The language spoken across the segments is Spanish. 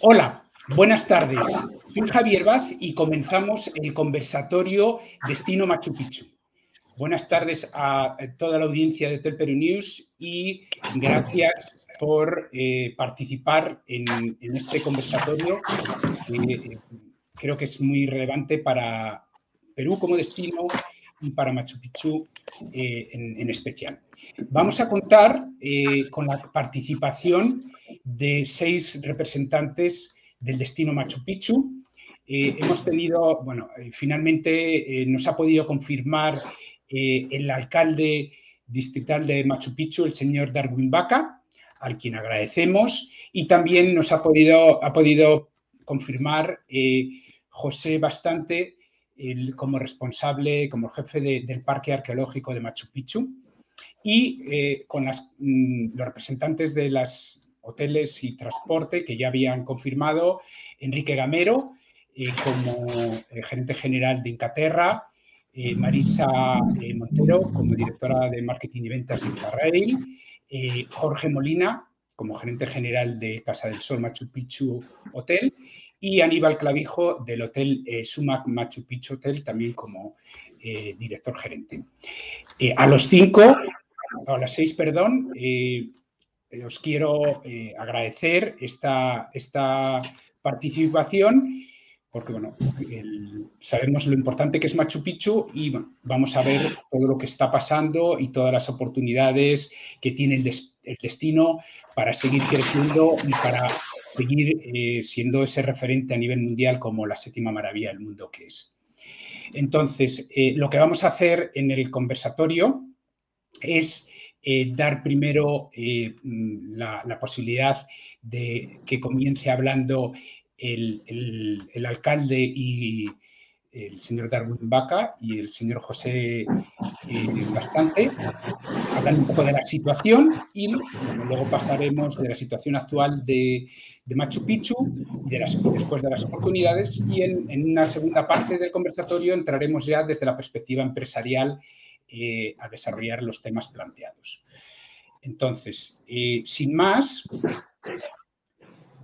Hola, buenas tardes. Soy Javier Vaz y comenzamos el conversatorio Destino Machu Picchu. Buenas tardes a toda la audiencia de Tel News y gracias por eh, participar en, este conversatorio. Eh, creo que es muy relevante para Perú como destino y para Machu Picchu eh, en, especial. Vamos a contar con la participación de seis representantes del destino Machu Picchu. hemos tenido, bueno, finalmente nos ha podido confirmar eh, el alcalde distrital de Machu Picchu, el señor Darwin Baca, al quien agradecemos, y también nos ha podido, ha podido confirmar eh, José Bastante como responsable, como jefe del Parque Arqueológico de Machu Picchu, y eh, con mm, los representantes de los hoteles y transporte que ya habían confirmado, Enrique Gamero como gerente general de Incaterra, eh, Marisa eh, Montero como directora de marketing y ventas de Interrail, eh, Jorge Molina como gerente general de Casa del Sol Machu Picchu Hotel y Aníbal Clavijo del Hotel Sumac Machu Picchu Hotel también como director gerente. a los cinco, a las seis, perdón, os quiero agradecer esta, esta participación porque bueno, sabemos lo importante que es Machu Picchu y vamos a ver todo lo que está pasando y todas las oportunidades que tiene el, destino para seguir creciendo y para seguir eh, siendo ese referente a nivel mundial como la séptima maravilla del mundo que es. Entonces, eh, lo que vamos a hacer en el conversatorio es eh, dar primero la, la, posibilidad de que comience hablando el, alcalde y el señor Darwin Baca y el señor José eh, Bastante hablan un poco de la situación y luego pasaremos de la situación actual de, Machu Picchu de las, después de las oportunidades y en, una segunda parte del conversatorio entraremos ya desde la perspectiva empresarial eh, a desarrollar los temas planteados. Entonces, eh, sin más,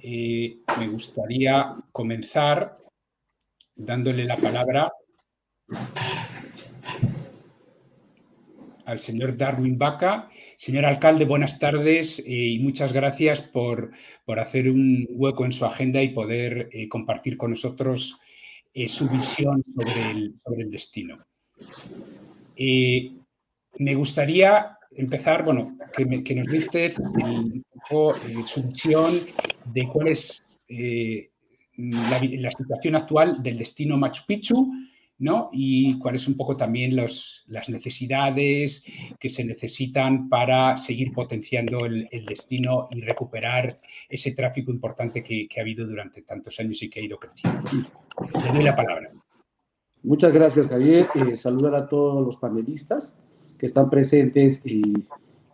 eh, me gustaría comenzar dándole la palabra al señor Darwin Baca. Señor alcalde, buenas tardes eh, y muchas gracias por, hacer un hueco en su agenda y poder eh, compartir con nosotros su visión sobre el, sobre el destino. me gustaría empezar, bueno, que, nos diste su visión de cuál es eh, la, situación actual del destino Machu Picchu, ¿no? Y cuáles un poco también las necesidades que se necesitan para seguir potenciando el, destino y recuperar ese tráfico importante que, ha habido durante tantos años y que ha ido creciendo. Le doy la palabra. Muchas gracias, Javier. Eh, saludar a todos los panelistas que están presentes y,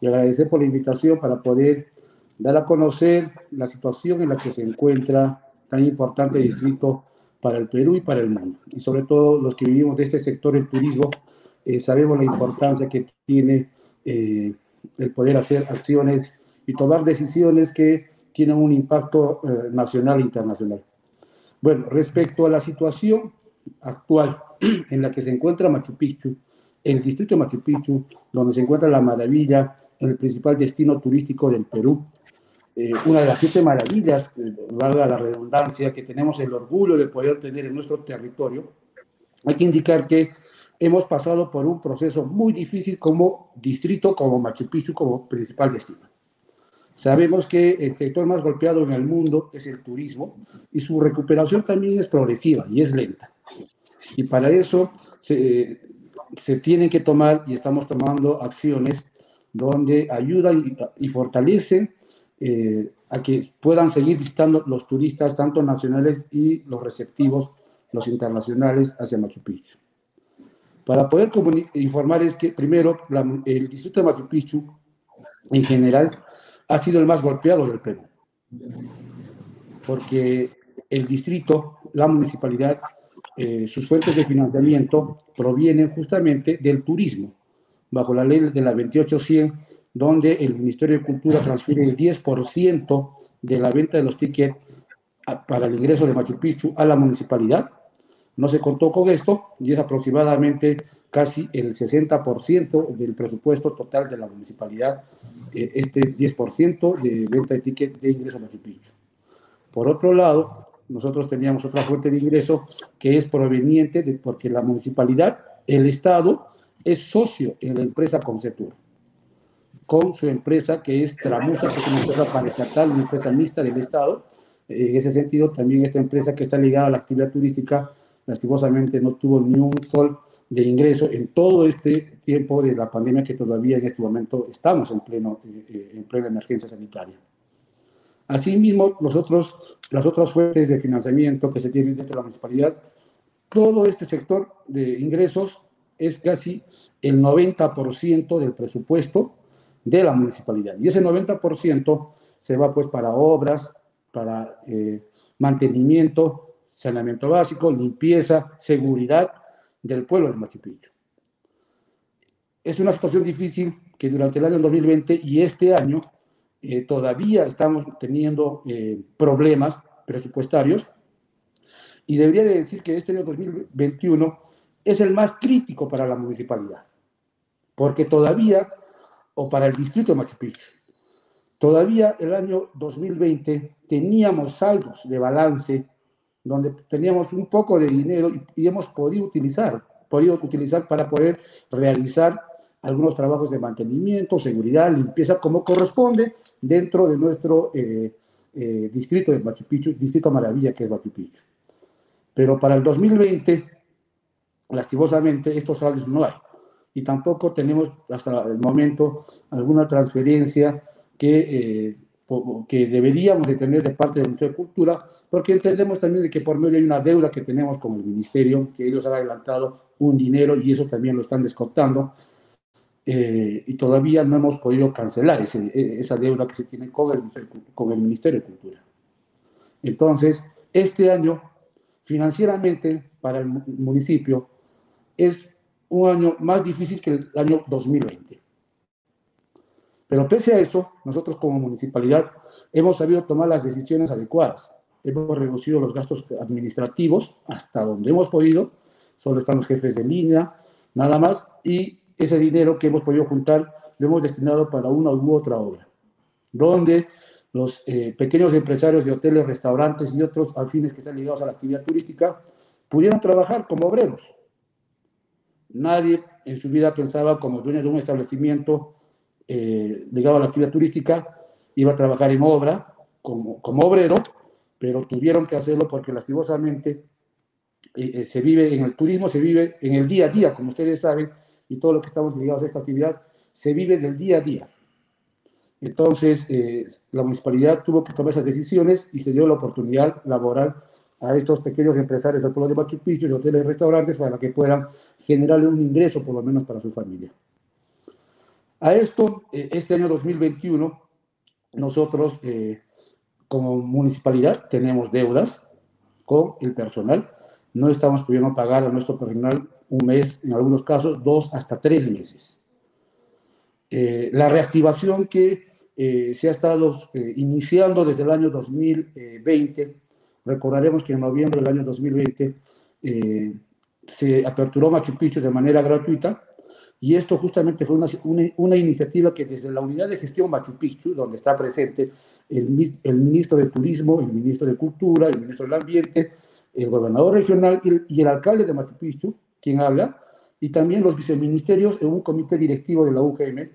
y agradecer por la invitación para poder dar a conocer la situación en la que se encuentra tan importante distrito para el Perú y para el mundo. Y sobre todo los que vivimos de este sector, el turismo, eh, sabemos la importancia que tiene eh, el poder hacer acciones y tomar decisiones que tienen un impacto eh, nacional e internacional. Bueno, respecto a la situación actual en la que se encuentra Machu Picchu, el distrito de Machu Picchu, donde se encuentra la maravilla, el principal destino turístico del Perú, eh, una de las siete maravillas, eh, valga la redundancia, que tenemos el orgullo de poder tener en nuestro territorio, hay que indicar que hemos pasado por un proceso muy difícil como distrito, como Machu Picchu, como principal destino. Sabemos que el sector más golpeado en el mundo es el turismo y su recuperación también es progresiva y es lenta. Y para eso se, se tienen que tomar y estamos tomando acciones donde ayudan y, y fortalecen eh, a que puedan seguir visitando los turistas, tanto nacionales y los receptivos, los internacionales, hacia Machu Picchu. Para poder informar es que, primero, el distrito de Machu Picchu, en general, ha sido el más golpeado del Perú, porque el distrito, la municipalidad, eh, sus fuentes de financiamiento provienen justamente del turismo, bajo la ley de la 2800 donde el Ministerio de Cultura transfiere el 10% de la venta de los tickets para el ingreso de Machu Picchu a la municipalidad. No se contó con esto y es aproximadamente casi el 60% del presupuesto total de la municipalidad, eh, este 10% de venta de tickets de ingreso a Machu Picchu. Por otro lado, nosotros teníamos otra fuente de ingreso que es proveniente de porque la municipalidad, el Estado, es socio en la empresa Concetur, con su empresa que es Tramusa, que es una empresa paraestatal, una empresa mixta del Estado. En ese sentido, también esta empresa que está ligada a la actividad turística, lastimosamente no tuvo ni un sol de ingreso en todo este tiempo de la pandemia que todavía en este momento estamos en, pleno, eh, en plena emergencia sanitaria. Asimismo, los otros, las otras fuentes de financiamiento que se tienen dentro de la municipalidad, todo este sector de ingresos es casi el 90% del presupuesto de la municipalidad. Y ese 90% se va pues para obras, para eh, mantenimiento, saneamiento básico, limpieza, seguridad del pueblo de Machu. Es una situación difícil que durante el año 2020 y este año eh, todavía estamos teniendo eh, problemas presupuestarios y debería de decir que este año 2021 es el más crítico para la municipalidad, porque todavía, o para el distrito de Machu Picchu, todavía el año 2020 teníamos saldos de balance donde teníamos un poco de dinero y, hemos podido utilizar, podido utilizar para poder realizar algunos trabajos de mantenimiento, seguridad, limpieza, como corresponde dentro de nuestro eh, eh, distrito de Machu Picchu, distrito maravilla que es Machu Picchu. Pero para el 2020, lastimosamente, estos saldos no hay. Y tampoco tenemos hasta el momento alguna transferencia que, eh, que deberíamos de tener de parte del Ministerio de Cultura, porque entendemos también de que por medio hay una deuda que tenemos con el Ministerio, que ellos han adelantado un dinero y eso también lo están descontando eh, y todavía no hemos podido cancelar e, esa deuda que se tiene con el, con el Ministerio de Cultura. Entonces, este año, financieramente, para el municipio, es un año más difícil que el año 2020. Pero pese a eso, nosotros como municipalidad hemos sabido tomar las decisiones adecuadas. Hemos reducido los gastos administrativos hasta donde hemos podido. Solo están los jefes de línea, nada más. Y ese dinero que hemos podido juntar lo hemos destinado para una u otra obra, donde los eh, pequeños empresarios de hoteles, restaurantes y otros afines que están ligados a la actividad turística pudieran trabajar como obreros. Nadie en su vida pensaba como dueño de un establecimiento eh, ligado a la actividad turística, iba a trabajar en obra como, como obrero, pero tuvieron que hacerlo porque lastimosamente eh, se vive en el turismo, se vive en el día a día, como ustedes saben, y todo lo que estamos ligados a esta actividad se vive del día a día. Entonces, eh, la municipalidad tuvo que tomar esas decisiones y se dio la oportunidad laboral a estos pequeños empresarios del pueblo de Machu Picchu, de hoteles y restaurantes, para que puedan generarle un ingreso, por lo menos para su familia. A esto, eh, este año 2021, nosotros eh, como municipalidad tenemos deudas con el personal. No estamos pudiendo pagar a nuestro personal un mes, en algunos casos dos hasta tres meses. Eh, la reactivación que se ha estado iniciando desde el año 2020, recordaremos que en noviembre del año 2020 se aperturó Machu Picchu de manera gratuita y esto justamente fue una, una, iniciativa que desde la unidad de gestión Machu Picchu, donde está presente el, el, ministro de Turismo, el ministro de Cultura, el ministro del Ambiente, el gobernador regional y el alcalde de Machu Picchu, quien habla, y también los viceministerios en un comité directivo de la UGM,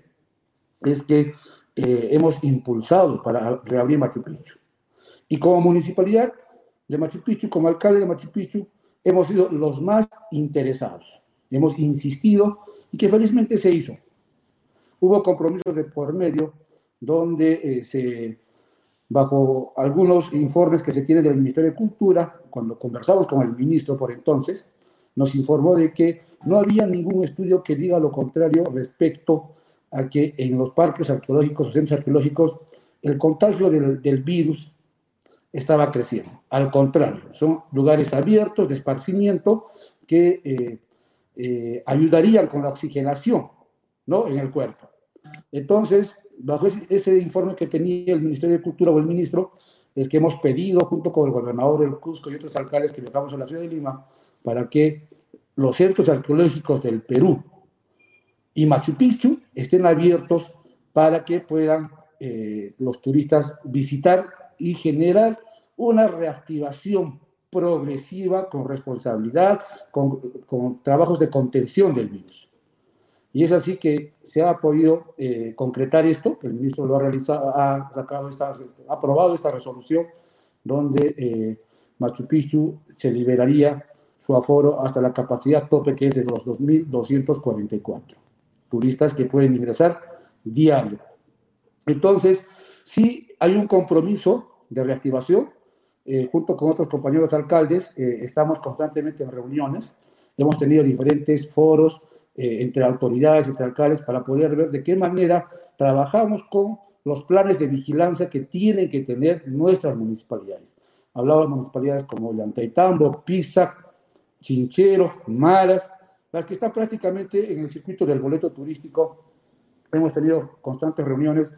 es que eh, hemos impulsado para reabrir Machu Picchu. Y como municipalidad de Machu Picchu, como alcalde de Machu Picchu, hemos sido los más interesados. Hemos insistido y que felizmente se hizo. Hubo compromisos de por medio donde eh, se, bajo algunos informes que se tienen del Ministerio de Cultura, cuando conversamos con el ministro por entonces, nos informó de que no había ningún estudio que diga lo contrario respecto a que en los parques arqueológicos o centros arqueológicos el contagio del, del virus estaba creciendo. Al contrario, son lugares abiertos de esparcimiento que eh, eh, ayudarían con la oxigenación ¿no? en el cuerpo. Entonces, bajo ese, informe que tenía el Ministerio de Cultura o el ministro, es que hemos pedido, junto con el gobernador del Cusco y otros alcaldes que viajamos a la ciudad de Lima, para que los centros arqueológicos del Perú y Machu Picchu estén abiertos para que puedan eh, los turistas visitar y generar una reactivación progresiva con responsabilidad, con, con trabajos de contención del virus. Y es así que se ha podido eh, concretar esto, el ministro lo ha realizado, ha sacado esta, ha aprobado esta resolución donde eh, Machu Picchu se liberaría su aforo hasta la capacidad tope que es de los 2.244 turistas que pueden ingresar diario. Entonces, sí hay un compromiso de reactivación, eh, junto con otros compañeros alcaldes, estamos constantemente en reuniones, hemos tenido diferentes foros, eh, entre autoridades, entre alcaldes, para poder ver de qué manera trabajamos con los planes de vigilancia que tienen que tener nuestras municipalidades. Hablaba de municipalidades como Llantaitambo, Pisac, Chinchero, Maras, las que están prácticamente en el circuito del boleto turístico. Hemos tenido constantes reuniones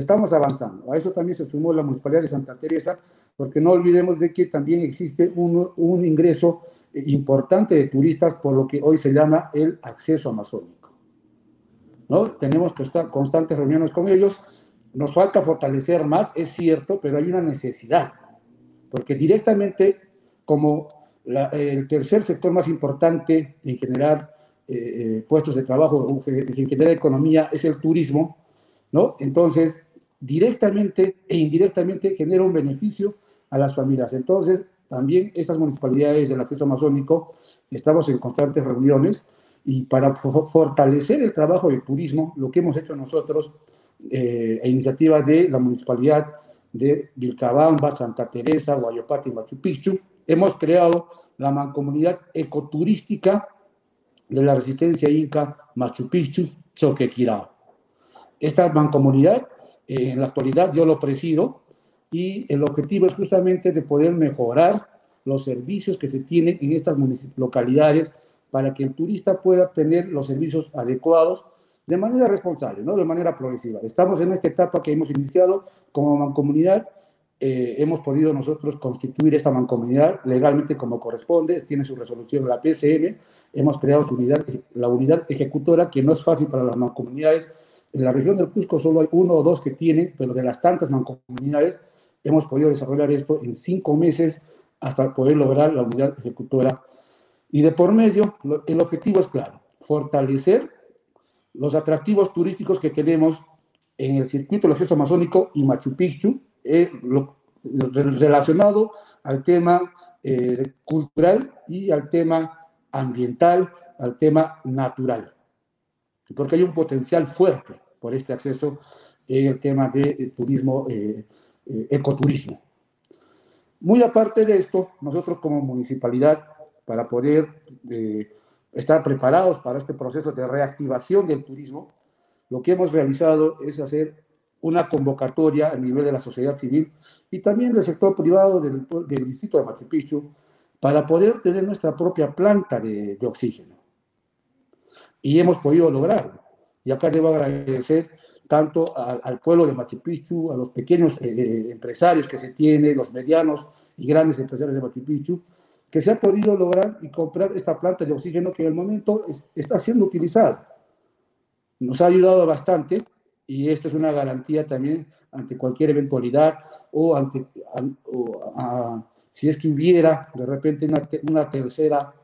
estamos avanzando. A eso también se sumó la municipalidad de Santa Teresa, porque no olvidemos de que también existe un, un ingreso importante de turistas por lo que hoy se llama el acceso amazónico. ¿No? Tenemos constantes reuniones con ellos. Nos falta fortalecer más, es cierto, pero hay una necesidad, porque directamente como el tercer sector más importante en generar eh, eh, puestos de trabajo, en generar economía, es el turismo, ¿no? Entonces, directamente e indirectamente genera un beneficio a las familias. Entonces, también estas municipalidades del acceso amazónico estamos en constantes reuniones y para fortalecer el trabajo de turismo, lo que hemos hecho nosotros, eh, a iniciativa de la municipalidad de Vilcabamba, Santa Teresa, Guayopata y Machu Picchu, hemos creado la mancomunidad ecoturística de la resistencia inca Machu Picchu, Choquequirao. Esta mancomunidad, eh, en la actualidad yo lo presido, y el objetivo es justamente de poder mejorar los servicios que se tienen en estas localidades para que el turista pueda tener los servicios adecuados de manera responsable, ¿no? de manera progresiva. Estamos en esta etapa que hemos iniciado como mancomunidad, eh, hemos podido nosotros constituir esta mancomunidad legalmente como corresponde, tiene su resolución la PCM, hemos creado su unidad, la unidad ejecutora, que no es fácil para las mancomunidades. En la región del Cusco solo hay uno o dos que tienen, pero de las tantas mancomunidades, hemos podido desarrollar esto en cinco meses hasta poder lograr la unidad ejecutora. Y de por medio, el objetivo es claro, fortalecer los atractivos turísticos que tenemos en el circuito del acceso amazónico y Machu Picchu, eh, relacionado al tema eh, cultural y al tema ambiental, al tema natural. Porque hay un potencial fuerte por este acceso en el tema de, eh, turismo eh, ecoturismo. Muy aparte de esto, nosotros como municipalidad, para poder eh, estar preparados para este proceso de reactivación del turismo, lo que hemos realizado es hacer una convocatoria a nivel de la sociedad civil y también del sector privado del, distrito de Machu Picchu para poder tener nuestra propia planta de oxígeno. Y hemos podido lograrlo. Y acá debo agradecer tanto al pueblo de Machu Picchu, a los pequeños eh, eh, empresarios que se tienen, los medianos y grandes empresarios de Machu Picchu, que se ha podido lograr y comprar esta planta de oxígeno que en el momento está siendo utilizada. Nos ha ayudado bastante y esta es una garantía también ante cualquier eventualidad o, ante, si es que hubiera de repente una, tercera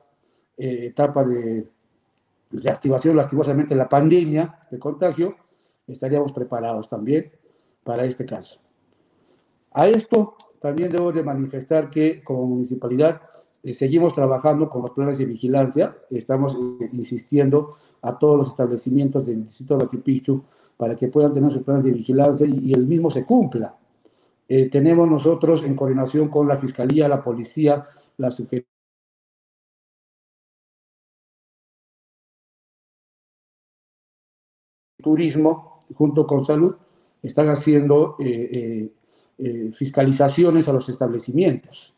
eh, etapa de, de activación, lastimosamente la pandemia de contagio, estaríamos preparados también para este caso. A esto también debo de manifestar que como municipalidad eh, seguimos trabajando con los planes de vigilancia, estamos eh, insistiendo a todos los establecimientos del distrito de Machu para que puedan tener sus planes de vigilancia y, el mismo se cumpla. Eh, tenemos nosotros en coordinación con la Fiscalía, la Policía, la Secretaría Turismo, junto con salud, están haciendo eh, eh, eh, fiscalizaciones a los establecimientos.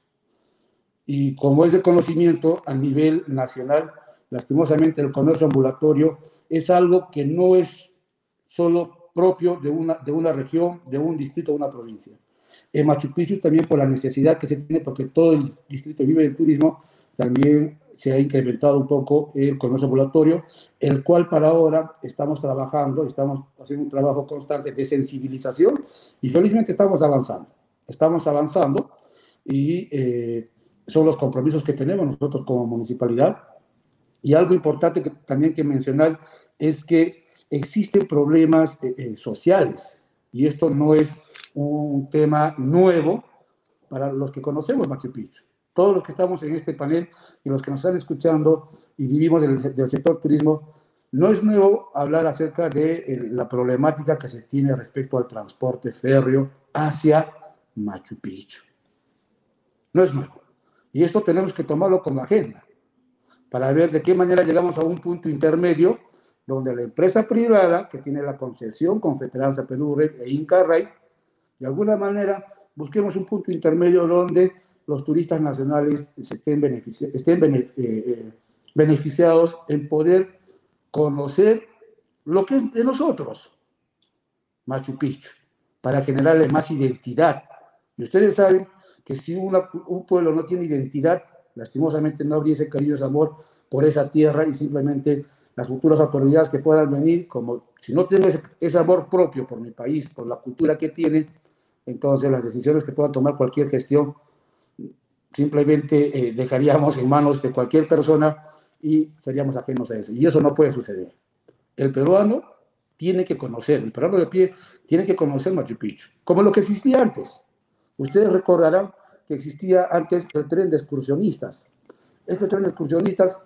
Y como es de conocimiento a nivel nacional, lastimosamente el comercio ambulatorio es algo que no es solo propio de una, de una región, de un distrito, de una provincia. En Machu Picchu también por la necesidad que se tiene, porque todo el distrito vive del turismo, también se ha incrementado un poco el comercio ambulatorio, el cual para ahora estamos trabajando, estamos haciendo un trabajo constante de sensibilización y felizmente estamos avanzando. Estamos avanzando y eh, son los compromisos que tenemos nosotros como municipalidad. Y algo importante que también que mencionar es que existen problemas eh, eh, sociales y esto no es un tema nuevo para los que conocemos Machu Picchu. Todos los que estamos en este panel y los que nos están escuchando y vivimos del, del sector turismo, no es nuevo hablar acerca de eh, la problemática que se tiene respecto al transporte férreo hacia Machu Picchu. No es nuevo. Y esto tenemos que tomarlo como agenda para ver de qué manera llegamos a un punto intermedio donde la empresa privada que tiene la concesión con Federanza Perú e Inca Ray, de alguna manera busquemos un punto intermedio donde los turistas nacionales estén, estén eh, eh, beneficiados en poder conocer lo que es de nosotros, Machu Picchu, para generarle más identidad. Y ustedes saben que si un pueblo no tiene identidad, lastimosamente no habría ese cariño, ese amor por esa tierra y simplemente las futuras autoridades que puedan venir, como si no tengo ese, amor propio por mi país, por la cultura que tiene, entonces las decisiones que pueda tomar cualquier gestión simplemente eh, dejaríamos en manos de cualquier persona y seríamos ajenos a eso. Y eso no puede suceder. El peruano tiene que conocer, el peruano de pie tiene que conocer Machu Picchu, como lo que existía antes. Ustedes recordarán que existía antes el tren de excursionistas. Este tren de excursionistas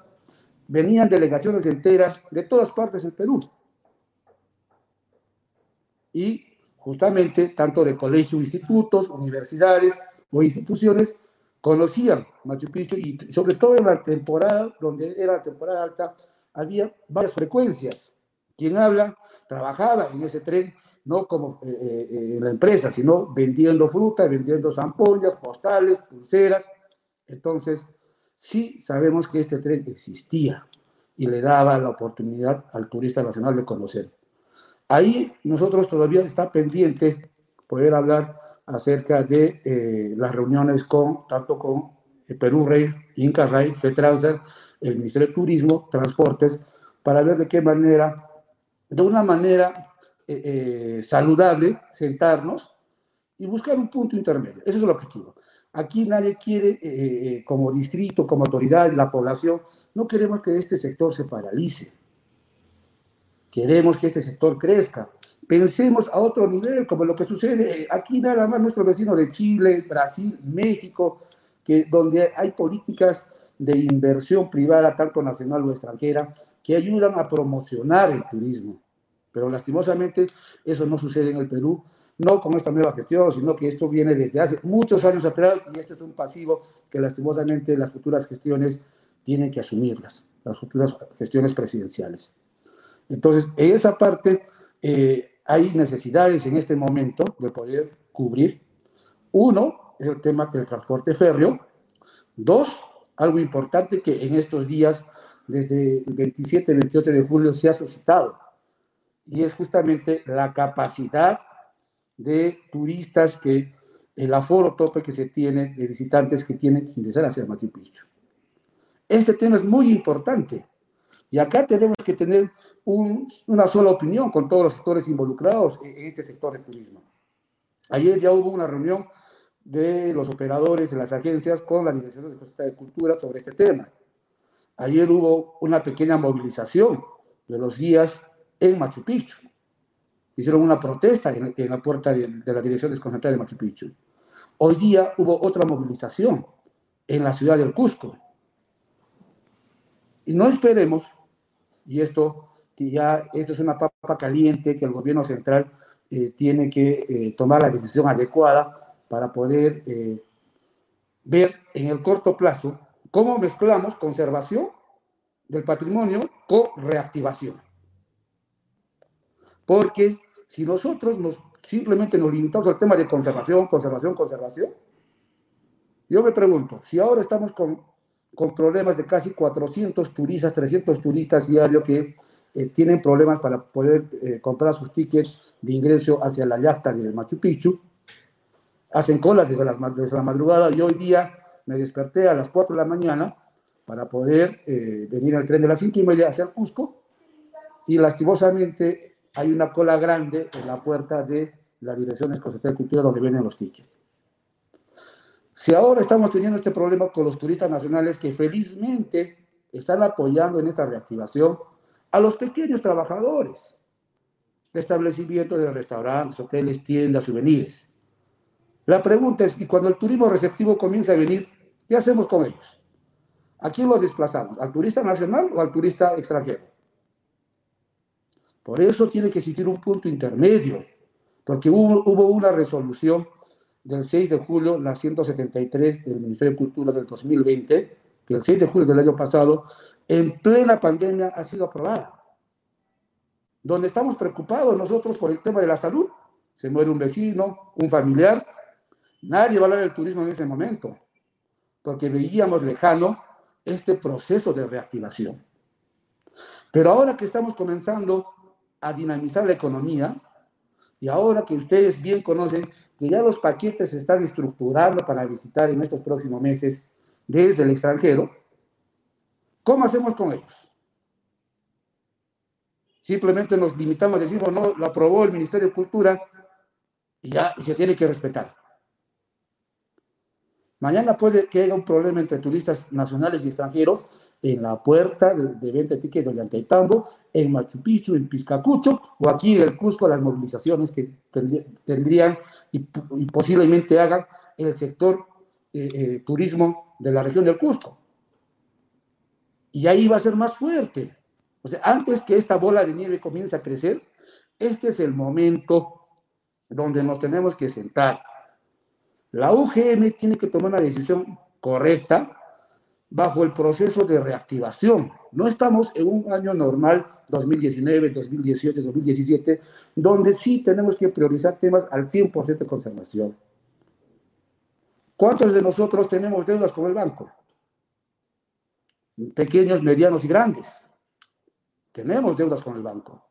venían delegaciones enteras de todas partes del Perú. Y justamente tanto de colegios, institutos, universidades o instituciones conocían Machu Picchu y sobre todo en la temporada, donde era temporada alta, había varias frecuencias. Quien habla trabajaba en ese tren, no como eh, eh, en la empresa, sino vendiendo fruta, vendiendo zampollas, postales, pulseras. Entonces, sí sabemos que este tren existía y le daba la oportunidad al turista nacional de conocer. Ahí nosotros todavía está pendiente poder hablar acerca de eh, las reuniones con, tanto con Perú Rey, Inca Rey, FETRANSA, el Ministerio de Turismo, Transportes, para ver de qué manera, de una manera eh, eh, saludable, sentarnos y buscar un punto intermedio. Ese es el objetivo. Aquí nadie quiere, eh, eh, como distrito, como autoridad, la población, no queremos que este sector se paralice. Queremos que este sector crezca. Pensemos a otro nivel, como lo que sucede aquí nada más nuestro vecino de Chile, Brasil, México, que donde hay políticas de inversión privada, tanto nacional o extranjera, que ayudan a promocionar el turismo. Pero lastimosamente eso no sucede en el Perú no con esta nueva gestión, sino que esto viene desde hace muchos años atrás y este es un pasivo que lastimosamente las futuras gestiones tienen que asumirlas, las futuras gestiones presidenciales. Entonces, en esa parte eh, hay necesidades en este momento de poder cubrir. Uno es el tema del transporte férreo. Dos, algo importante que en estos días, desde el 27 y 28 de julio, se ha suscitado, y es justamente la capacidad de turistas que el aforo tope que se tiene de visitantes que tienen que ingresar hacia Machu Picchu. Este tema es muy importante y acá tenemos que tener una sola opinión con todos los sectores involucrados en este sector de turismo. Ayer ya hubo una reunión de los operadores de las agencias con la Dirección de de Cultura sobre este tema. Ayer hubo una pequeña movilización de los guías en Machu Picchu hicieron una protesta en, la puerta de, la Dirección Desconcentrada de Machu Picchu. Hoy día hubo otra movilización en la ciudad del Cusco. Y no esperemos, y esto, ya esto es una papa caliente que el gobierno central eh, tiene que eh, tomar la decisión adecuada para poder eh, ver en el corto plazo cómo mezclamos conservación del patrimonio con reactivación. Porque si nosotros nos, simplemente nos limitamos al tema de conservación, conservación, conservación, yo me pregunto, si ahora estamos con, con problemas de casi 400 turistas, 300 turistas diarios que eh, tienen problemas para poder eh, comprar sus tickets de ingreso hacia la yacta de Machu Picchu. Hacen colas desde, las, desde la madrugada y hoy día me desperté a las 4 de la mañana para poder eh, venir al tren de las 5 y hacia el Cusco y lastimosamente hay una cola grande en la puerta de la Dirección de Cultura donde vienen los tickets. Si ahora estamos teniendo este problema con los turistas nacionales que felizmente están apoyando en esta reactivación a los pequeños trabajadores establecimientos de restaurantes, hoteles, tiendas, souvenirs. La pregunta es, ¿y cuando el turismo receptivo comienza a venir, qué hacemos con ellos? ¿A quién lo desplazamos? ¿Al turista nacional o al turista extranjero? Por eso tiene que existir un punto intermedio, porque hubo una resolución del 6 de julio, la 173 del Ministerio de Cultura del 2020, que el 6 de julio del año pasado, en plena pandemia, ha sido aprobada. Donde estamos preocupados nosotros por el tema de la salud, se muere un vecino, un familiar, nadie va a hablar del turismo en ese momento, porque veíamos lejano este proceso de reactivación. Pero ahora que estamos comenzando a dinamizar la economía, y ahora que ustedes bien conocen que ya los paquetes se están estructurando para visitar en estos próximos meses desde el extranjero, ¿cómo hacemos con ellos? Simplemente nos limitamos a decir, no, lo aprobó el Ministerio de Cultura y ya se tiene que respetar. Mañana puede que haya un problema entre turistas nacionales y extranjeros en la puerta de, venta de tickets de Ollantaytambo, en Machu Picchu, en Piscacucho, o aquí en el Cusco, las movilizaciones que tendrían y, posiblemente hagan el sector eh, eh, turismo de la región del Cusco. Y ahí va a ser más fuerte. O sea, antes que esta bola de nieve comience a crecer, este es el momento donde nos tenemos que sentar. La UGM tiene que tomar una decisión correcta bajo el proceso de reactivación. No estamos en un año normal, 2019, 2018, 2017, donde sí tenemos que priorizar temas al 100% de conservación. ¿Cuántos de nosotros tenemos deudas con el banco? Pequeños, medianos y grandes. Tenemos deudas con el banco.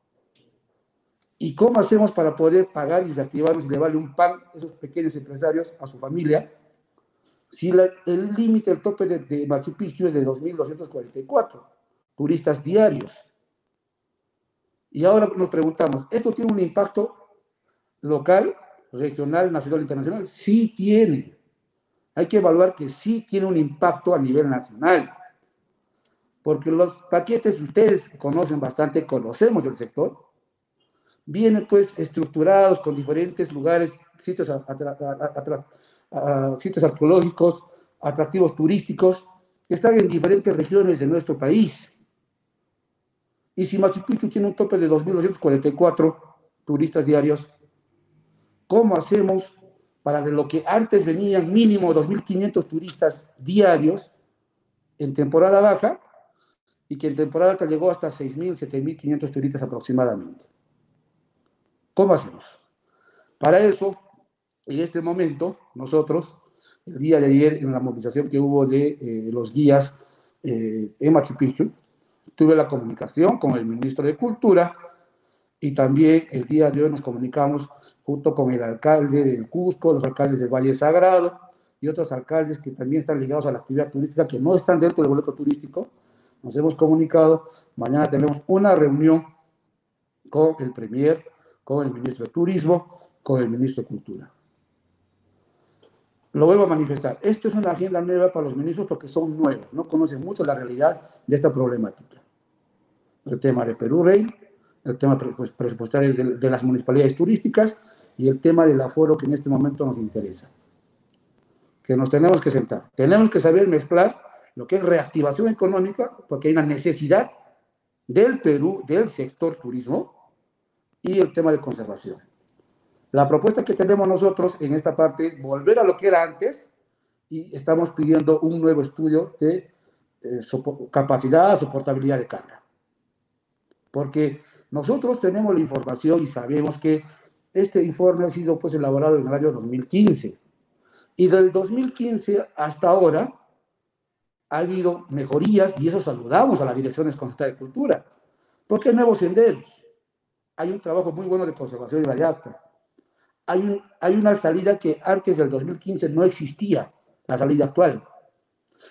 ¿Y cómo hacemos para poder pagar y reactivarnos y llevarle un pan a esos pequeños empresarios, a su familia, si el límite, el tope de, Machu Picchu es de 2.244 turistas diarios. Y ahora nos preguntamos, ¿esto tiene un impacto local, regional, nacional, internacional? Sí tiene. Hay que evaluar que sí tiene un impacto a nivel nacional. Porque los paquetes, ustedes conocen bastante, conocemos el sector, vienen pues estructurados con diferentes lugares, sitios sitios arqueológicos, atractivos turísticos, que están en diferentes regiones de nuestro país. Y si Machu Picchu tiene un tope de 2.244 turistas diarios, ¿cómo hacemos para de lo que antes venían mínimo 2.500 turistas diarios en temporada baja y que en temporada alta llegó hasta 6.000, 7.500 turistas aproximadamente? ¿Cómo hacemos? Para eso en este momento, nosotros, el día de ayer, en la movilización que hubo de eh, los guías eh, en Machu Picchu, tuve la comunicación con el ministro de Cultura y también el día de hoy nos comunicamos junto con el alcalde del Cusco, los alcaldes del Valle Sagrado y otros alcaldes que también están ligados a la actividad turística, que no están dentro del boleto turístico. Nos hemos comunicado, mañana tenemos una reunión con el Premier, con el ministro de Turismo, con el ministro de Cultura lo vuelvo a manifestar. Esto es una agenda nueva para los ministros porque son nuevos, no conocen mucho la realidad de esta problemática. El tema de Perú Rey, el tema pues, presupuestario de, las municipalidades turísticas y el tema del aforo que en este momento nos interesa. Que nos tenemos que sentar. Tenemos que saber mezclar lo que es reactivación económica, porque hay una necesidad del Perú, del sector turismo, y el tema de conservación. La propuesta que tenemos nosotros en esta parte es volver a lo que era antes y estamos pidiendo un nuevo estudio de eh, capacidad, soportabilidad de carga. Porque nosotros tenemos la información y sabemos que este informe ha sido pues elaborado en el año 2015. Y del 2015 hasta ahora ha habido mejorías y eso saludamos a la Dirección Escolar de Cultura. ¿Por qué nuevos senderos? Hay un trabajo muy bueno de conservación de la. Hay, hay una salida que antes del 2015 no existía, la salida actual.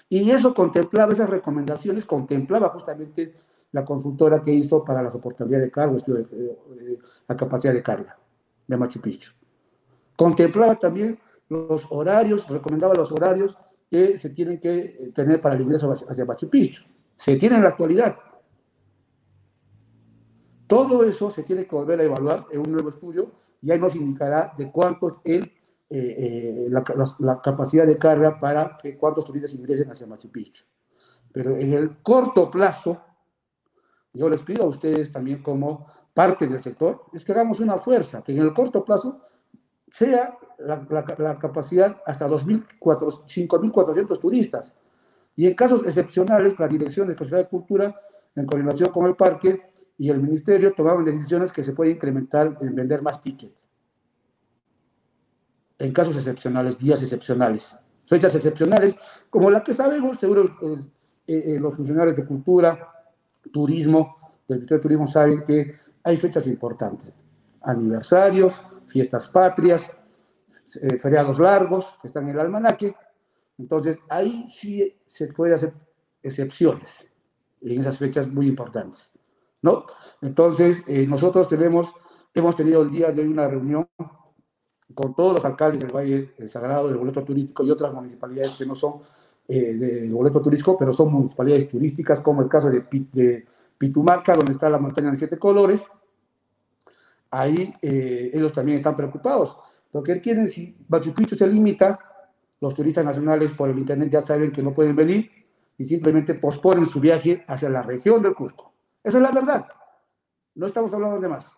Y eso contemplaba, esas recomendaciones contemplaba justamente la consultora que hizo para la soportabilidad de carga, la capacidad de carga de Machu Picchu. Contemplaba también los horarios, recomendaba los horarios que se tienen que tener para el ingreso hacia Machu Picchu. Se tiene en la actualidad. Todo eso se tiene que volver a evaluar en un nuevo estudio y ahí nos indicará de cuánto es el, eh, eh, la, capacidad de carga para que cuántos turistas ingresen hacia Machu Picchu. Pero en el corto plazo, yo les pido a ustedes también como parte del sector, es que hagamos una fuerza, que en el corto plazo sea la, capacidad hasta 5.400 turistas. Y en casos excepcionales, la Dirección de Especialidad de Cultura, en coordinación con el parque y el Ministerio, tomaron decisiones que se puede incrementar en vender más tickets. En casos excepcionales, días excepcionales, fechas excepcionales, como la que sabemos, seguro eh, eh, los funcionarios de cultura, turismo, del Ministerio de Turismo saben que hay fechas importantes, aniversarios, fiestas patrias, eh, feriados largos que están en el almanaque. Entonces, ahí sí se puede hacer excepciones en esas fechas muy importantes. ¿No? Entonces, eh, nosotros tenemos, hemos tenido el día de hoy una reunión con todos los alcaldes del Valle Sagrado, del boleto turístico y otras municipalidades que no son eh, del boleto turístico, pero son municipalidades turísticas, como el caso de, de Pitumarca, donde está la montaña de siete colores, ahí eh, ellos también están preocupados, porque quieren, si Machu se limita, los turistas nacionales por el internet ya saben que no pueden venir y simplemente posponen su viaje hacia la región del Cusco. Esa es la verdad. No estamos hablando de más.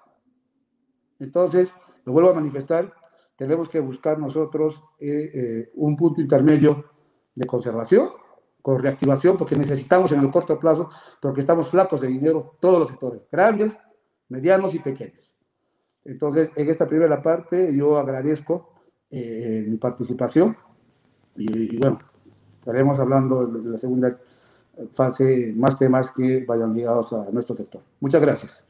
Entonces, lo vuelvo a manifestar, tenemos que buscar nosotros eh, eh, un punto intermedio de conservación con reactivación, porque necesitamos en el corto plazo, porque estamos flacos de dinero, todos los sectores, grandes, medianos y pequeños. Entonces, en esta primera parte yo agradezco eh, mi participación y, bueno, estaremos hablando de la segunda fase más temas que vayan ligados a nuestro sector. Muchas gracias.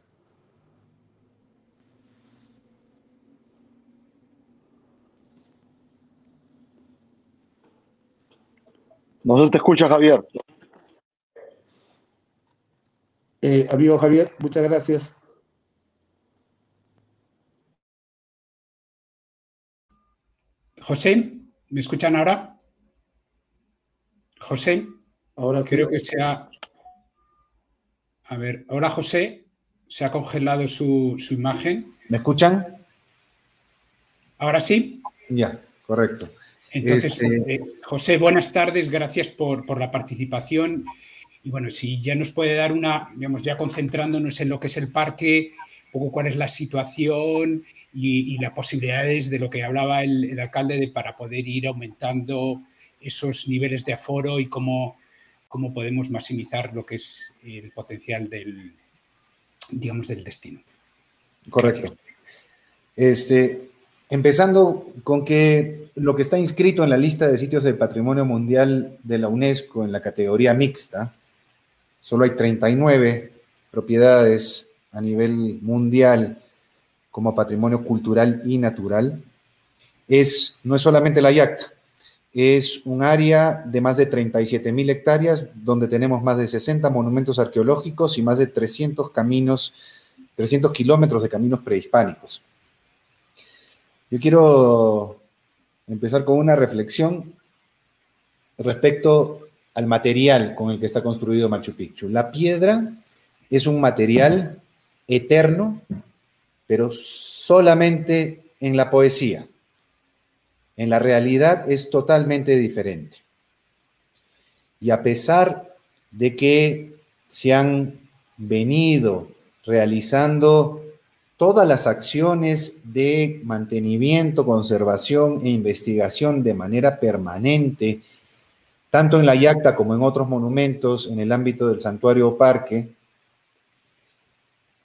No se te escucha, Javier. Eh, amigo Javier, muchas gracias. José, ¿me escuchan ahora? José, ahora creo que se ha... A ver, ahora José se ha congelado su, imagen. ¿Me escuchan? Ahora sí. Ya, correcto. Entonces, este, eh, José, buenas tardes, gracias por, la participación. Y bueno, si ya nos puede dar una, digamos, ya concentrándonos en lo que es el parque, un poco cuál es la situación y, las posibilidades de lo que hablaba el, alcalde de para poder ir aumentando esos niveles de aforo y cómo, cómo podemos maximizar lo que es el potencial del, digamos, del destino. Correcto. Este, empezando con que lo que está inscrito en la lista de sitios del patrimonio mundial de la UNESCO en la categoría mixta, solo hay 39 propiedades a nivel mundial como patrimonio cultural y natural, es, no es solamente la Yacta, es un área de más de 37 mil hectáreas donde tenemos más de 60 monumentos arqueológicos y más de 300 caminos, 300 kilómetros de caminos prehispánicos. Yo quiero empezar con una reflexión respecto al material con el que está construido Machu Picchu. La piedra es un material eterno, pero solamente en la poesía. En la realidad es totalmente diferente. Y a pesar de que se han venido realizando todas las acciones de mantenimiento, conservación e investigación de manera permanente, tanto en la Yacta como en otros monumentos en el ámbito del santuario o parque,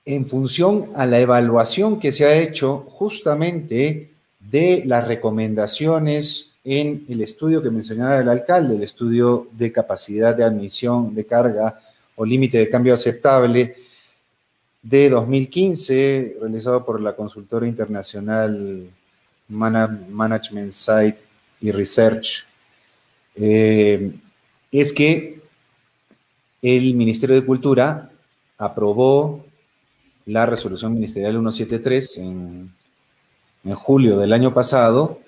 en función a la evaluación que se ha hecho justamente de las recomendaciones en el estudio que mencionaba el alcalde, el estudio de capacidad de admisión de carga o límite de cambio aceptable, de 2015, realizado por la consultora internacional Management Site y Research, eh, es que el Ministerio de Cultura aprobó la resolución ministerial 173 en, en julio del año pasado,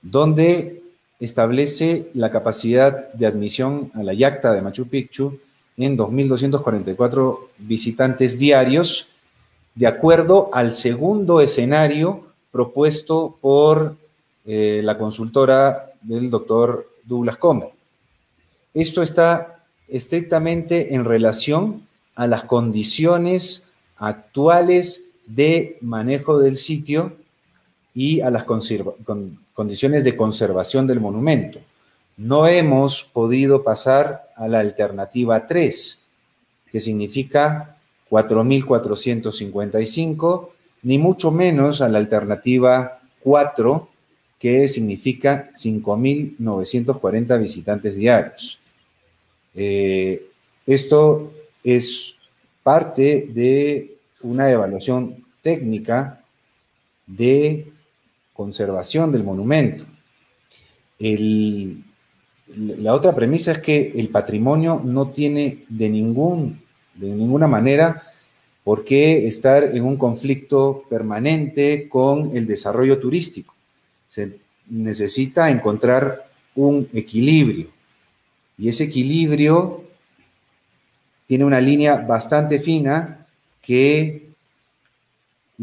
donde establece la capacidad de admisión a la yacta de Machu Picchu en 2.244 visitantes diarios, de acuerdo al segundo escenario propuesto por eh, la consultora del doctor Douglas Comer. Esto está estrictamente en relación a las condiciones actuales de manejo del sitio y a las condiciones de conservación del monumento no hemos podido pasar a la alternativa 3, que significa 4.455, ni mucho menos a la alternativa 4, que significa 5.940 visitantes diarios. Eh, esto es parte de una evaluación técnica de conservación del monumento. La otra premisa es que el patrimonio no tiene de, ningún, de ninguna manera por qué estar en un conflicto permanente con el desarrollo turístico. Se necesita encontrar un equilibrio y ese equilibrio tiene una línea bastante fina que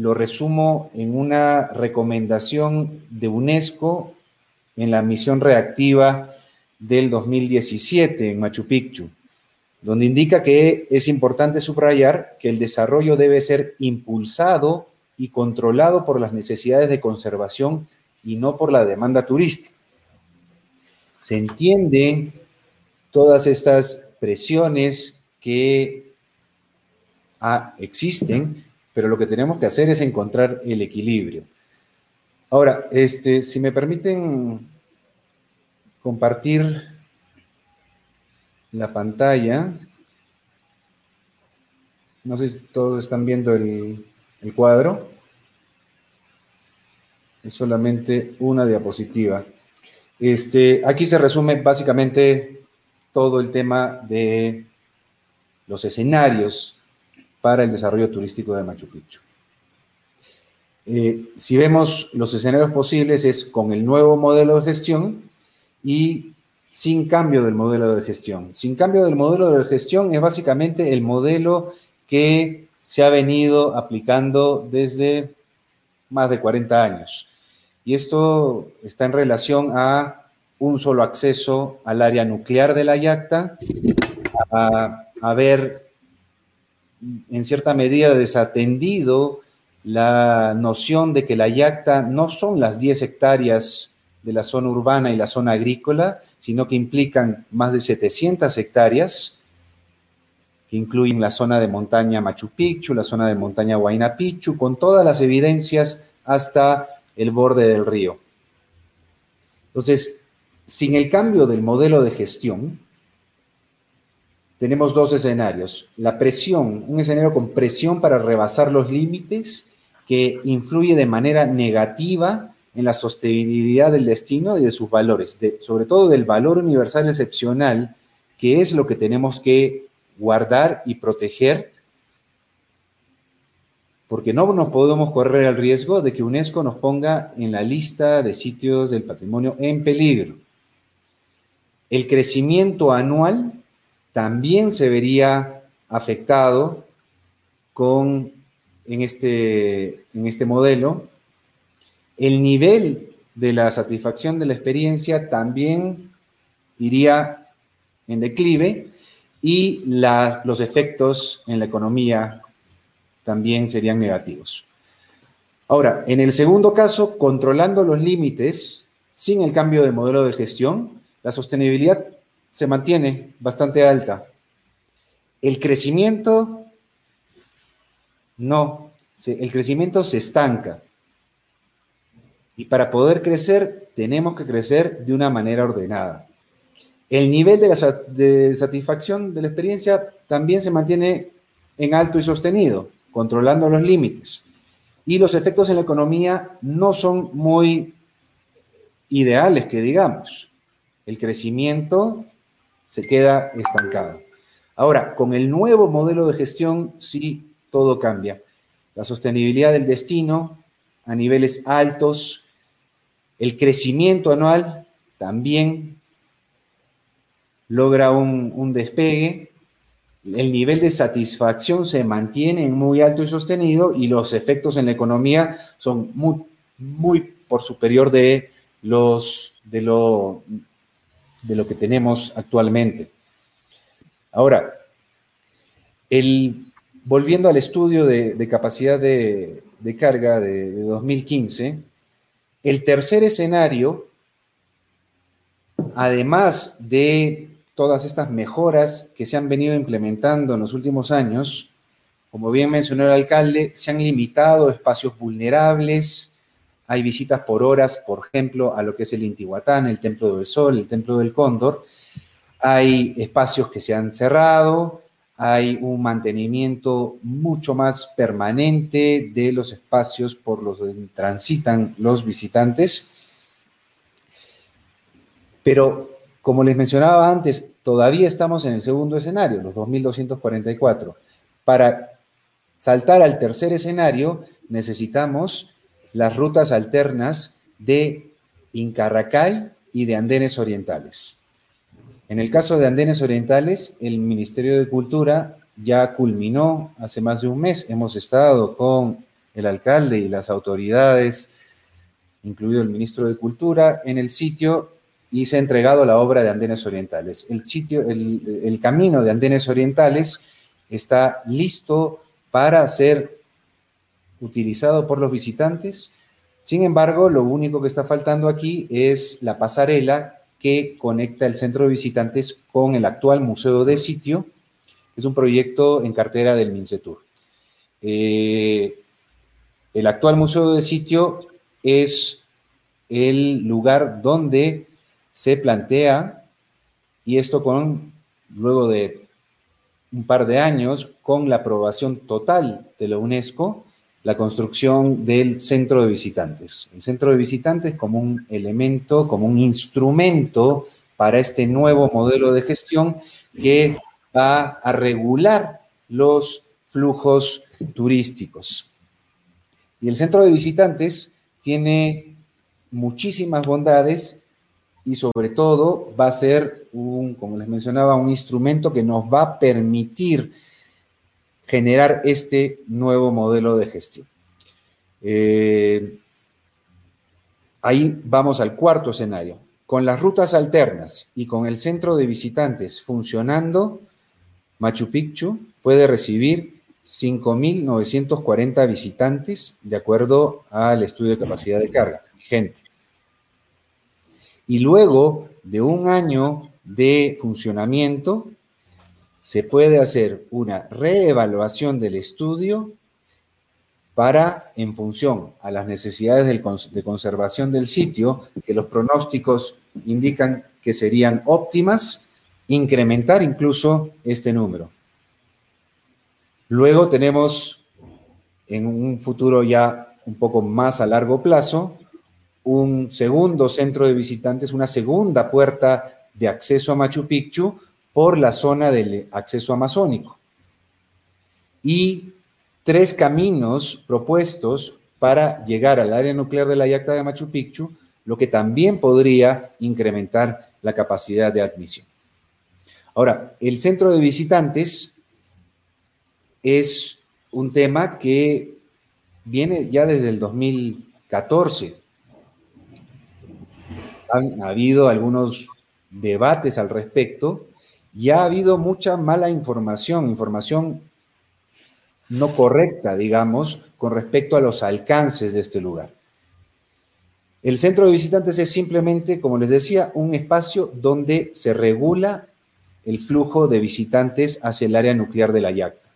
lo resumo en una recomendación de UNESCO en la misión reactiva del 2017 en Machu Picchu, donde indica que es importante subrayar que el desarrollo debe ser impulsado y controlado por las necesidades de conservación y no por la demanda turística. Se entienden todas estas presiones que ah, existen, pero lo que tenemos que hacer es encontrar el equilibrio. Ahora, este, si me permiten compartir la pantalla. No sé si todos están viendo el, cuadro. Es solamente una diapositiva. Este, aquí se resume básicamente todo el tema de los escenarios para el desarrollo turístico de Machu Picchu. Eh, si vemos los escenarios posibles es con el nuevo modelo de gestión, y sin cambio del modelo de gestión. Sin cambio del modelo de gestión es básicamente el modelo que se ha venido aplicando desde más de 40 años. Y esto está en relación a un solo acceso al área nuclear de la YACTA, a haber en cierta medida desatendido la noción de que la YACTA no son las 10 hectáreas de la zona urbana y la zona agrícola, sino que implican más de 700 hectáreas, que incluyen la zona de montaña Machu Picchu, la zona de montaña Huayna Picchu, con todas las evidencias hasta el borde del río. Entonces, sin el cambio del modelo de gestión, tenemos dos escenarios. La presión, un escenario con presión para rebasar los límites que influye de manera negativa en la sostenibilidad del destino y de sus valores, sobre todo del valor universal excepcional, que es lo que tenemos que guardar y proteger, porque no nos podemos correr el riesgo de que UNESCO nos ponga en la lista de sitios del patrimonio en peligro. El crecimiento anual también se vería afectado con, en, este, en este modelo el nivel de la satisfacción de la experiencia también iría en declive y los efectos en la economía también serían negativos. Ahora, en el segundo caso, controlando los límites sin el cambio de modelo de gestión, la sostenibilidad se mantiene bastante alta. El crecimiento, no, el crecimiento se estanca. Y para poder crecer, tenemos que crecer de una manera ordenada. El nivel de, satisfacción de la experiencia también se mantiene en alto y sostenido. controlando los límites. Y los efectos en la economía no son muy ideales, que digamos. El crecimiento se queda estancado. Ahora, con el nuevo modelo de gestión, sí, todo cambia. La sostenibilidad del destino a niveles altos, el crecimiento anual también logra un, despegue, el nivel de satisfacción se mantiene muy alto y sostenido y los efectos en la economía son muy, muy por superior de, los, de, lo, de lo que tenemos actualmente. Ahora, el, volviendo al estudio de, capacidad de, carga de, de 2015, el tercer escenario, además de todas estas mejoras que se han venido implementando en los últimos años, como bien mencionó el alcalde, se han limitado espacios vulnerables, hay visitas por horas, por ejemplo, a lo que es el Intihuatán, el Templo del Sol, el Templo del Cóndor, hay espacios que se han cerrado, hay un mantenimiento mucho más permanente de los espacios por los que transitan los visitantes. Pero, como les mencionaba antes, todavía estamos en el segundo escenario, los 2.244. Para saltar al tercer escenario, necesitamos las rutas alternas de Incarracay y de Andenes Orientales. En el caso de Andenes Orientales, el Ministerio de Cultura ya culminó hace más de un mes. Hemos estado con el alcalde y las autoridades, incluido el ministro de Cultura, en el sitio y se ha entregado la obra de Andenes Orientales. El sitio, el, camino de Andenes Orientales está listo para ser utilizado por los visitantes. Sin embargo, lo único que está faltando aquí es la pasarela que conecta el centro de visitantes con el actual museo de sitio. Es un proyecto en cartera del MINCETUR. Eh, el actual museo de sitio es el lugar donde se plantea, y esto con, luego de un par de años, con la aprobación total de la UNESCO, la construcción del centro de visitantes. El centro de visitantes como un elemento, como un instrumento para este nuevo modelo de gestión que va a regular los flujos turísticos. Y el centro de visitantes tiene muchísimas bondades y sobre todo va a ser un, como les mencionaba, un instrumento que nos va a permitir generar este nuevo modelo de gestión. Eh, ahí vamos al cuarto escenario. Con las rutas alternas y con el centro de visitantes funcionando, Machu Picchu puede recibir 5.940 visitantes de acuerdo al estudio de capacidad de carga gente. Y luego de un año de funcionamiento, se puede hacer una reevaluación del estudio para, en función a las necesidades de conservación del sitio, que los pronósticos indican que serían óptimas, incrementar incluso este número. Luego tenemos, en un futuro ya un poco más a largo plazo, un segundo centro de visitantes, una segunda puerta de acceso a Machu Picchu, por la zona del acceso amazónico. Y tres caminos propuestos para llegar al área nuclear de la Yacta de Machu Picchu, lo que también podría incrementar la capacidad de admisión. Ahora, el centro de visitantes es un tema que viene ya desde el 2014. Han habido algunos debates al respecto ya ha habido mucha mala información, información no correcta, digamos, con respecto a los alcances de este lugar. El centro de visitantes es simplemente, como les decía, un espacio donde se regula el flujo de visitantes hacia el área nuclear de la Yacta.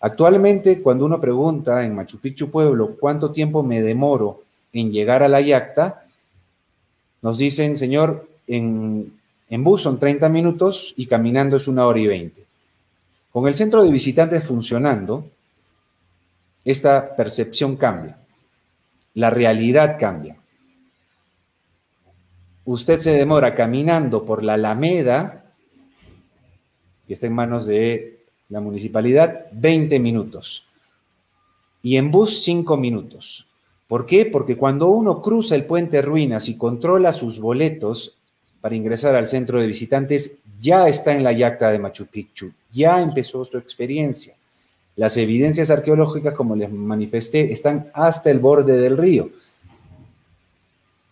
Actualmente, cuando uno pregunta en Machu Picchu Pueblo cuánto tiempo me demoro en llegar a la Yacta, nos dicen, señor, en en bus son 30 minutos y caminando es una hora y 20. Con el centro de visitantes funcionando, esta percepción cambia, la realidad cambia. Usted se demora caminando por la Alameda, que está en manos de la municipalidad, 20 minutos. Y en bus, 5 minutos. ¿Por qué? Porque cuando uno cruza el puente Ruinas y controla sus boletos para ingresar al centro de visitantes, ya está en la yacta de Machu Picchu, ya empezó su experiencia. Las evidencias arqueológicas, como les manifesté, están hasta el borde del río.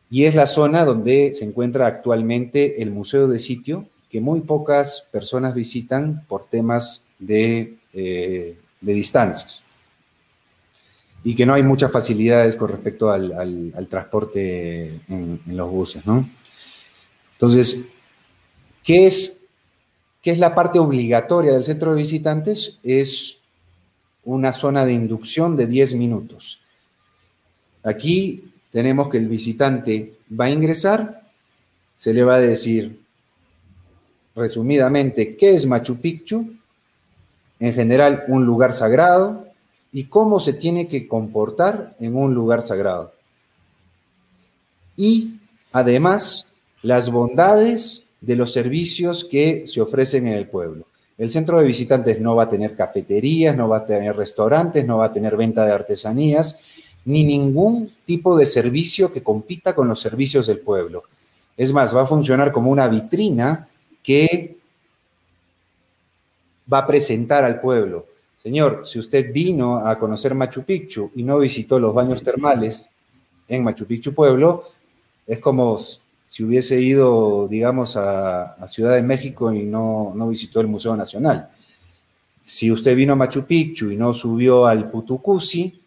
Y es la zona donde se encuentra actualmente el Museo de Sitio, que muy pocas personas visitan por temas de, eh, distancias. Y que no hay muchas facilidades con respecto al, transporte en, en, los buses, ¿no? Entonces, ¿qué es, ¿qué es la parte obligatoria del centro de visitantes? Es una zona de inducción de 10 minutos. Aquí tenemos que el visitante va a ingresar, se le va a decir resumidamente qué es Machu Picchu, en general un lugar sagrado y cómo se tiene que comportar en un lugar sagrado. Y además las bondades de los servicios que se ofrecen en el pueblo. El centro de visitantes no va a tener cafeterías, no va a tener restaurantes, no va a tener venta de artesanías, ni ningún tipo de servicio que compita con los servicios del pueblo. Es más, va a funcionar como una vitrina que va a presentar al pueblo. Señor, si usted vino a conocer Machu Picchu y no visitó los baños termales en Machu Picchu Pueblo, es como si hubiese ido, digamos, a, Ciudad de México y no, no, visitó el Museo Nacional. Si usted vino a Machu Picchu y no subió al Putucusi,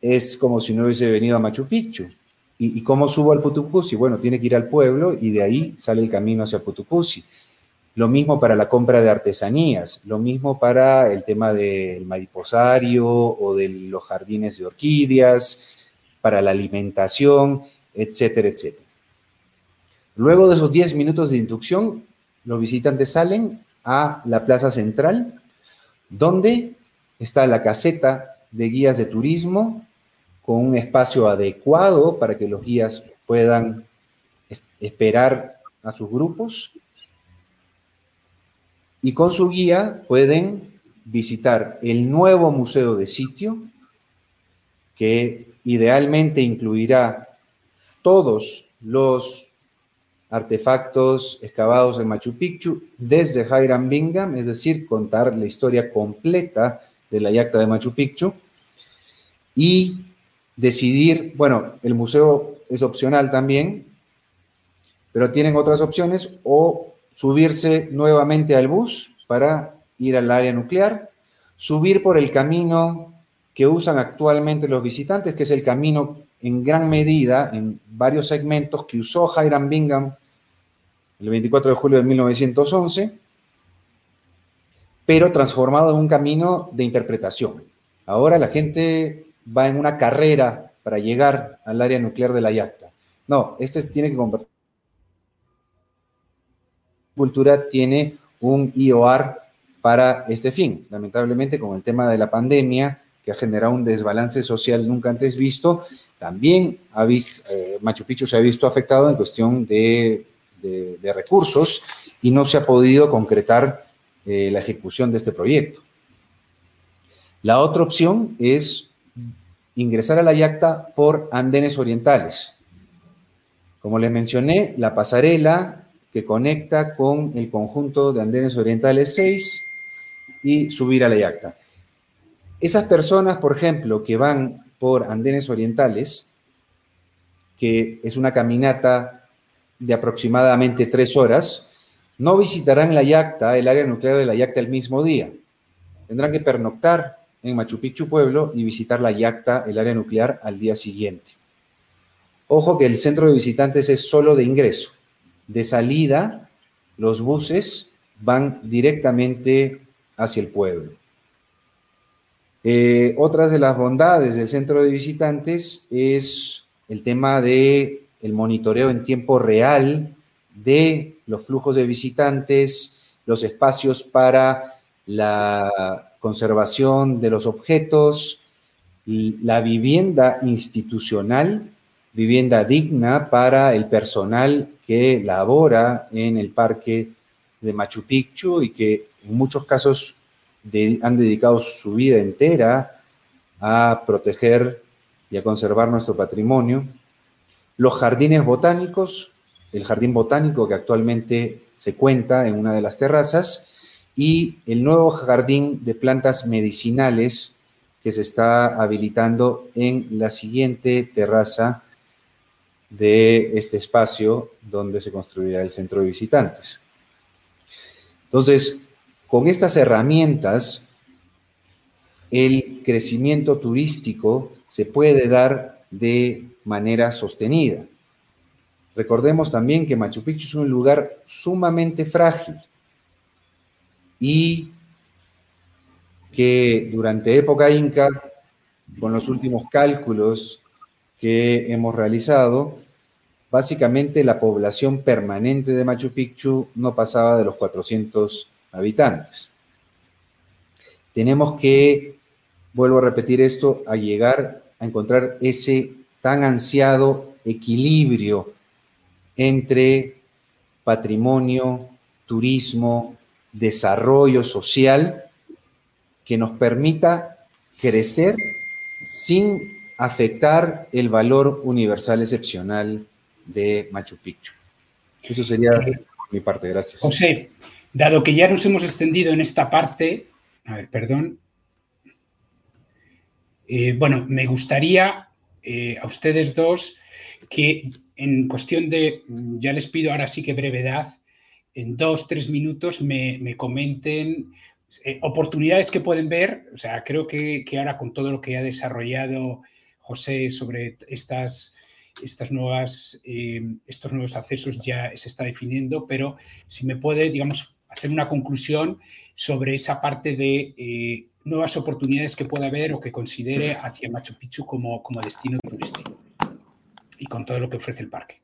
es como si no hubiese venido a Machu Picchu. ¿Y, cómo subo al Putucusi? Bueno, tiene que ir al pueblo y de ahí sale el camino hacia Putucusi. Lo mismo para la compra de artesanías, lo mismo para el tema del mariposario o de los jardines de orquídeas, para la alimentación, etcétera, etcétera. Luego de esos 10 minutos de inducción, los visitantes salen a la plaza central, donde está la caseta de guías de turismo con un espacio adecuado para que los guías puedan esperar a sus grupos. Y con su guía pueden visitar el nuevo museo de sitio, que idealmente incluirá todos los artefactos excavados en Machu Picchu desde Hiram Bingham, es decir, contar la historia completa de la yacta de Machu Picchu y decidir, bueno, el museo es opcional también, pero tienen otras opciones o subirse nuevamente al bus para ir al área nuclear, subir por el camino que usan actualmente los visitantes, que es el camino en gran medida, en varios segmentos que usó Hiram Bingham el 24 de julio de 1911, pero transformado en un camino de interpretación. Ahora la gente va en una carrera para llegar al área nuclear de la Yacta. No, este tiene que convertir. Cultura tiene un IOR para este fin. Lamentablemente, con el tema de la pandemia, que ha generado un desbalance social nunca antes visto, también ha visto, eh, Machu Picchu se ha visto afectado en cuestión de, recursos y no se ha podido concretar eh, la ejecución de este proyecto. La otra opción es ingresar a la yacta por andenes orientales. Como les mencioné, la pasarela que conecta con el conjunto de andenes orientales 6 y subir a la yacta. Esas personas, por ejemplo, que van por andenes orientales, que es una caminata de aproximadamente tres horas, no visitarán la yacta, el área nuclear de la yacta el mismo día. Tendrán que pernoctar en Machu Picchu Pueblo y visitar la yacta, el área nuclear, al día siguiente. Ojo que el centro de visitantes es solo de ingreso. De salida, los buses van directamente hacia el pueblo. Eh, otras de las bondades del centro de visitantes es el tema de el monitoreo en tiempo real de los flujos de visitantes, los espacios para la conservación de los objetos, la vivienda institucional, vivienda digna para el personal que labora en el parque de Machu Picchu y que en muchos casos han dedicado su vida entera a proteger y a conservar nuestro patrimonio. Los jardines botánicos, el jardín botánico que actualmente se cuenta en una de las terrazas, y el nuevo jardín de plantas medicinales que se está habilitando en la siguiente terraza de este espacio donde se construirá el centro de visitantes. Entonces, con estas herramientas, el crecimiento turístico se puede dar de manera sostenida. Recordemos también que Machu Picchu es un lugar sumamente frágil y que durante época inca, con los últimos cálculos que hemos realizado, básicamente la población permanente de Machu Picchu no pasaba de los 400 habitantes. Tenemos que, vuelvo a repetir esto, a llegar a encontrar ese tan ansiado equilibrio entre patrimonio, turismo, desarrollo social que nos permita crecer sin afectar el valor universal excepcional de Machu Picchu. Eso sería mi parte, gracias. José, dado que ya nos hemos extendido en esta parte, a ver, perdón. Eh, bueno, me gustaría eh, a ustedes dos que en cuestión de, ya les pido ahora sí que brevedad, en dos, tres minutos me, comenten eh, oportunidades que pueden ver. O sea, creo que, ahora con todo lo que ha desarrollado José sobre estas, estas nuevas, estos nuevos accesos ya se está definiendo, pero si me puede, digamos, hacer una conclusión sobre esa parte de eh, nuevas oportunidades que pueda haber o que considere hacia Machu Picchu como, como destino turístico y con todo lo que ofrece el parque.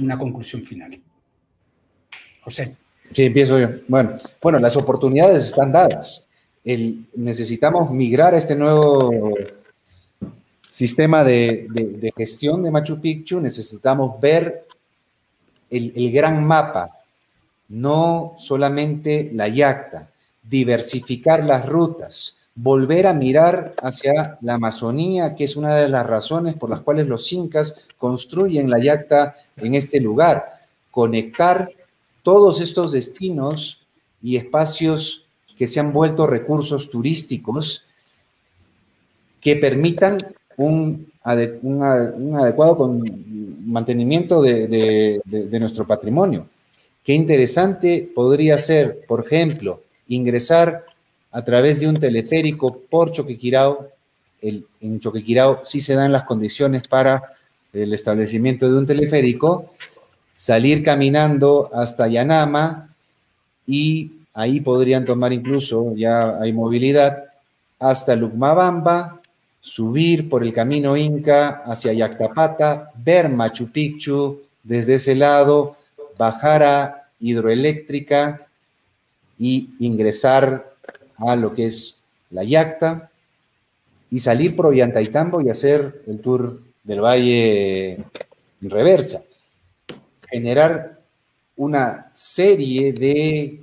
Una conclusión final. José. Sí, empiezo yo. Bueno, bueno las oportunidades están dadas. necesitamos migrar a este nuevo sistema de, gestión de Machu Picchu. Necesitamos ver el, el gran mapa, no solamente la yacta, diversificar las rutas, volver a mirar hacia la Amazonía, que es una de las razones por las cuales los incas construyen la yacta en este lugar, conectar todos estos destinos y espacios que se han vuelto recursos turísticos que permitan un, adecuado mantenimiento de, nuestro patrimonio. Qué interesante podría ser, por ejemplo, ingresar a través de un teleférico por Choquequirao. en Choquequirao sí se dan las condiciones para el establecimiento de un teleférico salir caminando hasta Yanama y ahí podrían tomar incluso, ya hay movilidad, hasta Lucmabamba, subir por el camino Inca hacia Yactapata, ver Machu Picchu desde ese lado, bajar a hidroeléctrica y ingresar a lo que es la Yacta y salir por Ollantaytambo y hacer el tour del valle en reversa generar una serie de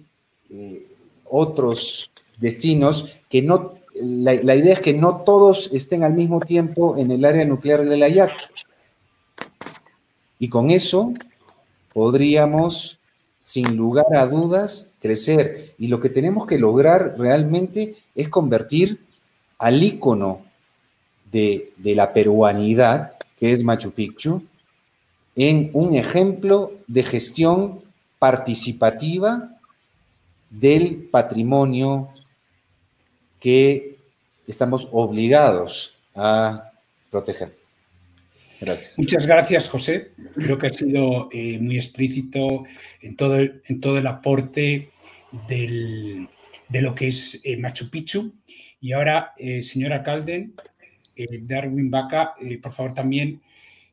eh, otros destinos que no, la, idea es que no todos estén al mismo tiempo en el área nuclear de la IAC. Y con eso podríamos, sin lugar a dudas, crecer. Y lo que tenemos que lograr realmente es convertir al ícono de, de la peruanidad, que es Machu Picchu, en un ejemplo de gestión participativa del patrimonio que estamos obligados a proteger. Muchas gracias, José. Creo que ha sido eh, muy explícito en todo, el, en todo el aporte de lo que es eh, Machu Picchu. Y ahora, eh, señora Calden, Darwin Baca, por favor, también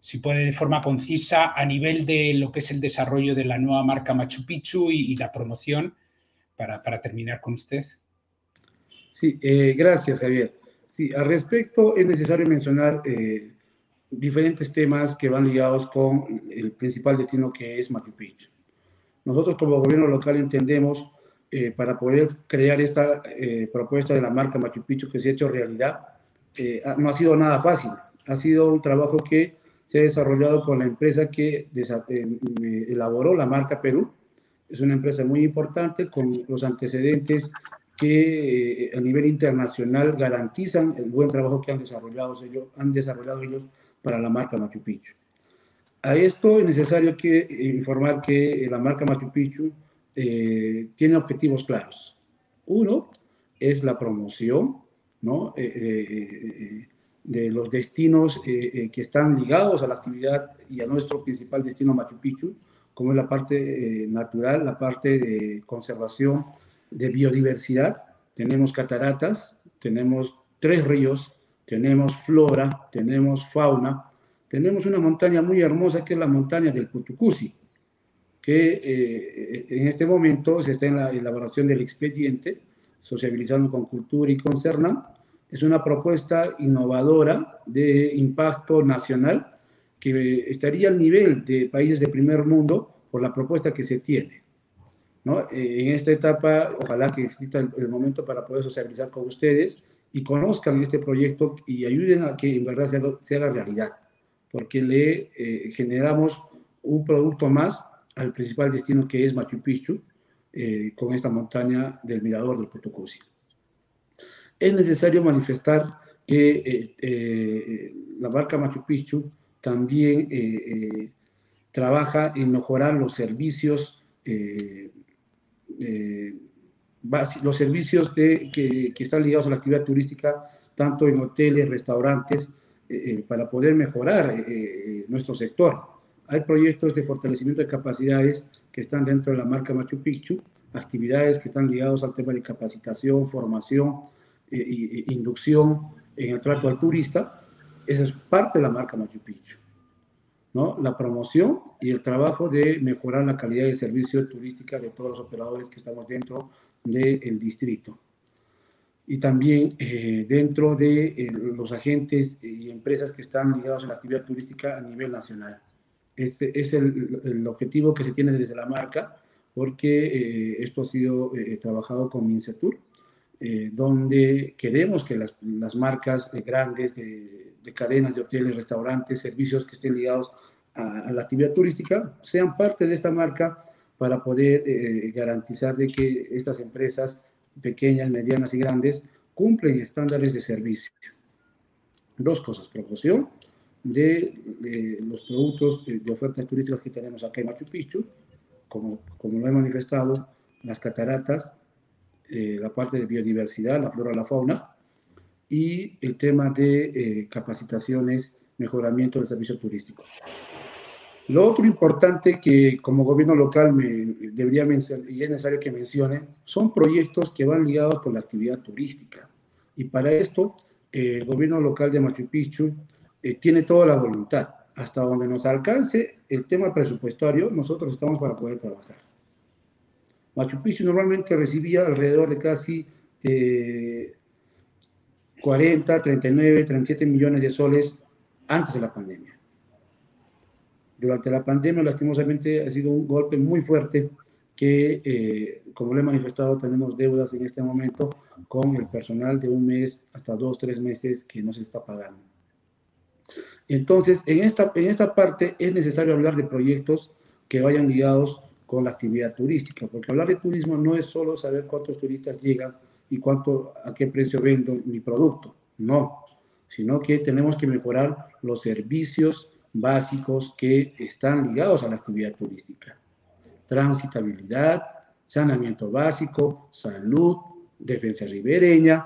si puede de forma concisa a nivel de lo que es el desarrollo de la nueva marca Machu Picchu y, la promoción para, terminar con usted. Sí, eh, gracias, Javier. Sí, al respecto es necesario mencionar eh, diferentes temas que van ligados con el principal destino que es Machu Picchu. Nosotros como gobierno local entendemos eh, para poder crear esta propuesta de la marca Machu Picchu que se ha hecho realidad, no ha sido nada fácil. Ha sido un trabajo que se ha desarrollado con la empresa que elaboró la marca Perú. Es una empresa muy importante con los antecedentes que eh, a nivel internacional garantizan el buen trabajo que han desarrollado ellos, han desarrollado ellos para la marca Machu Picchu. A esto es necesario que, eh, informar que la marca Machu Picchu eh, tiene objetivos claros. Uno es la promoción ¿no? de los destinos que están ligados a la actividad y a nuestro principal destino Machu Picchu, como es la parte natural, la parte de conservación de biodiversidad. Tenemos cataratas, tenemos tres ríos, tenemos flora, tenemos fauna, tenemos una montaña muy hermosa que es la montaña del Putucusi, que eh, en este momento se está en la elaboración del expediente, sociabilizando con Cultura y con CERNAM. Es una propuesta innovadora de impacto nacional que estaría al nivel de países de primer mundo por la propuesta que se tiene. Eh, en esta etapa, ojalá que exista el, momento para poder socializar con ustedes y conozcan este proyecto y ayuden a que en verdad se haga, realidad, porque le eh, generamos un producto más al principal destino que es Machu Picchu, eh, con esta montaña del mirador del Putucusi. Es necesario manifestar que la marca Machu Picchu también trabaja en mejorar los servicios eh, los servicios de, que, están ligados a la actividad turística, tanto en hoteles, restaurantes, eh, eh, para poder mejorar nuestro sector. Hay proyectos de fortalecimiento de capacidades que están dentro de la marca Machu Picchu, actividades que están ligadas al tema de capacitación, formación, e inducción en el trato al turista. Esa es parte de la marca Machu Picchu. ¿no? la promoción y el trabajo de mejorar la calidad de servicio turística de todos los operadores que estamos dentro del distrito. Y también eh, dentro de eh, los agentes y empresas que están ligados a la actividad turística a nivel nacional. Este es el, el objetivo que se tiene desde la marca, porque eh, esto ha sido trabajado con Mincetur, donde queremos que las, las marcas grandes de, de cadenas de hoteles, restaurantes, servicios que estén ligados a, la actividad turística, sean parte de esta marca para poder eh, garantizar de que estas empresas pequeñas, medianas y grandes cumplen estándares de servicio. Dos cosas, promoción de, los productos de, ofertas turísticas que tenemos acá en Machu Picchu, como, como lo he manifestado, las cataratas, eh, la parte de biodiversidad, la flora, la fauna, y el tema de eh, capacitaciones, mejoramiento del servicio turístico. Lo otro importante que como gobierno local me debería mencionar, y es necesario que mencione, son proyectos que van ligados con la actividad turística. Y para esto, el gobierno local de Machu Picchu eh, tiene toda la voluntad. Hasta donde nos alcance el tema presupuestario, nosotros estamos para poder trabajar. Machu Picchu normalmente recibía alrededor de casi eh, 40, 39, 37 millones de soles antes de la pandemia. Durante la pandemia, lastimosamente, ha sido un golpe muy fuerte que, eh, como le he manifestado, tenemos deudas en este momento con el personal de un mes hasta dos, tres meses que no se está pagando. Entonces, en esta, en esta parte es necesario hablar de proyectos que vayan ligados con la actividad turística, porque hablar de turismo no es solo saber cuántos turistas llegan y cuánto, a qué precio vendo mi producto. No, sino que tenemos que mejorar los servicios básicos que están ligados a la actividad turística. Transitabilidad, saneamiento básico, salud, defensa ribereña,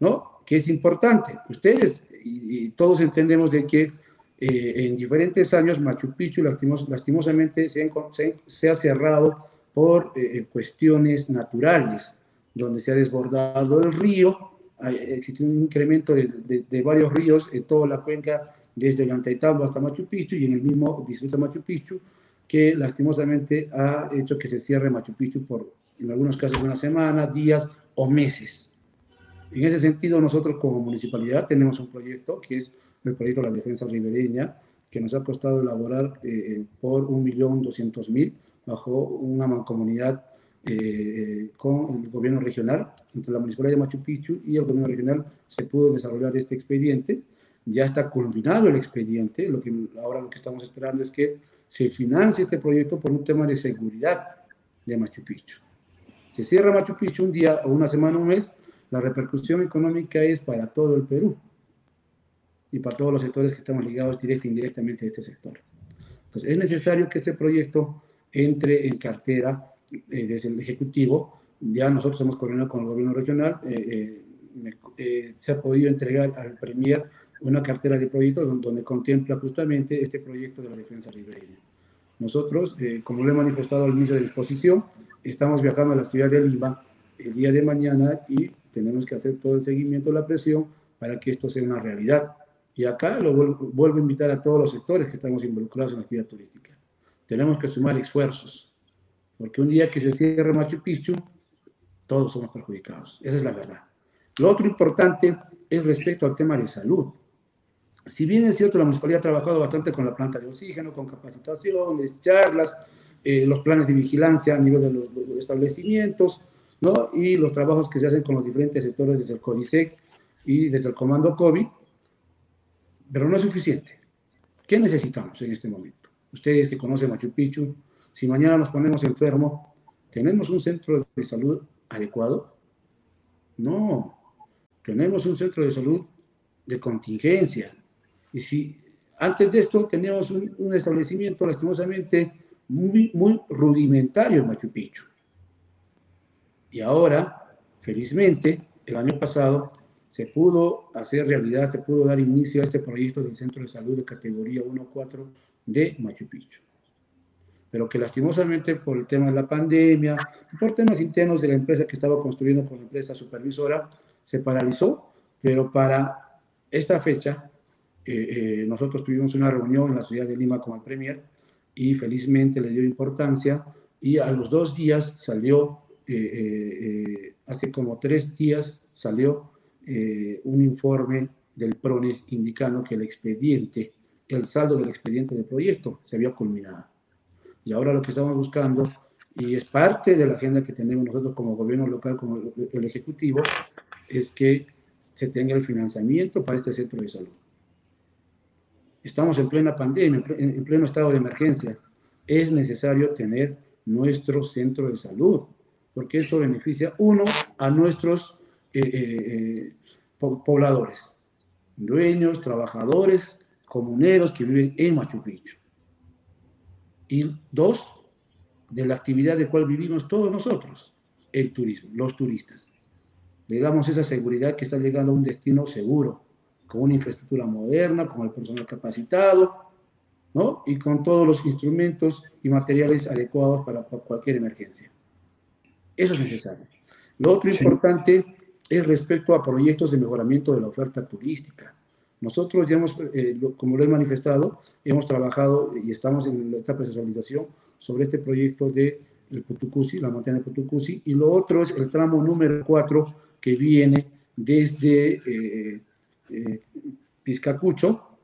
¿no? Que es importante. Ustedes y, todos entendemos de que eh, en diferentes años Machu Picchu lastimosamente se, ha cerrado por eh, cuestiones naturales, donde se ha desbordado el río, existe un incremento de, varios ríos en toda la cuenca, desde Ollantaytambo hasta Machu Picchu y en el mismo distrito de Machu Picchu, que lastimosamente ha hecho que se cierre Machu Picchu por, en algunos casos, una semana, días o meses. En ese sentido, nosotros como municipalidad tenemos un proyecto que es el proyecto de la defensa ribereña, que nos ha costado elaborar eh, por 1.200.000 bajo una mancomunidad eh, con el gobierno regional, entre la municipalidad de Machu Picchu y el gobierno regional, se pudo desarrollar este expediente. Ya está culminado el expediente, lo que ahora lo que estamos esperando es que se financie este proyecto por un tema de seguridad de Machu Picchu. Se cierra Machu Picchu un día o una semana, un mes, la repercusión económica es para todo el Perú y para todos los sectores que estamos ligados directa e indirectamente a este sector. Entonces, es necesario que este proyecto entre en cartera eh, desde el Ejecutivo. Ya nosotros hemos coordinado con el gobierno regional. Eh, eh, se ha podido entregar al Premier una cartera de proyectos donde, contempla justamente este proyecto de la defensa ribereña. Nosotros, como lo he manifestado al inicio de la exposición, estamos viajando a la ciudad de Lima el día de mañana y tenemos que hacer todo el seguimiento la presión para que esto sea una realidad. Y acá lo vuelvo, vuelvo a invitar a todos los sectores que estamos involucrados en la actividad turística. Tenemos que sumar esfuerzos, porque un día que se cierre Machu Picchu, todos somos perjudicados. Esa es la verdad. Lo otro importante es respecto al tema de salud. Si bien es cierto, la municipalidad ha trabajado bastante con la planta de oxígeno, con capacitaciones, charlas, eh, los planes de vigilancia a nivel de los, establecimientos, ¿no? y los trabajos que se hacen con los diferentes sectores desde el CODISEC y desde el Comando COVID, pero no es suficiente. ¿Qué necesitamos en este momento? Ustedes que conocen Machu Picchu, si mañana nos ponemos enfermos, ¿tenemos un centro de salud adecuado? No, tenemos un centro de salud de contingencia. Y si antes de esto teníamos un, establecimiento lastimosamente muy, muy rudimentario en Machu Picchu. Y ahora, felizmente, el año pasado se pudo hacer realidad, se pudo dar inicio a este proyecto del Centro de Salud de categoría 1-4 de Machu Picchu. Pero que lastimosamente por el tema de la pandemia, por temas internos de la empresa que estaba construyendo con la empresa supervisora, se paralizó, pero para esta fecha eh, eh, nosotros tuvimos una reunión en la ciudad de Lima con el Premier y felizmente le dio importancia y a los dos días salió, eh, hace como tres días salió eh, un informe del PRONES indicando que el expediente, el saldo del expediente del proyecto se había culminado. Y ahora lo que estamos buscando, y es parte de la agenda que tenemos nosotros como gobierno local, como el Ejecutivo, es que se tenga el financiamiento para este centro de salud. Estamos en plena pandemia, en pleno estado de emergencia. Es necesario tener nuestro centro de salud, porque eso beneficia, uno, a nuestros eh, eh, pobladores, dueños, trabajadores, comuneros que viven en Machu Picchu. Y dos, de la actividad de cual vivimos todos nosotros, el turismo, los turistas. Le damos esa seguridad que está llegando a un destino seguro, con una infraestructura moderna, con el personal capacitado, ¿no? Y con todos los instrumentos y materiales adecuados para, cualquier emergencia. Eso es necesario. Lo otro importante es respecto a proyectos de mejoramiento de la oferta turística. Nosotros ya hemos, eh, como lo he manifestado, hemos trabajado y estamos en la etapa de socialización sobre este proyecto de el Putucusi, la montaña de Putucusi, y lo otro es el tramo número 4 que viene desde eh, eh, Pizcacucho,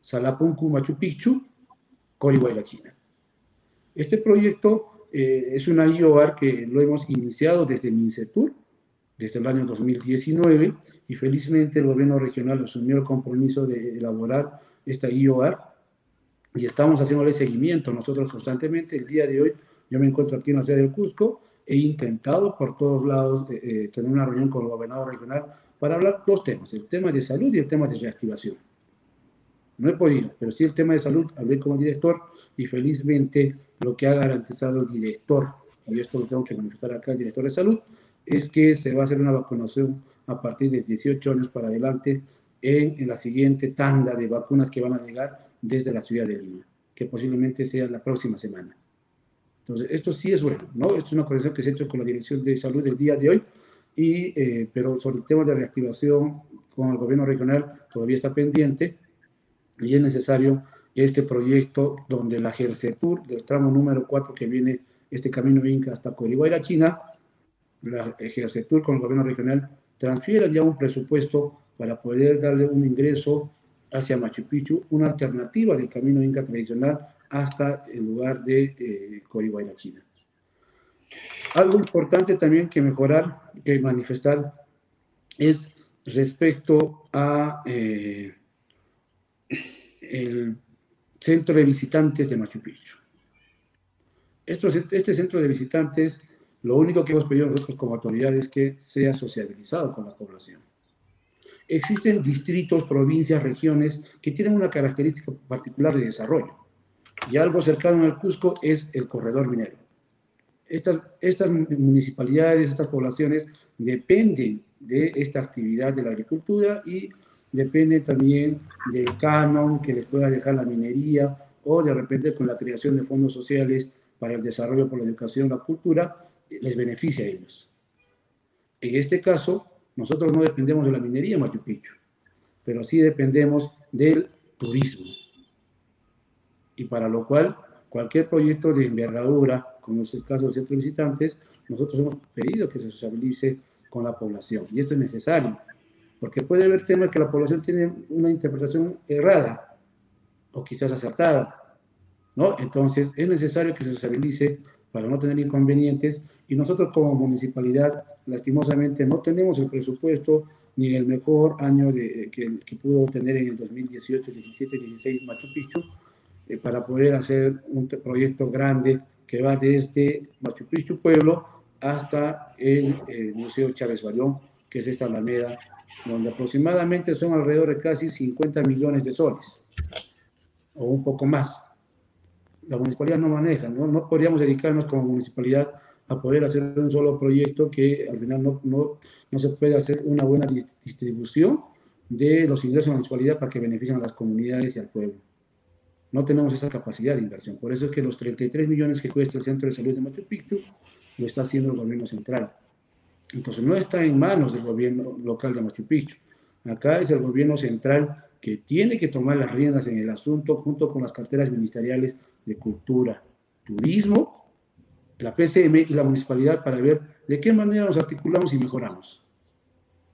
Salapuncu, Machu Picchu, Corihuayla, China. Este proyecto es una IOAR que lo hemos iniciado desde MINCETUR, desde el año 2019 y felizmente el gobierno regional asumió el compromiso de elaborar esta IOR y estamos haciéndole seguimiento nosotros constantemente. El día de hoy yo me encuentro aquí en la ciudad del Cusco, he intentado por todos lados eh, eh, tener una reunión con el gobernador regional para hablar dos temas, el tema de salud y el tema de reactivación. No he podido, pero sí el tema de salud, hablé con el director y felizmente lo que ha garantizado el director, y esto lo tengo que manifestar acá, el director de salud, es que se va a hacer una vacunación a partir de 18 años para adelante en, la siguiente tanda de vacunas que van a llegar desde la ciudad de Lima, que posiblemente sea la próxima semana. Entonces, esto sí es bueno, ¿no? Esto es una corrección que se ha hecho con la Dirección de Salud el día de hoy, y, eh, pero sobre el tema de reactivación con el gobierno regional todavía está pendiente y es necesario este proyecto donde la Gersetur del tramo número 4 que viene este camino Inca hasta Corihuayra, China, la Ejercetur con el gobierno regional transfieran ya un presupuesto para poder darle un ingreso hacia Machu Picchu, una alternativa del camino inca tradicional hasta el lugar de eh, China. Algo importante también que mejorar, que manifestar, es respecto a eh, el centro de visitantes de Machu Picchu. este centro de visitantes, lo único que hemos pedido nosotros como autoridades es que sea sociabilizado con la población. Existen distritos, provincias, regiones que tienen una característica particular de desarrollo. Y algo cercano al Cusco es el corredor minero. Estas, estas municipalidades, estas poblaciones dependen de esta actividad de la agricultura y depende también del canon que les pueda dejar la minería o de repente con la creación de fondos sociales para el desarrollo por la educación la cultura, les beneficia a ellos. En este caso, nosotros no dependemos de la minería Machu Picchu, pero sí dependemos del turismo. Y para lo cual, cualquier proyecto de envergadura, como es el caso del centro de visitantes, nosotros hemos pedido que se sociabilice con la población. Y esto es necesario, porque puede haber temas que la población tiene una interpretación errada o quizás acertada, ¿no? Entonces es necesario que se sociabilice para no tener inconvenientes y nosotros como municipalidad lastimosamente no tenemos el presupuesto ni el mejor año de, que, que, pudo tener en el 2018, 17, 16 Machu Picchu eh, para poder hacer un proyecto grande que va desde Machu Picchu Pueblo hasta el, el Museo Chávez Bayón, que es esta alameda donde aproximadamente son alrededor de casi 50 millones de soles, o un poco más. La municipalidad no maneja, ¿no? No podríamos dedicarnos como municipalidad a poder hacer un solo proyecto que al final no, no, no se puede hacer una buena distribución de los ingresos de la municipalidad para que beneficien a las comunidades y al pueblo. No tenemos esa capacidad de inversión. Por eso es que los 33 millones que cuesta el Centro de Salud de Machu Picchu lo está haciendo el gobierno central. Entonces no está en manos del gobierno local de Machu Picchu. Acá es el gobierno central que tiene que tomar las riendas en el asunto junto con las carteras ministeriales de cultura, turismo, la PCM y la municipalidad para ver de qué manera nos articulamos y mejoramos.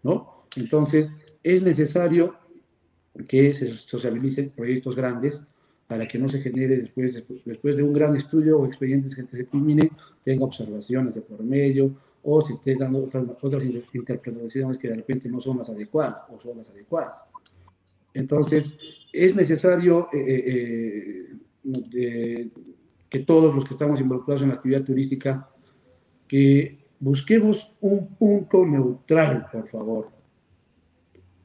¿no? Entonces es necesario que se sociabilicen proyectos grandes para que no se genere después, después de un gran estudio o expedientes que se culmine, tenga observaciones de por medio, o si esté dando otras, otras interpretaciones que de repente no son las adecuadas o son las adecuadas. Entonces, es necesario eh, eh, eh, que todos los que estamos involucrados en la actividad turística, que busquemos un punto neutral, por favor,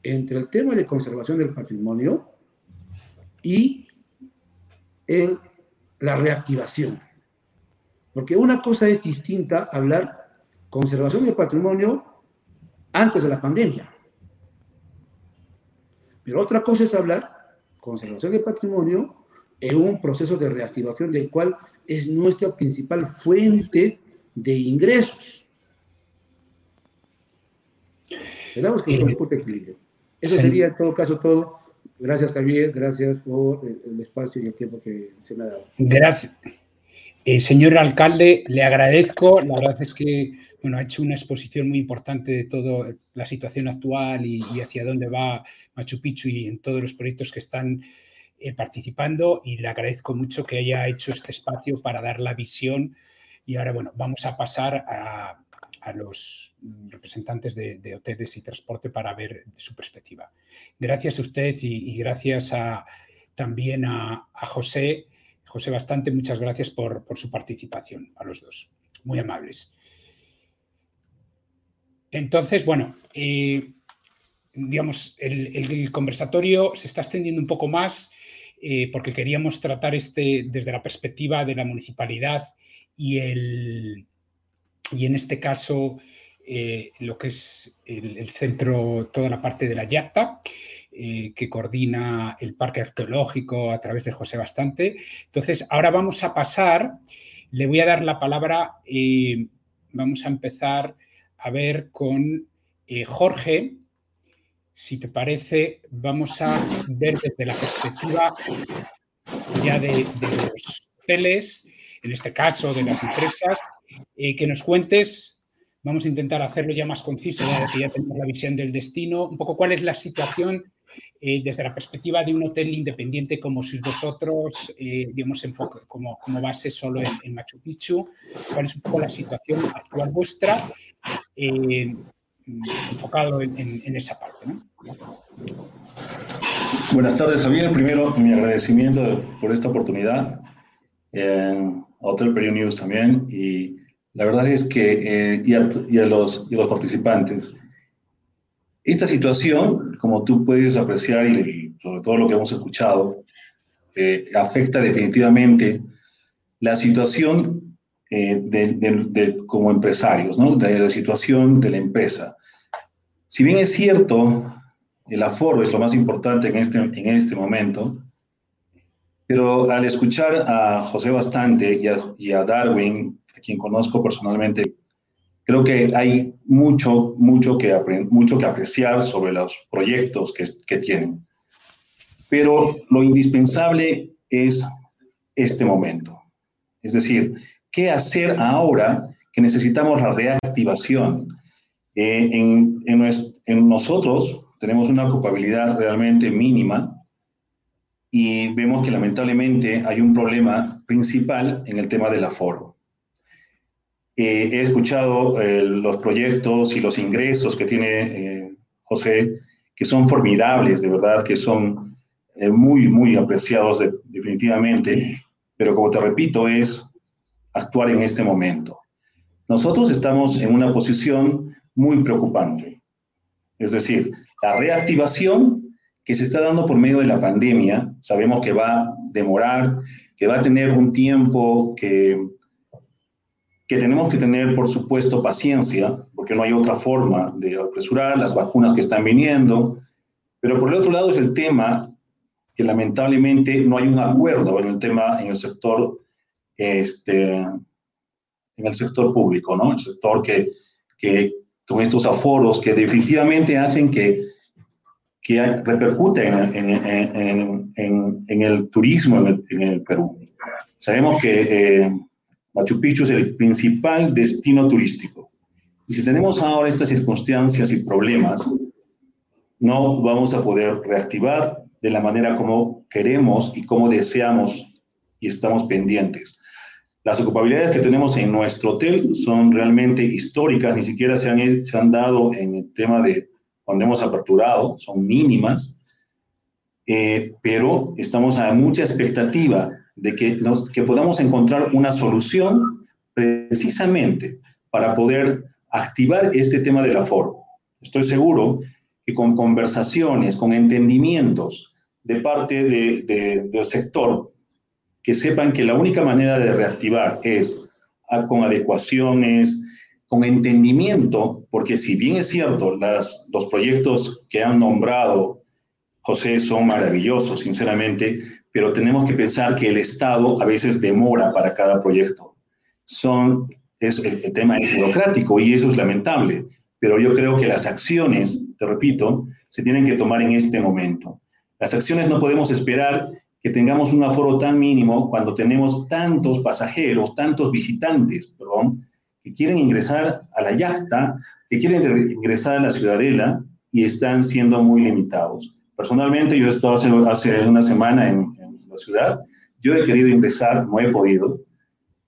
entre el tema de conservación del patrimonio y el, la reactivación. Porque una cosa es distinta hablar conservación del patrimonio antes de la pandemia. Pero otra cosa es hablar conservación del patrimonio en un proceso de reactivación del cual es nuestra principal fuente de ingresos. Tenemos que buscar un de equilibrio. Eso sería en todo caso todo. Gracias Javier, gracias por el espacio y el tiempo que se me ha dado. Gracias. Eh, señor alcalde, le agradezco. La verdad es que bueno, ha hecho una exposición muy importante de toda la situación actual y, hacia dónde va Machu Picchu y en todos los proyectos que están eh, participando. Y le agradezco mucho que haya hecho este espacio para dar la visión. Y ahora, bueno, vamos a pasar a, los representantes de, hoteles y transporte para ver su perspectiva. Gracias a usted y, gracias también a José José Bastante, muchas gracias por, su participación, a los dos. Muy amables. Entonces, bueno, eh, digamos, el, conversatorio se está extendiendo un poco más eh, porque queríamos tratar este desde la perspectiva de la municipalidad y, el, y en este caso eh, lo que es el, centro, toda la parte de la YACTA. Eh, que coordina el Parque Arqueológico a través de José Bastante. Entonces, ahora vamos a pasar, le voy a dar la palabra, eh, vamos a empezar a ver con Jorge. Si te parece, vamos a ver desde la perspectiva ya de, los hoteles, en este caso de las empresas, que nos cuentes Vamos a intentar hacerlo ya más conciso, ya que ya tenemos la visión del destino. Un poco cuál es la situación eh, desde la perspectiva de un hotel independiente como sois vosotros, eh, digamos, como, como, base solo en, Machu Picchu. ¿Cuál es un poco la situación actual vuestra? Eh, enfocado en, esa parte. Buenas tardes, Javier. Primero, mi agradecimiento por esta oportunidad. a Hotel Perio News también. Y la verdad es que, eh, y, a, los, los participantes, esta situación, como tú puedes apreciar y sobre todo lo que hemos escuchado, eh, afecta definitivamente la situación eh, de, como empresarios, ¿no? de la situación de la empresa. Si bien es cierto, el aforo es lo más importante en este, en este momento, pero al escuchar a José Bastante y a, y a Darwin a quien conozco personalmente, creo que hay mucho, mucho que, mucho que apreciar sobre los proyectos que, que tienen. Pero lo indispensable es este momento. Es decir, ¿qué hacer ahora que necesitamos la reactivación? Eh, en, en, en, nosotros tenemos una ocupabilidad realmente mínima y vemos que lamentablemente hay un problema principal en el tema del aforo. Eh, he escuchado eh, los proyectos y los ingresos que tiene eh, José, que son formidables, de verdad, que son muy, muy apreciados definitivamente, pero como te repito, es actuar en este momento. Nosotros estamos en una posición muy preocupante. Es decir, la reactivación que se está dando por medio de la pandemia, sabemos que va a demorar, que va a tener un tiempo que que tenemos que tener, por supuesto, paciencia, porque no hay otra forma de apresurar las vacunas que están viniendo, pero por el otro lado es el tema que lamentablemente no hay un acuerdo en el tema, en el sector, este, en el sector público, ¿no? El sector que, que con estos aforos que definitivamente hacen que, que repercute en, en, en, en el turismo en el, Perú. Sabemos que eh, Machu Picchu es el principal destino turístico. Y si tenemos ahora estas circunstancias y problemas, no vamos a poder reactivar de la manera como queremos y como deseamos y estamos pendientes. Las ocupabilidades que tenemos en nuestro hotel son realmente históricas, ni siquiera se han, se han dado en el tema de cuando hemos aperturado, son mínimas, eh, pero estamos a mucha expectativa de que, nos, que podamos encontrar una solución precisamente para poder activar este tema del aforo. Estoy seguro que con conversaciones, con entendimientos de parte de, del sector, que sepan que la única manera de reactivar es con adecuaciones, con entendimiento, porque si bien es cierto, las, los proyectos que han nombrado José son maravillosos, sinceramente, pero tenemos que pensar que el Estado a veces demora para cada proyecto. Son, es, el, tema es burocrático y eso es lamentable, pero yo creo que las acciones, te repito, se tienen que tomar en este momento. Las acciones no podemos esperar que tengamos un aforo tan mínimo cuando tenemos tantos pasajeros, tantos visitantes, perdón, que quieren ingresar a la yacta, que quieren ingresar a la ciudadela y están siendo muy limitados. Personalmente, yo he estado hace, hace una semana en, ciudad. Yo he querido ingresar, no he podido,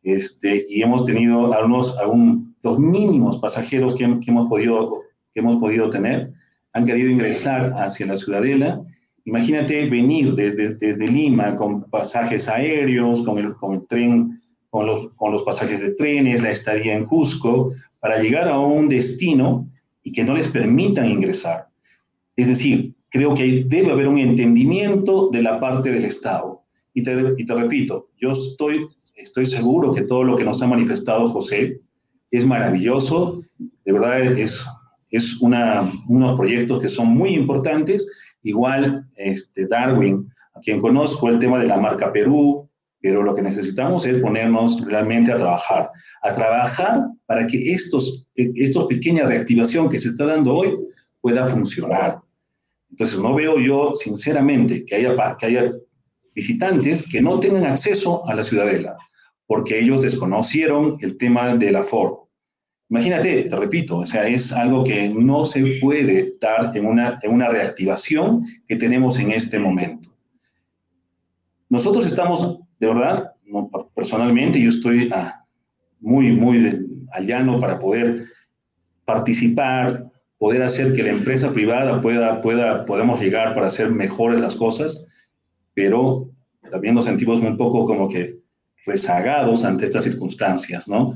este, y hemos tenido algunos, algún, los mínimos pasajeros que, hemos podido, que hemos podido tener, han querido ingresar hacia la ciudadela. Imagínate venir desde, desde Lima con pasajes aéreos, con el, con el tren, con los, con los pasajes de trenes, la estadía en Cusco, para llegar a un destino y que no les permitan ingresar. Es decir, creo que debe haber un entendimiento de la parte del Estado. Y te, y te repito, yo estoy, estoy seguro que todo lo que nos ha manifestado José es maravilloso, de verdad es, es una, unos proyectos que son muy importantes. Igual este, Darwin, a quien conozco, el tema de la marca Perú, pero lo que necesitamos es ponernos realmente a trabajar, a trabajar para que estos, estos pequeña reactivación que se está dando hoy pueda funcionar. Entonces, no veo yo, sinceramente, que haya, que haya visitantes que no tengan acceso a la ciudadela, porque ellos desconocieron el tema del aforo. Imagínate, te repito, o sea, es algo que no se puede dar en una, en una reactivación que tenemos en este momento. Nosotros estamos, de verdad, personalmente, yo estoy ah, muy, muy al llano para poder participar, poder hacer que la empresa privada pueda, pueda, podamos llegar para hacer mejores las cosas, pero también nos sentimos un poco como que rezagados ante estas circunstancias, ¿no?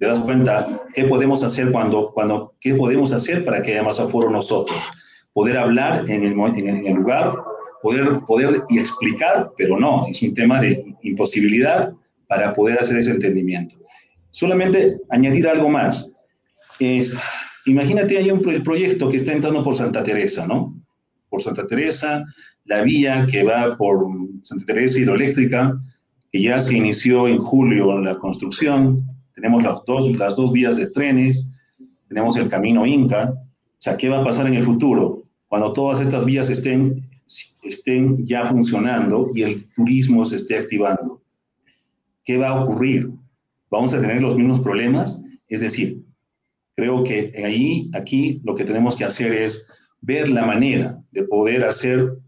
te das cuenta, ¿qué podemos hacer cuando, cuando, qué podemos hacer para que haya más aforo nosotros? Poder hablar en el, en el lugar, poder, poder y explicar, pero no, es un tema de imposibilidad para poder hacer ese entendimiento. Solamente añadir algo más. Es, imagínate, hay un proyecto que está entrando por Santa Teresa, ¿no? Por Santa Teresa, la vía que va por Santa Teresa hidroeléctrica, que ya se inició en julio la construcción, tenemos las dos, las dos vías de trenes, tenemos el camino Inca. O sea, ¿qué va a pasar en el futuro? Cuando todas estas vías estén, estén ya funcionando y el turismo se esté activando. ¿Qué va a ocurrir? ¿Vamos a tener los mismos problemas? Es decir, creo que ahí, aquí, lo que tenemos que hacer es ver la manera de poder hacer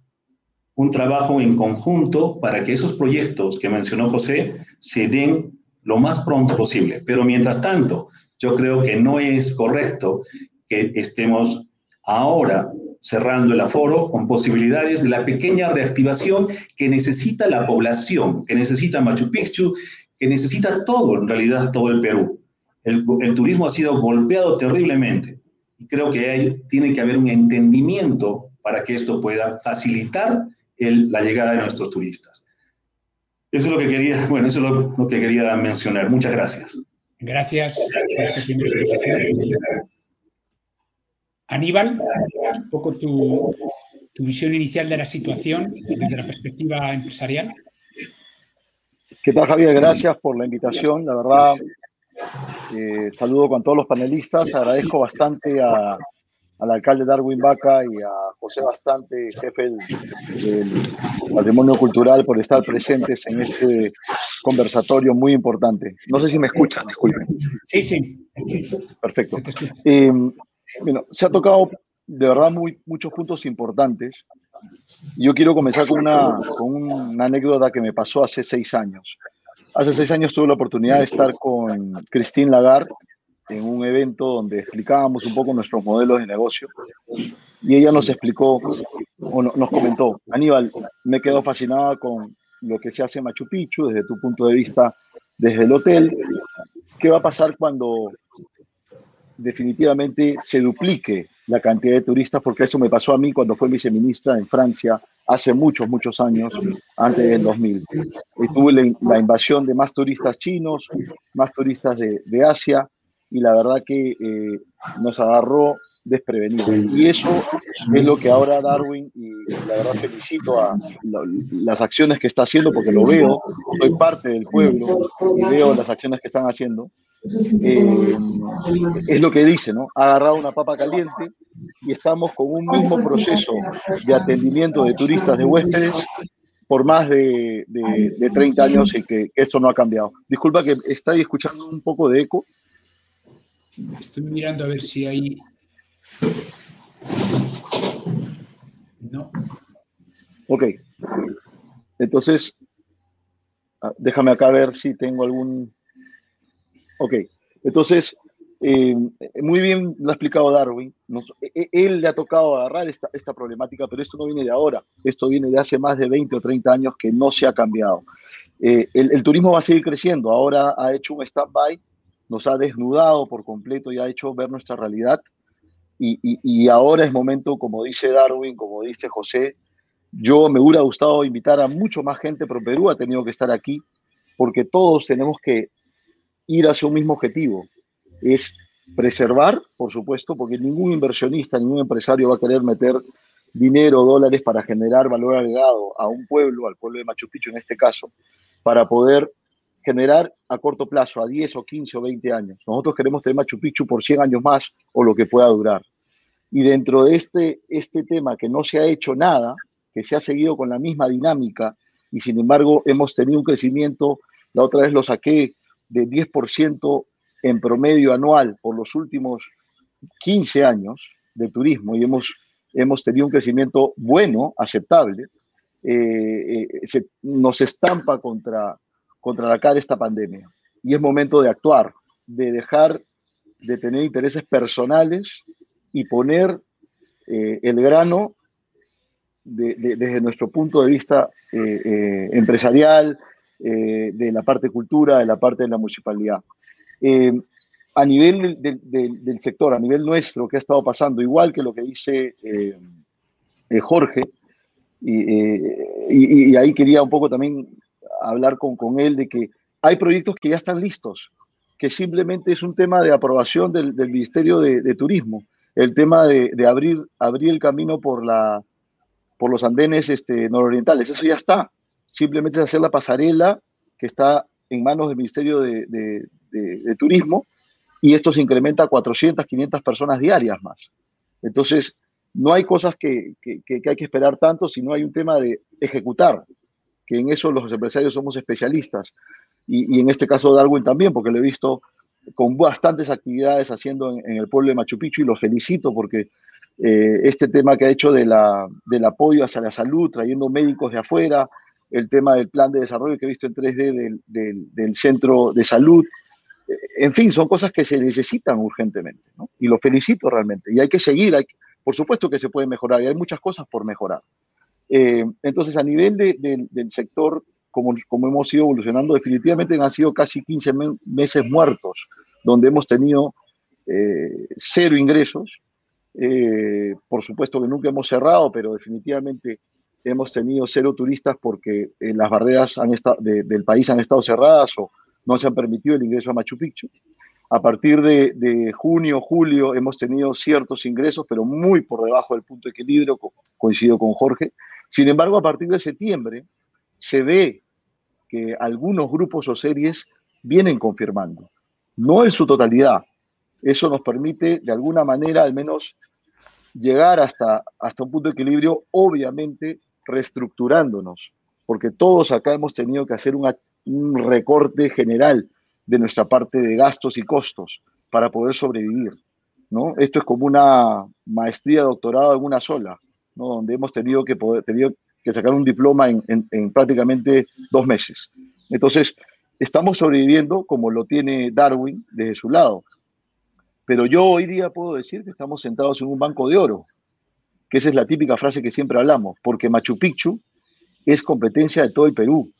un trabajo en conjunto para que esos proyectos que mencionó José se den lo más pronto posible. Pero mientras tanto, yo creo que no es correcto que estemos ahora cerrando el aforo con posibilidades de la pequeña reactivación que necesita la población, que necesita Machu Picchu, que necesita todo, en realidad todo el Perú. El, turismo ha sido golpeado terriblemente y creo que hay, tiene que haber un entendimiento para que esto pueda facilitar la llegada de nuestros turistas. Eso es lo que quería, bueno, eso es lo, que quería mencionar. Muchas gracias. Gracias. Aníbal, un poco tu, visión inicial de la situación desde la perspectiva empresarial. ¿Qué tal, Javier? Gracias por la invitación. La verdad, eh, saludo con todos los panelistas. Agradezco bastante a, al alcalde Darwin Vaca y a José Bastante, jefe del, Patrimonio Cultural, por estar presentes en este conversatorio muy importante. No sé si me escuchan, disculpen. Sí, sí. Perfecto. Eh, bueno, se ha tocado de verdad muy, muchos puntos importantes. Yo quiero comenzar con una, con una anécdota que me pasó hace seis años. Hace seis años tuve la oportunidad de estar con Christine Lagarde en un evento donde explicábamos un poco nuestros modelos de negocio y ella nos explicó o nos comentó, Aníbal, me quedo fascinada con lo que se hace en Machu Picchu desde tu punto de vista, desde el hotel. ¿Qué va a pasar cuando definitivamente se duplique la cantidad de turistas? Porque eso me pasó a mí cuando fue viceministra en Francia hace muchos, muchos años, antes del 2000. Y tuve la, invasión de más turistas chinos, más turistas de, de Asia, y la verdad que eh, nos agarró desprevenido. Y eso es lo que ahora Darwin, y la verdad felicito a las acciones que está haciendo, porque lo veo, soy parte del pueblo y veo las acciones que están haciendo, eh, es lo que dice, ¿no? Ha agarrado una papa caliente y estamos con un mismo proceso de atendimiento de turistas, de huéspedes, por más de, de, 30 años y que, que esto no ha cambiado. Disculpa que estoy escuchando un poco de eco, Estoy mirando a ver si hay... No. Ok. Entonces, ah, déjame acá ver si tengo algún... Ok. Entonces, eh, muy bien lo ha explicado Darwin. E, e, él le ha tocado agarrar esta, esta, problemática, pero esto no viene de ahora. Esto viene de hace más de 20 o 30 años que no se ha cambiado. Eh, el, el, turismo va a seguir creciendo. Ahora ha hecho un stand-by nos ha desnudado por completo y ha hecho ver nuestra realidad. Y, ahora es momento, como dice Darwin, como dice José, yo me hubiera gustado invitar a mucho más gente, pero Perú ha tenido que estar aquí porque todos tenemos que ir hacia un mismo objetivo. Es preservar, por supuesto, porque ningún inversionista, ningún empresario va a querer meter dinero, dólares para generar valor agregado a un pueblo, al pueblo de Machu Picchu en este caso, para poder generar a corto plazo, a 10 o 15 o 20 años. Nosotros queremos tener Machu Picchu por 100 años más o lo que pueda durar. Y dentro de este, este tema que no se ha hecho nada, que se ha seguido con la misma dinámica y sin embargo hemos tenido un crecimiento, la otra vez lo saqué, de 10% en promedio anual por los últimos 15 años de turismo y hemos, hemos tenido un crecimiento bueno, aceptable, eh, eh, se, nos estampa contra, contra la cara esta pandemia. Y es momento de actuar, de dejar de tener intereses personales y poner eh, el grano desde nuestro punto de vista empresarial, de la parte cultura, de la parte de la municipalidad. a nivel del sector, a nivel nuestro, ¿qué ha estado pasando? Igual que lo que dice Jorge, eh, y, ahí quería un poco también hablar con, con, él de que hay proyectos que ya están listos, que simplemente es un tema de aprobación del, del Ministerio de, Turismo, el tema de, de, abrir, abrir el camino por, la, por los andenes este, nororientales, eso ya está, simplemente es hacer la pasarela que está en manos del Ministerio de, de Turismo y esto se incrementa a 400, 500 personas diarias más. Entonces, no hay cosas que, hay que esperar tanto, sino hay un tema de ejecutar, que en eso los empresarios somos especialistas. Y, en este caso Darwin también, porque lo he visto con bastantes actividades haciendo en, el pueblo de Machu Picchu y lo felicito porque eh, este tema que ha hecho de la, del apoyo hacia la salud, trayendo médicos de afuera, el tema del plan de desarrollo que he visto en 3D del, centro de salud, eh, en fin, son cosas que se necesitan urgentemente, Y lo felicito realmente. Y hay que seguir, hay, por supuesto que se puede mejorar y hay muchas cosas por mejorar. Eh, entonces, a nivel del sector, como, hemos ido evolucionando, definitivamente han sido casi 15 meses muertos, donde hemos tenido eh, cero ingresos. Eh, por supuesto que nunca hemos cerrado, pero definitivamente hemos tenido cero turistas porque las barreras han estado, del país han estado cerradas o no se han permitido el ingreso a Machu Picchu. A partir de, junio, julio, hemos tenido ciertos ingresos, pero muy por debajo del punto de equilibrio, coincido con Jorge. Sin embargo, a partir de septiembre, se ve que algunos grupos o series vienen confirmando, no en su totalidad. Eso nos permite, de alguna manera, al menos llegar hasta, hasta un punto de equilibrio, obviamente reestructurándonos, porque todos acá hemos tenido que hacer un recorte general de nuestra parte de gastos y costos para poder sobrevivir. ¿no? Esto es como una maestría, doctorado en una sola, donde hemos tenido que, poder, que sacar un diploma en, en, prácticamente dos meses. Entonces, estamos sobreviviendo como lo tiene Darwin desde su lado. Pero yo hoy día puedo decir que estamos sentados en un banco de oro, que esa es la típica frase que siempre hablamos, porque Machu Picchu es competencia de todo el Perú.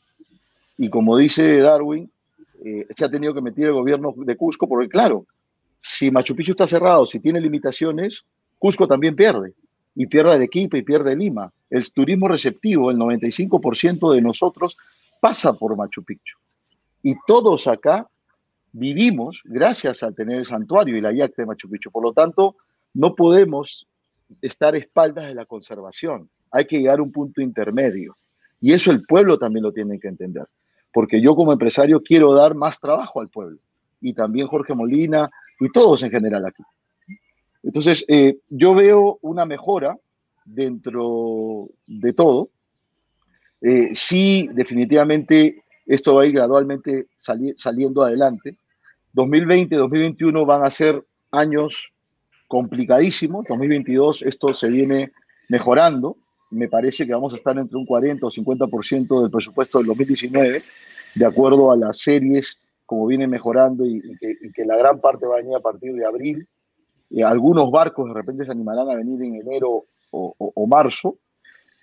Y como dice Darwin, eh, se ha tenido que meter el gobierno de Cusco, porque claro, si Machu Picchu está cerrado, si tiene limitaciones, Cusco también pierde, y pierde Arequipa y pierde Lima. El turismo receptivo, el 95% de nosotros pasa por Machu Picchu. Y todos acá vivimos gracias a tener el santuario y la yacta de Machu Picchu. Por lo tanto, no podemos estar espaldas de la conservación. Hay que llegar a un punto intermedio. Y eso el pueblo también lo tiene que entender porque yo como empresario quiero dar más trabajo al pueblo y también Jorge Molina y todos en general aquí. Entonces, eh, yo veo una mejora dentro de todo. Eh, sí, definitivamente esto va a ir gradualmente saliendo adelante. 2020, 2021 van a ser años complicadísimos. 2022 esto se viene mejorando me parece que vamos a estar entre un 40 o 50% del presupuesto del 2019, de acuerdo a las series, como viene mejorando y, que, la gran parte va a venir a partir de abril. Eh, algunos barcos de repente se animarán a venir en enero o, o marzo,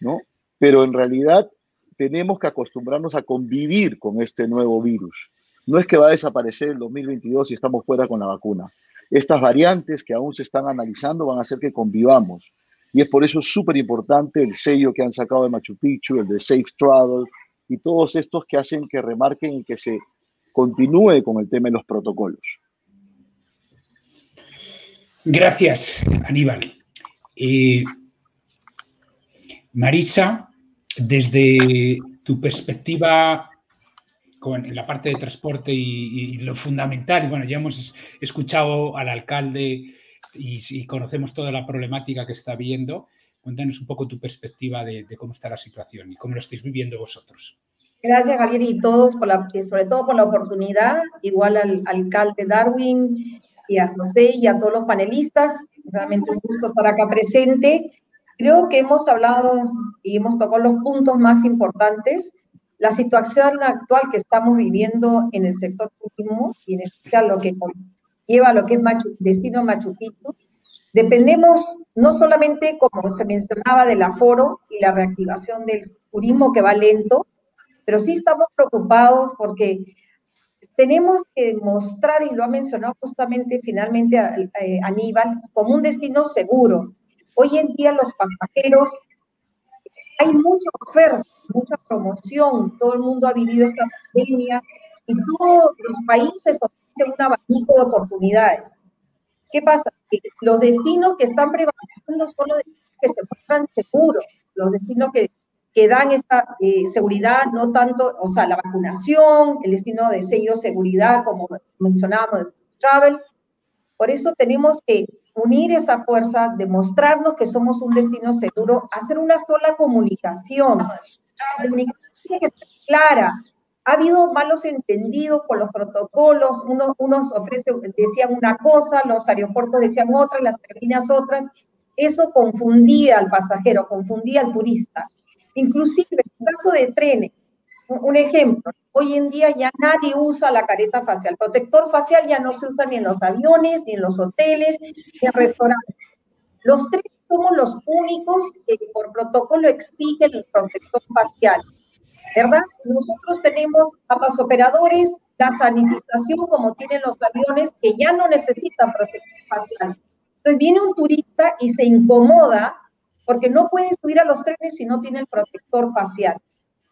¿no? Pero en realidad tenemos que acostumbrarnos a convivir con este nuevo virus. No es que va a desaparecer el 2022 si estamos fuera con la vacuna. Estas variantes que aún se están analizando van a hacer que convivamos y es por eso súper importante el sello que han sacado de Machu Picchu, el de Safe Travel y todos estos que hacen que remarquen y que se continúe con el tema de los protocolos. Gracias, Aníbal. Eh, Marisa, desde tu perspectiva en la parte de transporte y, y, lo fundamental, bueno, ya hemos escuchado al alcalde y, conocemos toda la problemática que está viendo. Cuéntanos un poco tu perspectiva de, cómo está la situación y cómo lo estáis viviendo vosotros. Gracias, Javier, y todos, por la, sobre todo por la oportunidad, igual al, alcalde Darwin y a José y a todos los panelistas. Realmente un gusto estar acá presente. Creo que hemos hablado y hemos tocado los puntos más importantes. La situación actual que estamos viviendo en el sector turismo y en especial lo que lleva a lo que es destino Machu Picchu, dependemos no solamente, como se mencionaba, del aforo y la reactivación del turismo que va lento, pero sí estamos preocupados porque tenemos que mostrar, y lo ha mencionado justamente finalmente eh, Aníbal, como un destino seguro. Hoy en día los pasajeros, hay mucha oferta, mucha promoción, todo el mundo ha vivido esta pandemia y todos los países ofrecen un abanico de oportunidades. ¿Qué pasa? Los destinos que están prevaleciendo son los destinos que se muestran seguros, los destinos que que dan esta eh, seguridad, no tanto, o sea, la vacunación, el destino de sello seguridad, como mencionábamos, travel. Por eso tenemos que unir esa fuerza, demostrarnos que somos un destino seguro, hacer una sola comunicación. La comunicación tiene que ser clara. Ha habido malos entendidos por los protocolos, unos, unos ofrecen, decían una cosa, los aeropuertos decían otra, las aerolíneas otras. Eso confundía al pasajero, confundía al turista. Inclusive, en el caso de trenes, un ejemplo, hoy en día ya nadie usa la careta facial. Protector facial ya no se usa ni en los aviones, ni en los hoteles, ni en restaurantes. Los trenes somos los únicos que por protocolo exigen el protector facial. ¿Verdad? Nosotros tenemos ambas operadores, la sanitización como tienen los aviones que ya no necesitan protector facial. Entonces viene un turista y se incomoda porque no pueden subir a los trenes si no tienen protector facial.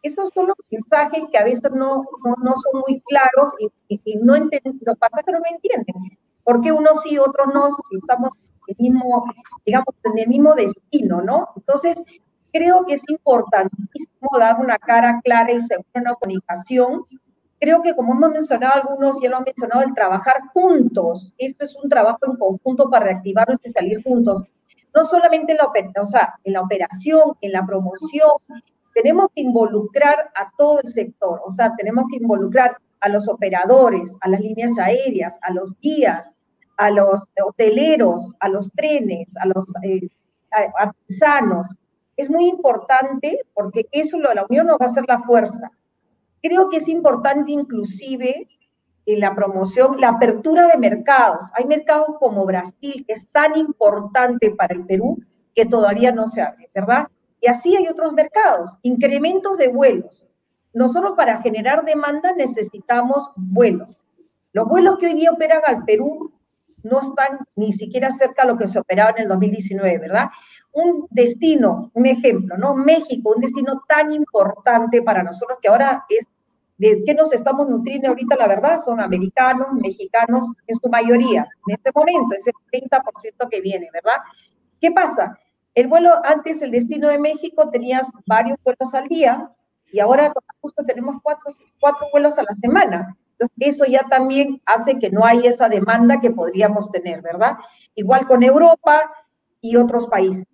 Esos son los mensajes que a veces no, no, son muy claros y, no entienden, los pasajeros no entienden. ¿Por qué unos sí, otros no? Si estamos en el mismo, digamos, en el mismo destino, ¿no? Entonces, creo que es importantísimo dar una cara clara y segura en la comunicación. Creo que, como hemos mencionado algunos, ya lo han mencionado, el trabajar juntos. Esto es un trabajo en conjunto para reactivarnos y salir juntos no solamente en la, o en la operación, en la promoción, tenemos que involucrar a todo el sector, o sea, tenemos que involucrar a los operadores, a las líneas aéreas, a los guías, a los hoteleros, a los trenes, a los eh, artesanos. Es muy importante porque eso lo de la unión nos va a hacer la fuerza. Creo que es importante inclusive la promoción, la apertura de mercados. Hay mercados como Brasil, que es tan importante para el Perú, que todavía no se abre, ¿verdad? Y así hay otros mercados, incrementos de vuelos. Nosotros para generar demanda necesitamos vuelos. Los vuelos que hoy día operan al Perú no están ni siquiera cerca de lo que se operaba en el 2019, ¿verdad? Un destino, un ejemplo, ¿no? México, un destino tan importante para nosotros que ahora es de qué nos estamos nutriendo ahorita, la verdad, son americanos, mexicanos, en su mayoría. En este momento es el 30% que viene, ¿verdad? ¿Qué pasa? El vuelo, antes el destino de México tenías varios vuelos al día y ahora justo tenemos cuatro, cuatro vuelos a la semana. Entonces, eso ya también hace que no hay esa demanda que podríamos tener, ¿verdad? Igual con Europa y otros países.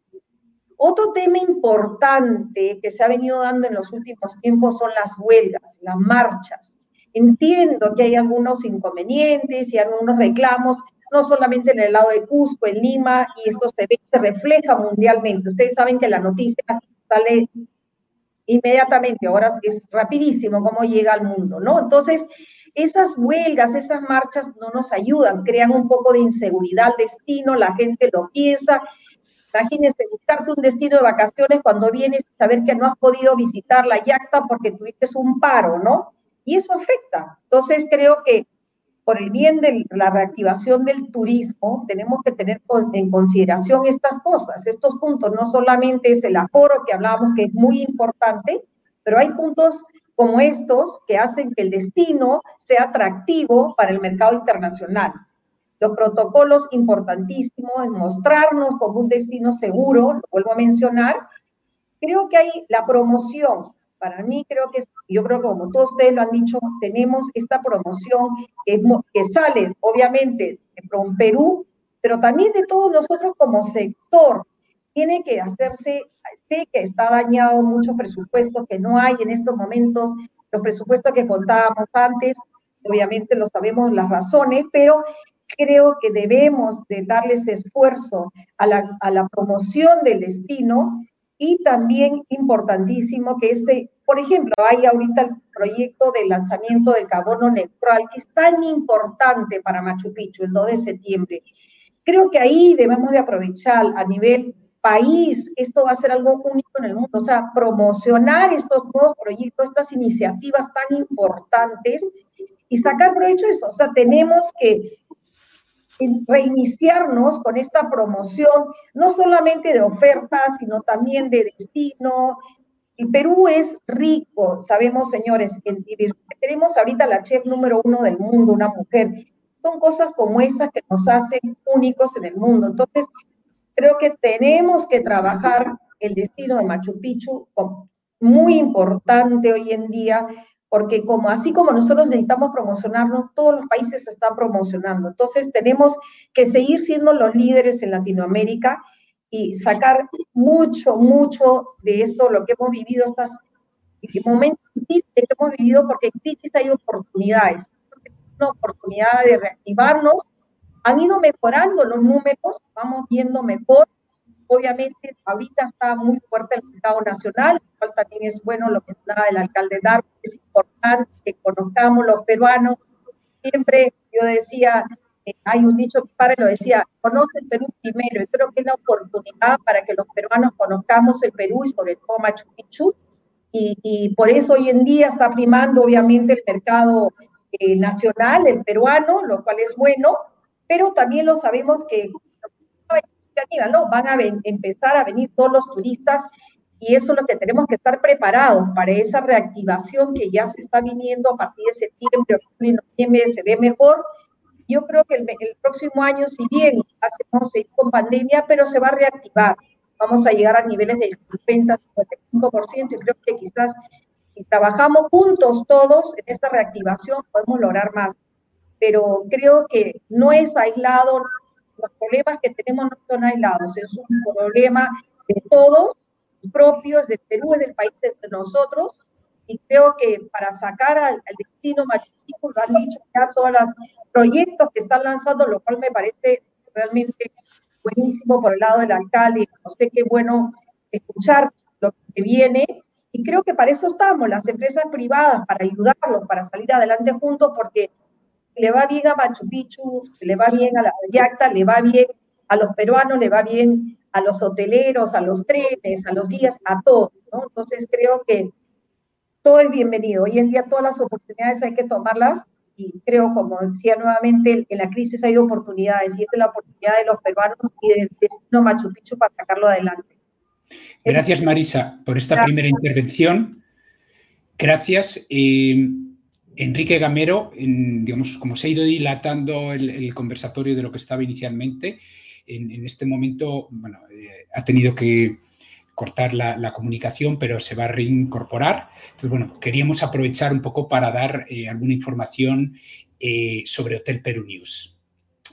Otro tema importante que se ha venido dando en los últimos tiempos son las huelgas, las marchas. Entiendo que hay algunos inconvenientes y algunos reclamos, no solamente en el lado de Cusco, en Lima, y esto se, se refleja mundialmente. Ustedes saben que la noticia sale inmediatamente, ahora es rapidísimo cómo llega al mundo, ¿no? Entonces, esas huelgas, esas marchas no nos ayudan, crean un poco de inseguridad al destino, la gente lo piensa Imagínese buscarte un destino de vacaciones cuando vienes y saber que no has podido visitar la yacta porque tuviste un paro, ¿no? Y eso afecta. Entonces creo que por el bien de la reactivación del turismo, tenemos que tener en consideración estas cosas, estos puntos. No solamente es el aforo que hablábamos que es muy importante, pero hay puntos como estos que hacen que el destino sea atractivo para el mercado internacional. Los protocolos importantísimos es mostrarnos como un destino seguro, lo vuelvo a mencionar. Creo que hay la promoción. Para mí creo que, yo creo que como todos ustedes lo han dicho, tenemos esta promoción que, sale obviamente de Perú, pero también de todos nosotros como sector. Tiene que hacerse, sé que está dañado mucho presupuesto, que no hay en estos momentos los presupuestos que contábamos antes, obviamente lo sabemos las razones, pero creo que debemos de darles esfuerzo a la, a la promoción del destino y también importantísimo que este, por ejemplo, hay ahorita el proyecto de lanzamiento del carbono neutral, que es tan importante para Machu Picchu, el 2 de septiembre. Creo que ahí debemos de aprovechar a nivel país, esto va a ser algo único en el mundo, o sea, promocionar estos nuevos proyectos, estas iniciativas tan importantes y sacar provecho de eso. O sea, tenemos que reiniciarnos con esta promoción, no solamente de ofertas, sino también de destino. Y Perú es rico, sabemos, señores, tenemos ahorita la chef número uno del mundo, una mujer. Son cosas como esas que nos hacen únicos en el mundo. Entonces, creo que tenemos que trabajar el destino de Machu Picchu, muy importante hoy en día, porque como así como nosotros necesitamos promocionarnos, todos los países se están promocionando. Entonces tenemos que seguir siendo los líderes en Latinoamérica y sacar mucho, mucho de esto, lo que hemos vivido, estos momentos difíciles que hemos vivido, porque en crisis hay oportunidades, una oportunidad de reactivarnos. Han ido mejorando los números, vamos viendo mejor Obviamente, ahorita está muy fuerte el mercado nacional, cual también es bueno lo que está el alcalde Darwin, es importante que conozcamos los peruanos. Siempre yo decía, eh, hay un dicho que para lo decía, conoce el Perú primero, y creo que es la oportunidad para que los peruanos conozcamos el Perú y sobre todo Machu Picchu, y, y por eso hoy en día está primando obviamente el mercado eh, nacional, el peruano, lo cual es bueno, pero también lo sabemos que ¿no? Van a empezar a venir todos los turistas y eso es lo que tenemos que estar preparados para esa reactivación que ya se está viniendo a partir de septiembre, octubre y noviembre, se ve mejor. Yo creo que el, próximo año, si bien hacemos con pandemia, pero se va a reactivar. Vamos a llegar a niveles del 50, 55% y creo que quizás si trabajamos juntos todos en esta reactivación podemos lograr más. Pero creo que no es aislado, los problemas que tenemos no son aislados, es un problema de todos, propios del Perú, es del país de nosotros, y creo que para sacar al, destino Machu lo han dicho ya todos los proyectos que están lanzando, lo cual me parece realmente buenísimo por el lado del alcalde, no sé qué bueno escuchar lo que se viene, y creo que para eso estamos, las empresas privadas, para ayudarlos, para salir adelante juntos, porque le va bien a Machu Picchu, le va bien a la Yacta, le va bien a los peruanos, le va bien a los hoteleros, a los trenes, a los guías, a todos, ¿no? Entonces creo que todo es bienvenido. Hoy en día todas las oportunidades hay que tomarlas y creo, como decía nuevamente, en la crisis hay oportunidades y esta es la oportunidad de los peruanos y del destino Machu Picchu para sacarlo adelante. Gracias, Marisa, por esta primera intervención. Gracias. Eh, Enrique Gamero, digamos, como se ha ido dilatando el, conversatorio de lo que estaba inicialmente, en, este momento bueno, eh, ha tenido que cortar la, comunicación, pero se va a reincorporar. Entonces, bueno, queríamos aprovechar un poco para dar eh, alguna información eh, sobre Hotel Perú News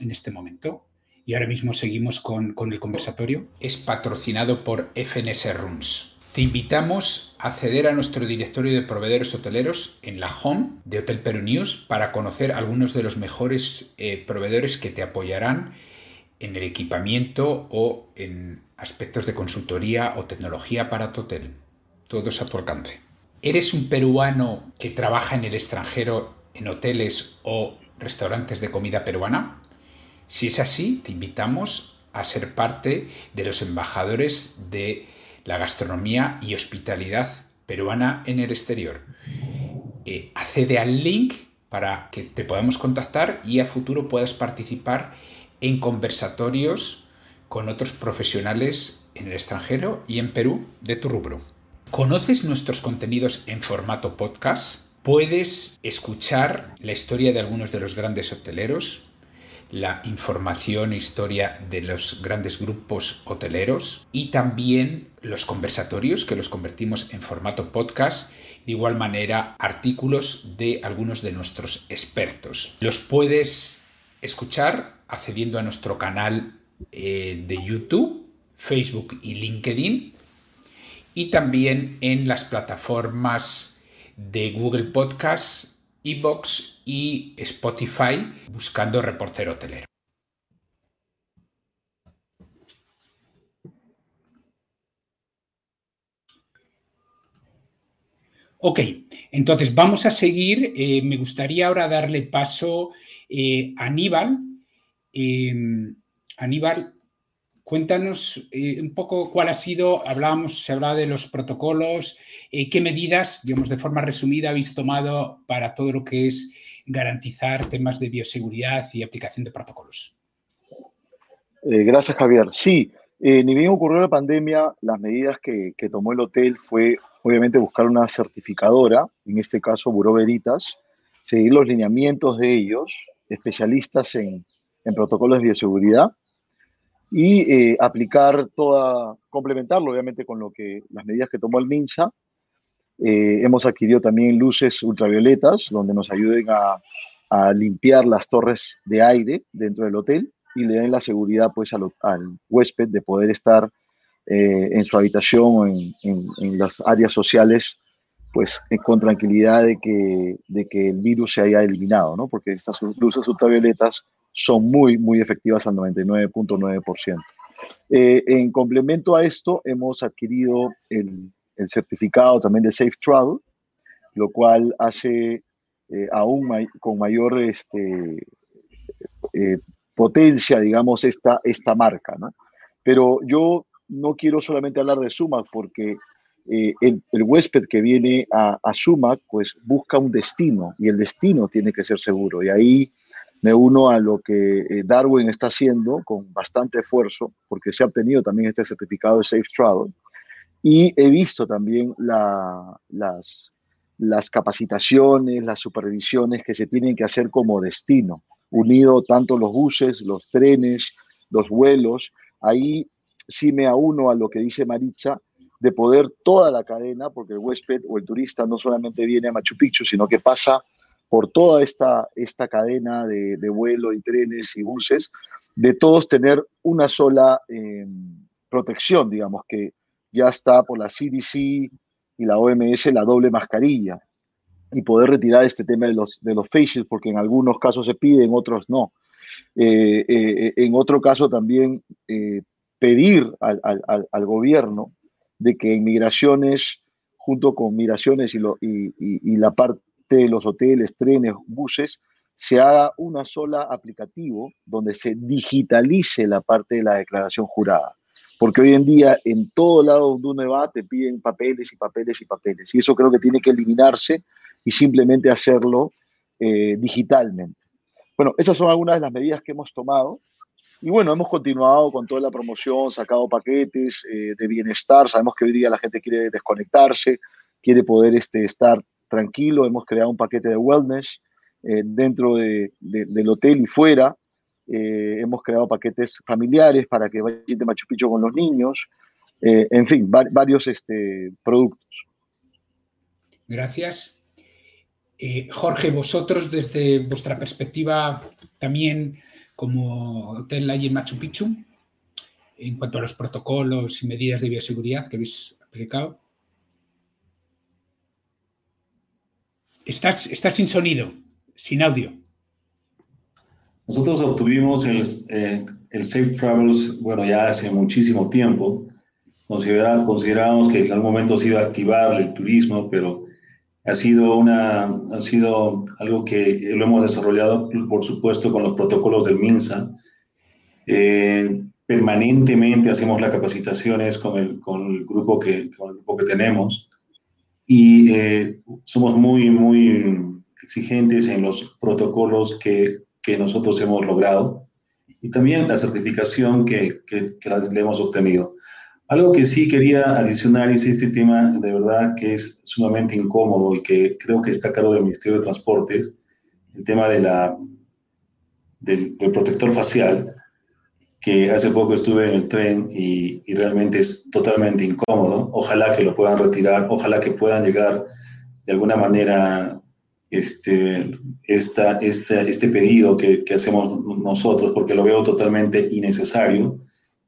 en este momento. Y ahora mismo seguimos con, con el conversatorio. Es patrocinado por FNS Rooms. Te invitamos a acceder a nuestro directorio de proveedores hoteleros en la home de Hotel Peru News para conocer algunos de los mejores eh, proveedores que te apoyarán en el equipamiento o en aspectos de consultoría o tecnología para tu hotel. Todos a tu alcance. ¿Eres un peruano que trabaja en el extranjero en hoteles o restaurantes de comida peruana? Si es así, te invitamos a ser parte de los embajadores de la gastronomía y hospitalidad peruana en el exterior. Eh, accede al link para que te podamos contactar y a futuro puedas participar en conversatorios con otros profesionales en el extranjero y en Perú de tu rubro. ¿Conoces nuestros contenidos en formato podcast? Puedes escuchar la historia de algunos de los grandes hoteleros, la información e historia de los grandes grupos hoteleros y también los conversatorios que los convertimos en formato podcast, de igual manera artículos de algunos de nuestros expertos. Los puedes escuchar accediendo a nuestro canal eh, de YouTube, Facebook y LinkedIn y también en las plataformas de Google Podcasts, Evox y Spotify buscando reportero hotelero. Ok, entonces vamos a seguir. Eh, me gustaría ahora darle paso eh, a Aníbal. Em, Aníbal, cuéntanos eh, un poco cuál ha sido, hablábamos, se hablaba de los protocolos, qué medidas, digamos, de forma resumida habéis tomado para todo lo que es garantizar temas de bioseguridad y aplicación de protocolos. gracias, Javier. Sí, ni bien ocurrió la pandemia, las medidas que, que tomó el hotel fue obviamente buscar una certificadora, en este caso Buró Veritas, seguir los lineamientos de ellos, especialistas en, protocolos de bioseguridad, y eh, aplicar toda, complementarlo obviamente con lo que las medidas que tomó el MINSA. Eh, hemos adquirido también luces ultravioletas donde nos ayuden a, limpiar las torres de aire dentro del hotel y le den la seguridad pues al, huésped de poder estar eh, en su habitación o en, en, las áreas sociales, pues con tranquilidad de que, de que el virus se haya eliminado, ¿no? Porque estas luces ultravioletas son muy, muy efectivas al 99.9%. Eh, en complemento a esto, hemos adquirido el, el, certificado también de Safe Travel, lo cual hace aún con mayor este, potencia, digamos, esta, esta marca, ¿no? Pero yo no quiero solamente hablar de Sumac porque eh, el, huésped que viene a, a, Sumac pues busca un destino y el destino tiene que ser seguro. Y ahí me uno a lo que eh, Darwin está haciendo con bastante esfuerzo porque se ha obtenido también este certificado de Safe Travel. Y he visto también las, capacitaciones, las supervisiones que se tienen que hacer como destino, unido tanto los buses, los trenes, los vuelos. Ahí sí me auno a lo que dice Maritza, de poder toda la cadena, porque el huésped o el turista no solamente viene a Machu Picchu, sino que pasa por toda esta, esta cadena de, vuelo y trenes y buses, de todos tener una sola eh, protección, digamos, que ya está por la CDC y la OMS la doble mascarilla, y poder retirar este tema de los, de los facials, porque en algunos casos se pide, en otros no. Eh, eh, en otro caso también pedir al, al, al, gobierno de que en migraciones, junto con migraciones y, lo, y, y, la parte de los hoteles, trenes, buses, se haga una sola aplicativo donde se digitalice la parte de la declaración jurada. Porque hoy en día en todo lado donde uno va te piden papeles y papeles y papeles. Y eso creo que tiene que eliminarse y simplemente hacerlo eh, digitalmente. Bueno, esas son algunas de las medidas que hemos tomado. Y bueno, hemos continuado con toda la promoción, sacado paquetes eh, de bienestar. Sabemos que hoy día la gente quiere desconectarse, quiere poder este, estar tranquilo. Hemos creado un paquete de wellness eh, dentro de, del hotel y fuera. Eh, hemos creado paquetes familiares para que vayan a Machu Picchu con los niños. en fin, varios este, productos. Gracias. Jorge, vosotros desde vuestra perspectiva también como Hotel hay en Machu Picchu, en cuanto a los protocolos y medidas de bioseguridad que habéis aplicado? Estás, estás sin sonido, sin audio. Nosotros obtuvimos el, eh, el, Safe Travels, bueno, ya hace muchísimo tiempo. considerábamos que en algún momento se iba a activar el turismo, pero ha sido, una, ha sido algo que lo hemos desarrollado, por supuesto, con los protocolos del MINSA. Eh, permanentemente hacemos las capacitaciones con el, con el, grupo, que, con el grupo que tenemos y eh, somos muy, muy exigentes en los protocolos que, que, nosotros hemos logrado y también la certificación que, que, que le hemos obtenido. Algo que sí quería adicionar es este tema de verdad que es sumamente incómodo y que creo que está a cargo del Ministerio de Transportes, el tema de la, del, protector facial, que hace poco estuve en el tren y, y, realmente es totalmente incómodo. Ojalá que lo puedan retirar, ojalá que puedan llegar de alguna manera este, esta, este, este pedido que, que hacemos nosotros, porque lo veo totalmente innecesario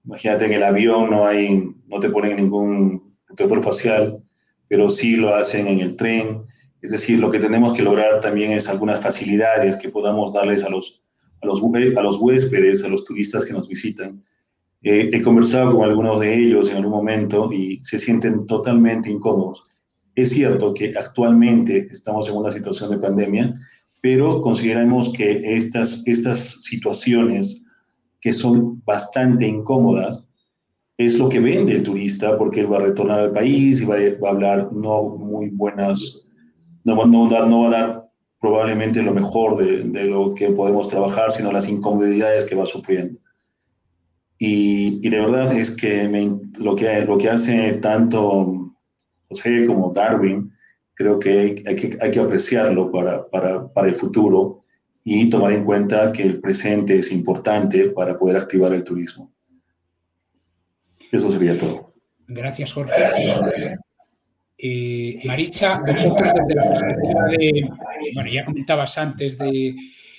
Imagínate en el avión no hay, no te ponen ningún protector facial, pero sí lo hacen en el tren. Es decir, lo que tenemos que lograr también es algunas facilidades que podamos darles a los, a los, a los huéspedes, a los turistas que nos visitan. Eh, he conversado con algunos de ellos en algún momento y se sienten totalmente incómodos. Es cierto que actualmente estamos en una situación de pandemia, pero consideramos que estas, estas situaciones que son bastante incómodas es lo que vende el turista porque él va a retornar al país y va, a hablar no muy buenas, no, no, no va a dar probablemente lo mejor de, de, lo que podemos trabajar, sino las incomodidades que va sufriendo. Y, y de verdad es que lo, que lo que hace tanto José como Darwin creo que hay, que, hay que apreciarlo para, para, para, el futuro y tomar en cuenta que el presente es importante para poder activar el turismo. Eso sería todo. Gracias, Jorge. Eh, Maricha, vosotros desde la perspectiva de, bueno, ya comentabas antes de,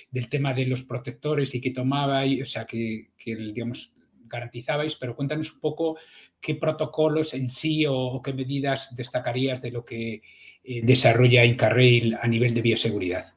del tema de los protectores y que tomabais, o sea, que, digamos, garantizabais, pero cuéntanos un poco qué protocolos en sí o, o qué medidas destacarías de lo que eh, desarrolla Incarrail a nivel de bioseguridad.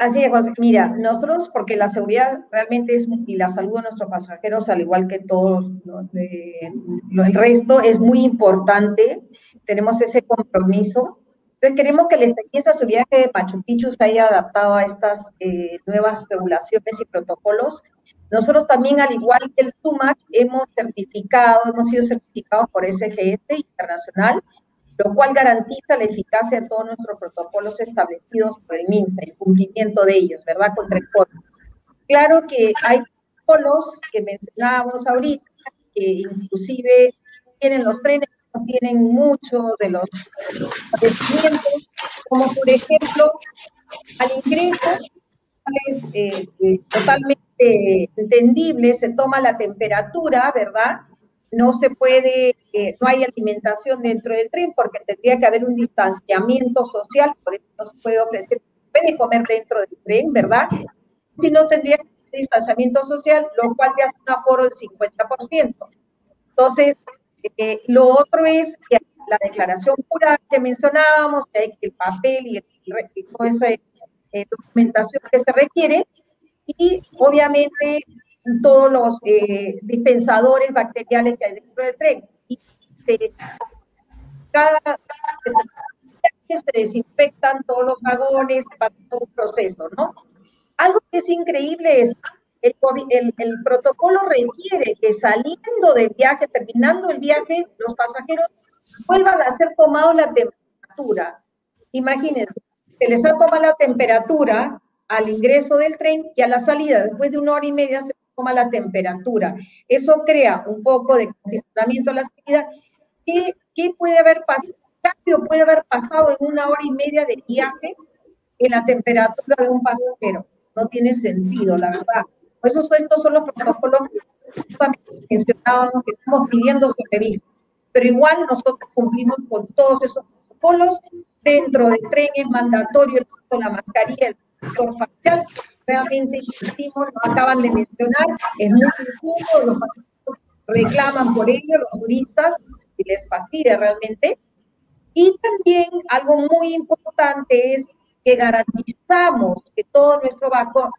Así es, José. Mira, nosotros, porque la seguridad realmente es, y la salud de nuestros pasajeros, al igual que todo el resto, es muy importante. Tenemos ese compromiso. Entonces, queremos que la experiencia su viaje de Machu Picchu se haya adaptado a estas eh, nuevas regulaciones y protocolos. Nosotros también, al igual que el SUMAC, hemos certificado, hemos sido certificados por SGS Internacional lo cual garantiza la eficacia de todos nuestros protocolos establecidos por el MINSA, el cumplimiento de ellos, ¿verdad? Contra el COVID. Claro que hay protocolos que mencionábamos ahorita, que inclusive tienen los trenes, no tienen mucho de los padecimientos, como por ejemplo, al ingreso es eh, eh, totalmente entendible, se toma la temperatura, ¿verdad? No se puede, eh, no hay alimentación dentro del tren porque tendría que haber un distanciamiento social, por eso no se puede ofrecer, puede comer dentro del tren, ¿verdad? Si no tendría que haber distanciamiento social, lo cual te hace un aforo del 50%. Entonces, eh, lo otro es que la declaración jurada que mencionábamos, que hay el papel y, y toda esa eh, documentación que se requiere, y obviamente todos los eh, dispensadores bacteriales que hay dentro del tren. Y cada se, se desinfectan todos los vagones, pasa todo un proceso, ¿no? Algo que es increíble es el, el, el, protocolo requiere que saliendo del viaje, terminando el viaje, los pasajeros vuelvan a ser tomados la temperatura. Imagínense, se les ha tomado la temperatura al ingreso del tren y a la salida, después de una hora y media, se toma la temperatura. Eso crea un poco de congestionamiento a la salida. ¿Qué, qué puede haber pasado? cambio puede haber pasado en una hora y media de viaje en la temperatura de un pasajero? No tiene sentido, la verdad. Por eso estos son los protocolos que mencionábamos que estamos pidiendo se revisen. Pero igual nosotros cumplimos con todos esos protocolos. Dentro del tren es mandatorio la mascarilla, el facial, realmente insistimos, lo acaban de mencionar, es muy incómodo, los pasajeros reclaman por ello, los turistas, y les fastidia realmente. Y también algo muy importante es que garantizamos que todo nuestro vagón,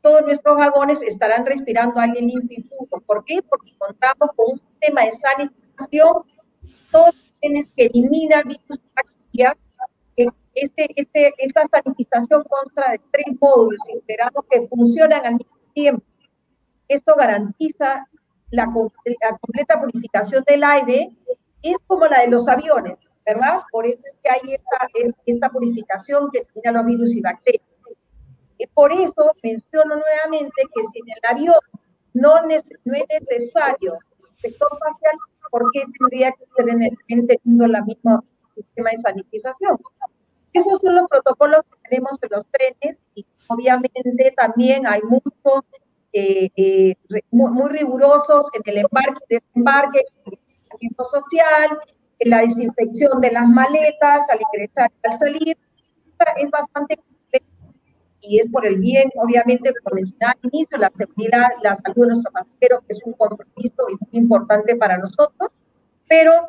todos nuestros vagones estarán respirando aire limpio y puro. ¿Por qué? Porque contamos con un sistema de sanitización, todos los que eliminan virus y bacterias este, este, esta sanitización consta de tres módulos integrados que funcionan al mismo tiempo. Esto garantiza la, la, completa purificación del aire, es como la de los aviones, ¿verdad? Por eso es que hay esta, es, esta purificación que elimina los virus y bacterias. Y por eso menciono nuevamente que si en el avión no, no es necesario el sector facial, ¿por qué tendría que el teniendo la misma sistema de sanitización? Esos son los protocolos que tenemos en los trenes y obviamente también hay muchos eh, eh, muy, rigurosos en el embarque y desembarque, en el social, en la desinfección de las maletas al ingresar y al salir. Es bastante y es por el bien, obviamente, como mencionaba al inicio, la seguridad, la salud de nuestros pasajeros, que es un compromiso muy importante para nosotros, pero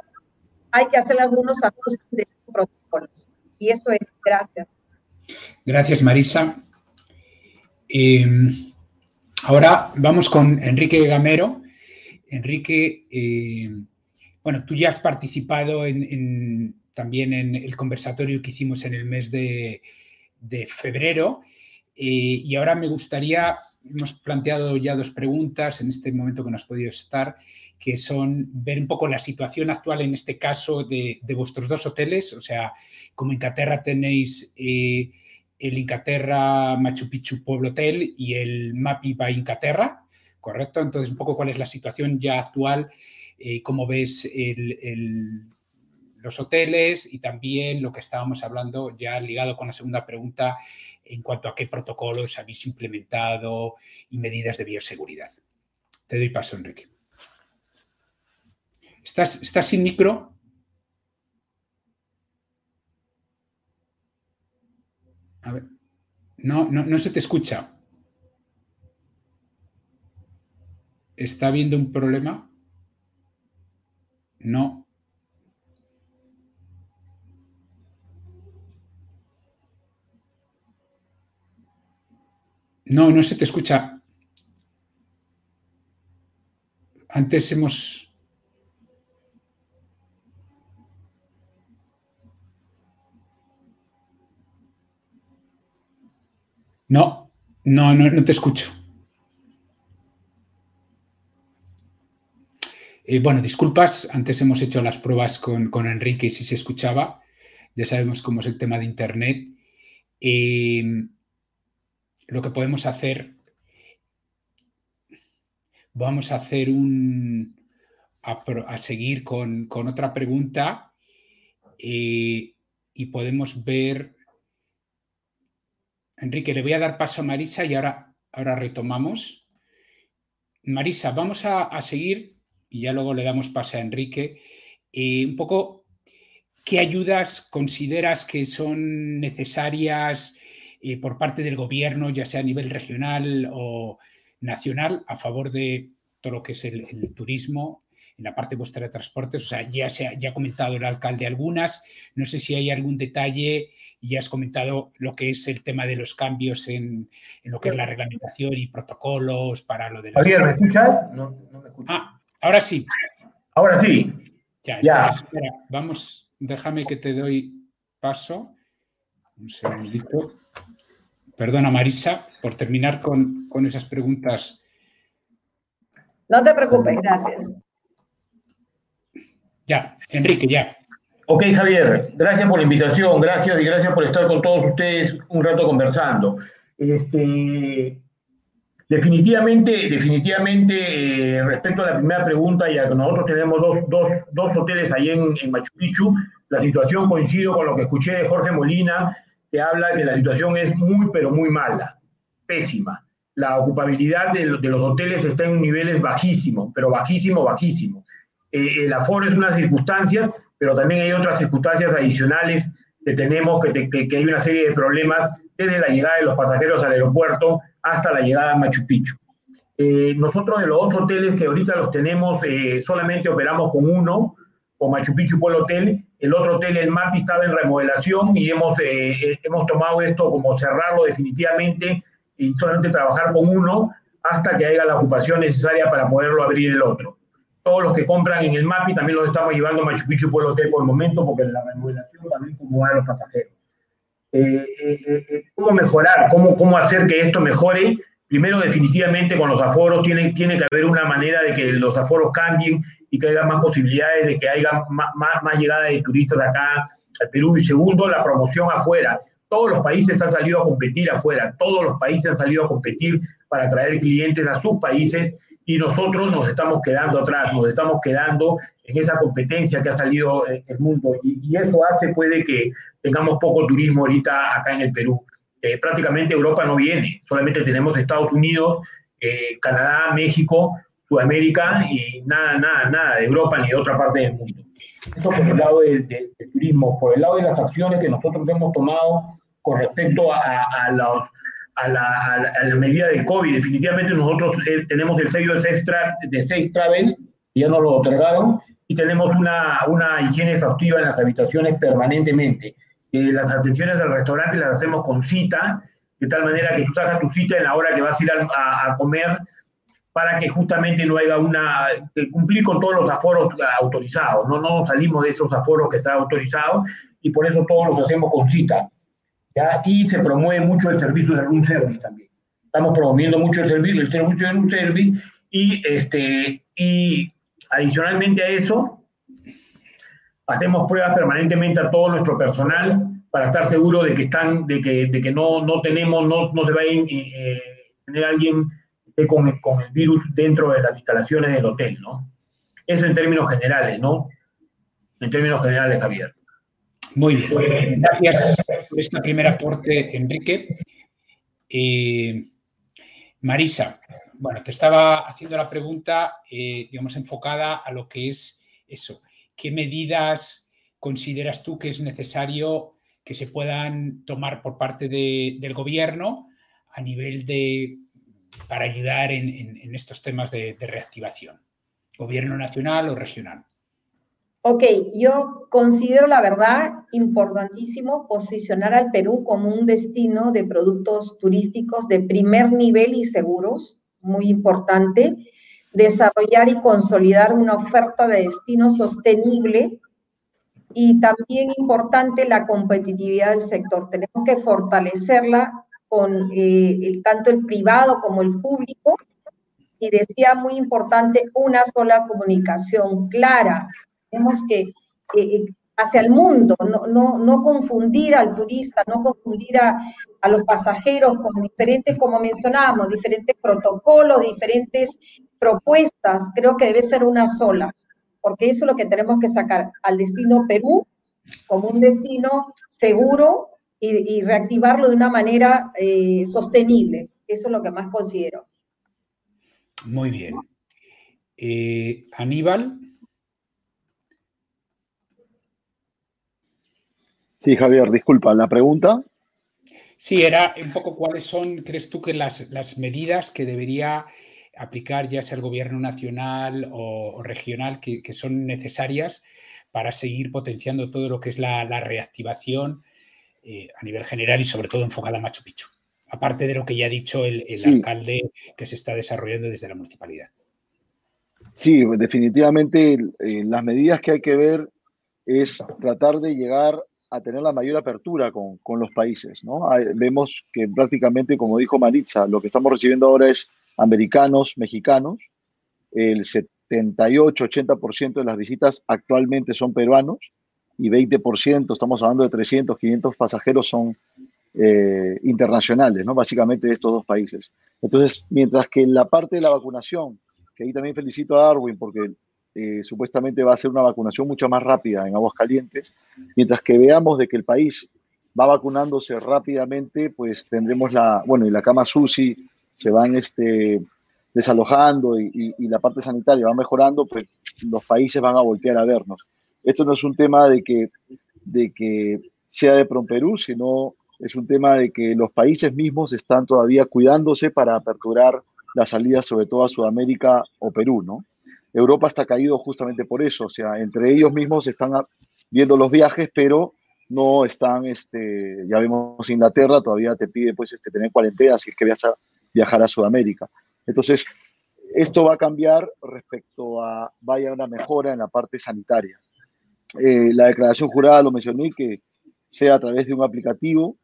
hay que hacer algunos ajustes de los protocolos. Y esto es, gracias. Gracias, Marisa. Eh, ahora vamos con Enrique Gamero. Enrique, eh, bueno, tú ya has participado en, también en el conversatorio que hicimos en el mes de, febrero eh, y ahora me gustaría, hemos planteado ya dos preguntas en este momento que nos has podido estar, que son ver un poco la situación actual en este caso de, vuestros dos hoteles, o sea, como Inglaterra tenéis eh, el Incaterra Machu Picchu Pueblo Hotel y el Mapi by Incaterra, ¿correcto? Entonces, un poco cuál es la situación ya actual, eh, cómo ves los hoteles y también lo que estábamos hablando ya ligado con la segunda pregunta en cuanto a qué protocolos habéis implementado y medidas de bioseguridad. Te doy paso, Enrique. ¿Estás, estás sin micro? A ver. No, no, no se te escucha. ¿Está habiendo un problema? No. No, no se te escucha. Antes hemos... No, no, no, te escucho. Eh, bueno, disculpas, antes hemos hecho las pruebas con, Enrique si se escuchaba. Ya sabemos cómo es el tema de Internet. Eh, lo que podemos hacer, vamos a hacer un, a, seguir con, otra pregunta eh, y podemos ver Enrique, le voy a dar paso a Marisa y ahora, ahora retomamos. Marisa, vamos a, seguir y ya luego le damos paso a Enrique. Eh, un poco, ¿qué ayudas consideras que son necesarias eh, por parte del gobierno, ya sea a nivel regional o nacional, a favor de todo lo que es el turismo en la parte vuestra de transportes, o sea, ya, se ya ha comentado el alcalde algunas, no sé si hay algún detalle, ya has comentado lo que es el tema de los cambios en, en lo que es la reglamentación y protocolos para lo de las... Javier, ¿me escuchas? No, no me escuchas. Ah, ahora sí. Ahora sí. Ya, ya. espera, vamos, déjame que te doy paso. Un segundito. Perdona, Marisa, por terminar con, con esas preguntas. No te preocupes, gracias. Ya, Enrique, ya. Ok, Javier, gracias por la invitación, gracias y gracias por estar con todos ustedes un rato conversando. Este, definitivamente, definitivamente, eh, respecto a la primera pregunta, ya que nosotros tenemos dos, dos, dos hoteles ahí en, Machu Picchu, la situación coincido con lo que escuché de Jorge Molina, que habla que la situación es muy, pero muy mala, pésima. La ocupabilidad de, de los hoteles está en niveles bajísimos, pero bajísimo, bajísimo. Eh, el aforo es una circunstancia, pero también hay otras circunstancias adicionales que tenemos, que, hay una serie de problemas desde la llegada de los pasajeros al aeropuerto hasta la llegada a Machu Picchu. Eh, nosotros de los dos hoteles que ahorita los tenemos, eh, solamente operamos con uno, con Machu Picchu el Hotel. El otro hotel, el MAPI, estaba en remodelación y hemos, hemos tomado esto como cerrarlo definitivamente y solamente trabajar con uno hasta que haya la ocupación necesaria para poderlo abrir el otro todos los que compran en el MAPI también los estamos llevando a Machu Picchu y Pueblo Hotel por el momento, porque la remodelación también como a los pasajeros. Eh, eh, eh, ¿Cómo mejorar? ¿Cómo, ¿Cómo hacer que esto mejore? Primero, definitivamente, con los aforos tiene, tiene que haber una manera de que los aforos cambien y que haya más posibilidades de que haya más, más, más llegada de turistas acá al Perú. Y segundo, la promoción afuera. Todos los países han salido a competir afuera, todos los países han salido a competir para traer clientes a sus países y nosotros nos estamos quedando atrás, nos estamos quedando en esa competencia que ha salido el mundo y, eso hace puede que tengamos poco turismo ahorita acá en el Perú. Eh, prácticamente Europa no viene, solamente tenemos Estados Unidos, eh, Canadá, México, Sudamérica y nada, nada, nada de Europa ni de otra parte del mundo. Eso por el lado del, turismo, por el lado de las acciones que nosotros hemos tomado con respecto a, a los a la, medida del COVID. Definitivamente nosotros eh, tenemos el sello de Safe, de Travel, ya nos lo otorgaron, y tenemos una, una higiene exhaustiva en las habitaciones permanentemente. eh, las atenciones del restaurante las hacemos con cita, de tal manera que tú sacas tu cita en la hora que vas a ir a, comer para que justamente no haya una, cumplir con todos los aforos autorizados, ¿no? no salimos de esos aforos que están autorizados y por eso todos los hacemos con cita. Y se promueve mucho el servicio de room service también. Estamos promoviendo mucho el servicio, el servicio de room service y, este, y adicionalmente a eso, hacemos pruebas permanentemente a todo nuestro personal para estar seguro de que están, de que, de que no, no tenemos, no, no se va a eh, tener alguien con, con, el virus dentro de las instalaciones del hotel, ¿no? Eso en términos generales, ¿no? En términos generales, Javier. Muy bien. Gracias por este primer aporte, Enrique. Eh, Marisa, bueno, te estaba haciendo la pregunta, eh, digamos, enfocada a lo que es eso. ¿Qué medidas consideras tú que es necesario que se puedan tomar por parte del gobierno a nivel de para ayudar en, estos temas de reactivación? ¿Gobierno nacional o regional? Ok, yo considero la verdad importantísimo posicionar al Perú como un destino de productos turísticos de primer nivel y seguros, muy importante. Desarrollar y consolidar una oferta de destino sostenible y también importante la competitividad del sector. Tenemos que fortalecerla con eh, tanto el privado como el público. Y decía muy importante, una sola comunicación clara, tenemos que eh, hacia el mundo, no, no, no, confundir al turista, no confundir a, a, los pasajeros con diferentes, como mencionábamos, diferentes protocolos, diferentes propuestas, creo que debe ser una sola, porque eso es lo que tenemos que sacar al destino Perú como un destino seguro y, reactivarlo de una manera eh, sostenible. Eso es lo que más considero. Muy bien. Eh, Aníbal. Sí, Javier, disculpa, la pregunta. Sí, era un poco cuáles son, crees tú que las, las medidas que debería aplicar ya sea el gobierno nacional o, regional que, son necesarias para seguir potenciando todo lo que es la, reactivación eh, a nivel general y sobre todo enfocada a Machu Picchu, aparte de lo que ya ha dicho el, alcalde que se está desarrollando desde la municipalidad. Sí, definitivamente eh, las medidas que hay que ver es tratar de llegar a tener la mayor apertura con, con los países. ¿no? vemos que prácticamente, como dijo Maritza, lo que estamos recibiendo ahora es americanos, mexicanos. El 78-80% de las visitas actualmente son peruanos y 20%, estamos hablando de 300, 500 pasajeros son eh, internacionales, ¿no? básicamente de estos dos países. Entonces, mientras que la parte de la vacunación, que ahí también felicito a Darwin porque eh, supuestamente va a ser una vacunación mucho más rápida en aguas calientes, mientras que veamos de que el país va vacunándose rápidamente, pues tendremos la, bueno, y la cama SUSI se van este, desalojando y, la parte sanitaria va mejorando, pues los países van a voltear a vernos. Esto no es un tema de que, de que sea de Perú, sino es un tema de que los países mismos están todavía cuidándose para aperturar la salida, sobre todo a Sudamérica o Perú, ¿no? Europa está caído justamente por eso, o sea, entre ellos mismos están viendo los viajes, pero no están, este, ya vemos Inglaterra, todavía te pide pues este, tener cuarentena si es que vas a viajar a Sudamérica. Entonces, esto va a cambiar respecto a, vaya una mejora en la parte sanitaria. Eh, la declaración jurada lo mencioné, que sea a través de un aplicativo,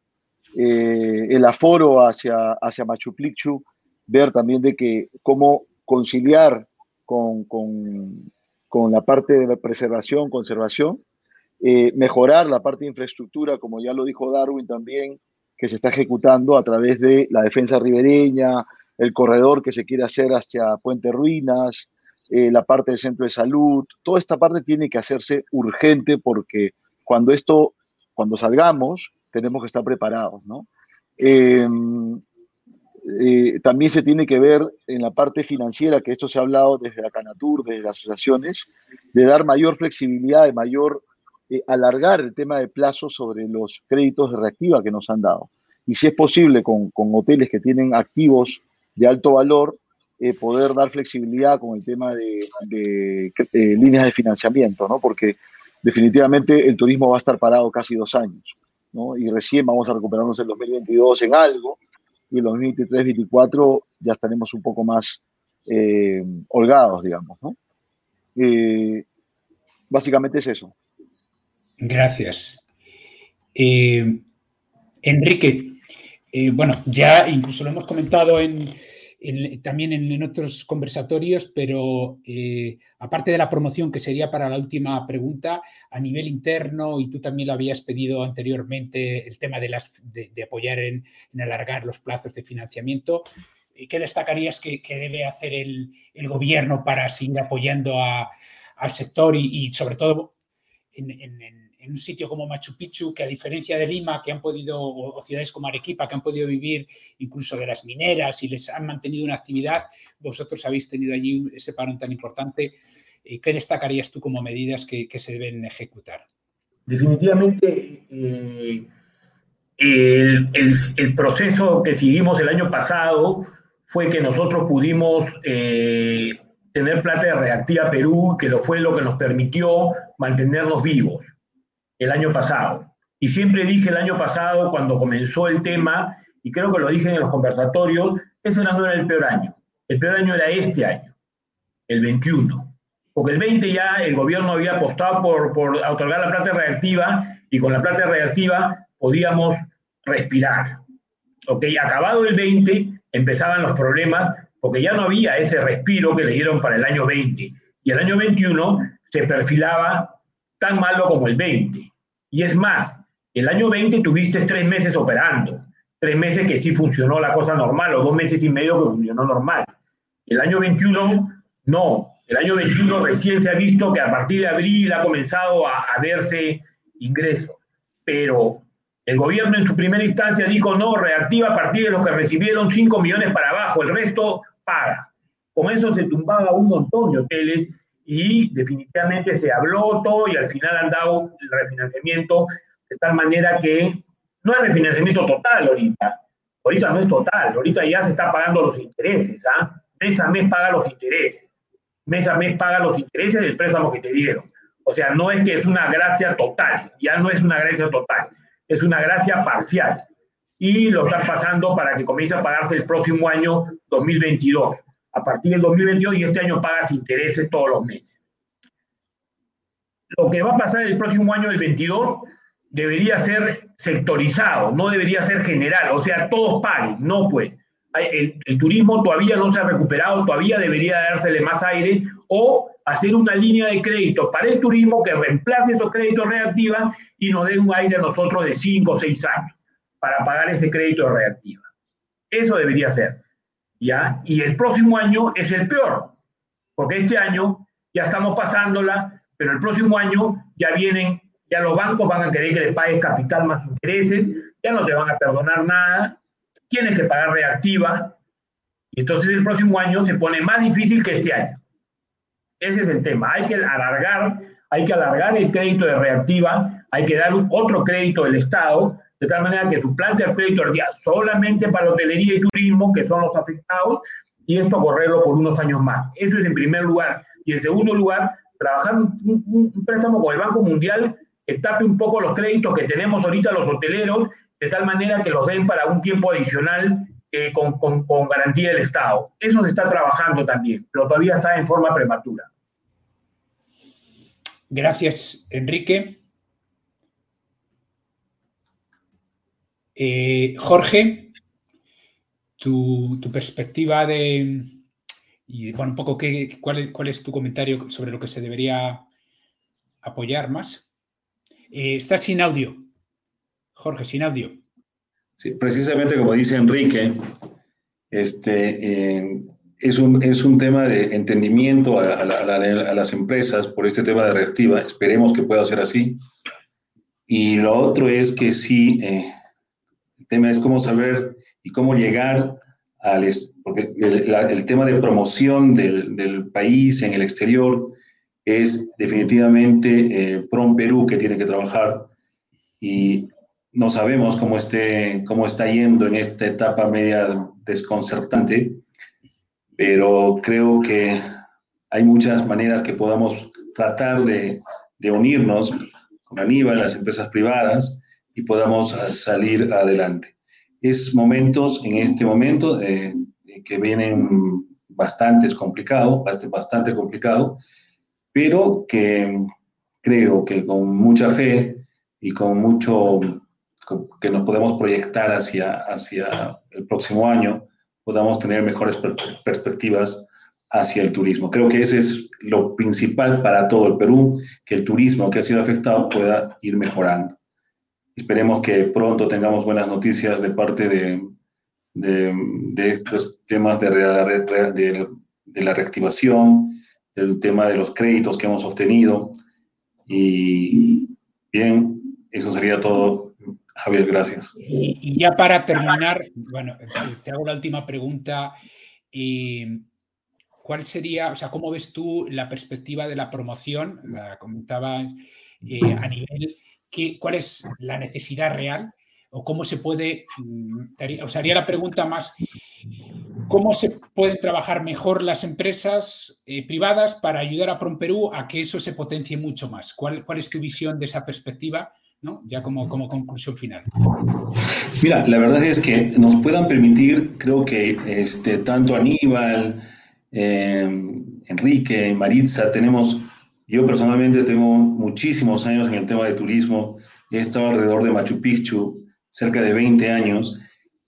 eh, el aforo hacia, hacia Machu Picchu, ver también de que cómo conciliar con, con, la parte de preservación, conservación, eh, mejorar la parte de infraestructura, como ya lo dijo Darwin también, que se está ejecutando a través de la defensa ribereña, el corredor que se quiere hacer hacia Puente Ruinas, eh, la parte del centro de salud, toda esta parte tiene que hacerse urgente porque cuando esto, cuando salgamos, tenemos que estar preparados, ¿no? Em, eh, también se tiene que ver en la parte financiera, que esto se ha hablado desde la Canatur, desde las asociaciones, de dar mayor flexibilidad, de mayor eh, alargar el tema de plazo sobre los créditos de reactiva que nos han dado. Y si es posible con, con hoteles que tienen activos de alto valor, eh, poder dar flexibilidad con el tema de, de líneas de financiamiento, ¿no? Porque definitivamente el turismo va a estar parado casi dos años. ¿no? Y recién vamos a recuperarnos en 2022 en algo, y en 2023-2024 ya estaremos un poco más eh, holgados, digamos, ¿no? Eh, básicamente es eso. Gracias. Eh, Enrique, bueno, ya incluso lo hemos comentado en, también en, otros conversatorios, pero eh, aparte de la promoción, que sería para la última pregunta, a nivel interno, y tú también lo habías pedido anteriormente, el tema de, las, de, apoyar en, alargar los plazos de financiamiento, eh, ¿qué destacarías que, debe hacer el, gobierno para seguir apoyando al sector y, sobre todo en en un sitio como Machu Picchu, que a diferencia de Lima, que han podido, o, ciudades como Arequipa, que han podido vivir incluso de las mineras y les han mantenido una actividad, vosotros habéis tenido allí ese parón tan importante. Eh, ¿Qué destacarías tú como medidas que, se deben ejecutar? Definitivamente, eh, el, proceso que seguimos el año pasado fue que nosotros pudimos eh, tener plata de Reactiva Perú, que lo fue lo que nos permitió mantenernos vivos el año pasado. Y siempre dije el año pasado, cuando comenzó el tema, y creo que lo dije en los conversatorios, ese no era el peor año. El peor año era este año, el 21. Porque el 20 ya el gobierno había apostado por, por otorgar la plata reactiva y con la plata reactiva podíamos respirar. Ok, acabado el 20, empezaban los problemas porque ya no había ese respiro que le dieron para el año 20. Y el año 21 se perfilaba tan malo como el 20. Y es más, el año 20 tuviste tres meses operando, tres meses que sí funcionó la cosa normal, o dos meses y medio que funcionó normal. El año 21, no. El año 21 recién se ha visto que a partir de abril ha comenzado a, verse ingreso. Pero el gobierno en su primera instancia dijo, no, reactiva a partir de los que recibieron 5 millones para abajo, el resto paga. Con eso se tumbaba un montón de hoteles y definitivamente se habló todo y al final han dado el refinanciamiento de tal manera que no es refinanciamiento total ahorita, ahorita no es total, ahorita ya se está pagando los intereses, ¿ah? mes a mes paga los intereses, mes a mes paga los intereses del préstamo que te dieron. O sea, no es que es una gracia total, ya no es una gracia total, es una gracia parcial. Y lo están pasando para que comience a pagarse el próximo año 2022 a partir del 2022 y este año pagas intereses todos los meses. Lo que va a pasar el próximo año, el 22, debería ser sectorizado, no debería ser general, o sea, todos paguen, no pues. El, turismo todavía no se ha recuperado, todavía debería dársele más aire o hacer una línea de crédito para el turismo que reemplace esos créditos reactivos y nos dé un aire a nosotros de 5 o 6 años para pagar ese crédito reactivo. Eso debería ser. ¿Ya? Y el próximo año es el peor, porque este año ya estamos pasándola, pero el próximo año ya vienen, ya los bancos van a querer que le pagues capital más intereses, ya no te van a perdonar nada, tienes que pagar reactiva, y entonces el próximo año se pone más difícil que este año. Ese es el tema, hay que alargar, hay que alargar el crédito de reactiva, hay que dar otro crédito del Estado, de tal manera que su plan de crédito al día solamente para hotelería y turismo, que son los afectados, y esto correrlo por unos años más. Eso es en primer lugar. Y en segundo lugar, trabajar un, préstamo con el Banco Mundial que tape un poco los créditos que tenemos ahorita los hoteleros, de tal manera que los den para un tiempo adicional eh, con, con, con garantía del Estado. Eso se está trabajando también, pero todavía está en forma prematura. Gracias, Enrique. Eh, Jorge, tu, perspectiva de, y bueno, un poco qué, cuál, es, tu comentario sobre lo que se debería apoyar más. Eh, estás sin audio. Jorge, sin audio. Sí, precisamente como dice Enrique, este, eh, es, un, es, un, tema de entendimiento a, las empresas por este tema de reactiva. Esperemos que pueda ser así. Y lo otro es que sí, tema es cómo saber y cómo llegar al... Porque el, tema de promoción del, del, país en el exterior es definitivamente eh, PROM Perú que tiene que trabajar. Y no sabemos cómo, esté, cómo está yendo en esta etapa media desconcertante, pero creo que hay muchas maneras que podamos tratar de, de unirnos con Aníbal, las empresas privadas, y podamos salir adelante. Es momentos, en este momento, que vienen bastante complicado, bastante complicado, pero que creo que con mucha fe y con mucho que nos podemos proyectar hacia, hacia el próximo año, podamos tener mejores perspectivas hacia el turismo. Creo que ese es lo principal para todo el Perú, que el turismo que ha sido afectado pueda ir mejorando. Esperemos que pronto tengamos buenas noticias de parte de, de, estos temas de, de, de, la reactivación, del tema de los créditos que hemos obtenido. Y bien, eso sería todo. Javier, gracias. Y, ya para terminar, bueno, te hago la última pregunta. ¿Cuál sería, o sea, cómo ves tú la perspectiva de la promoción? La comentaba eh, a nivel, ¿qué, ¿cuál es la necesidad real o cómo se puede, mm, os haría la pregunta más, ¿cómo se pueden trabajar mejor las empresas eh, privadas para ayudar a Promperú a que eso se potencie mucho más? ¿Cuál, cuál es tu visión de esa perspectiva? ¿no? Ya como, como conclusión final. Mira, la verdad es que nos puedan permitir, creo que este, tanto Aníbal, eh, Enrique, Maritza, tenemos, yo personalmente tengo muchísimos años en el tema de turismo, he estado alrededor de Machu Picchu, cerca de 20 años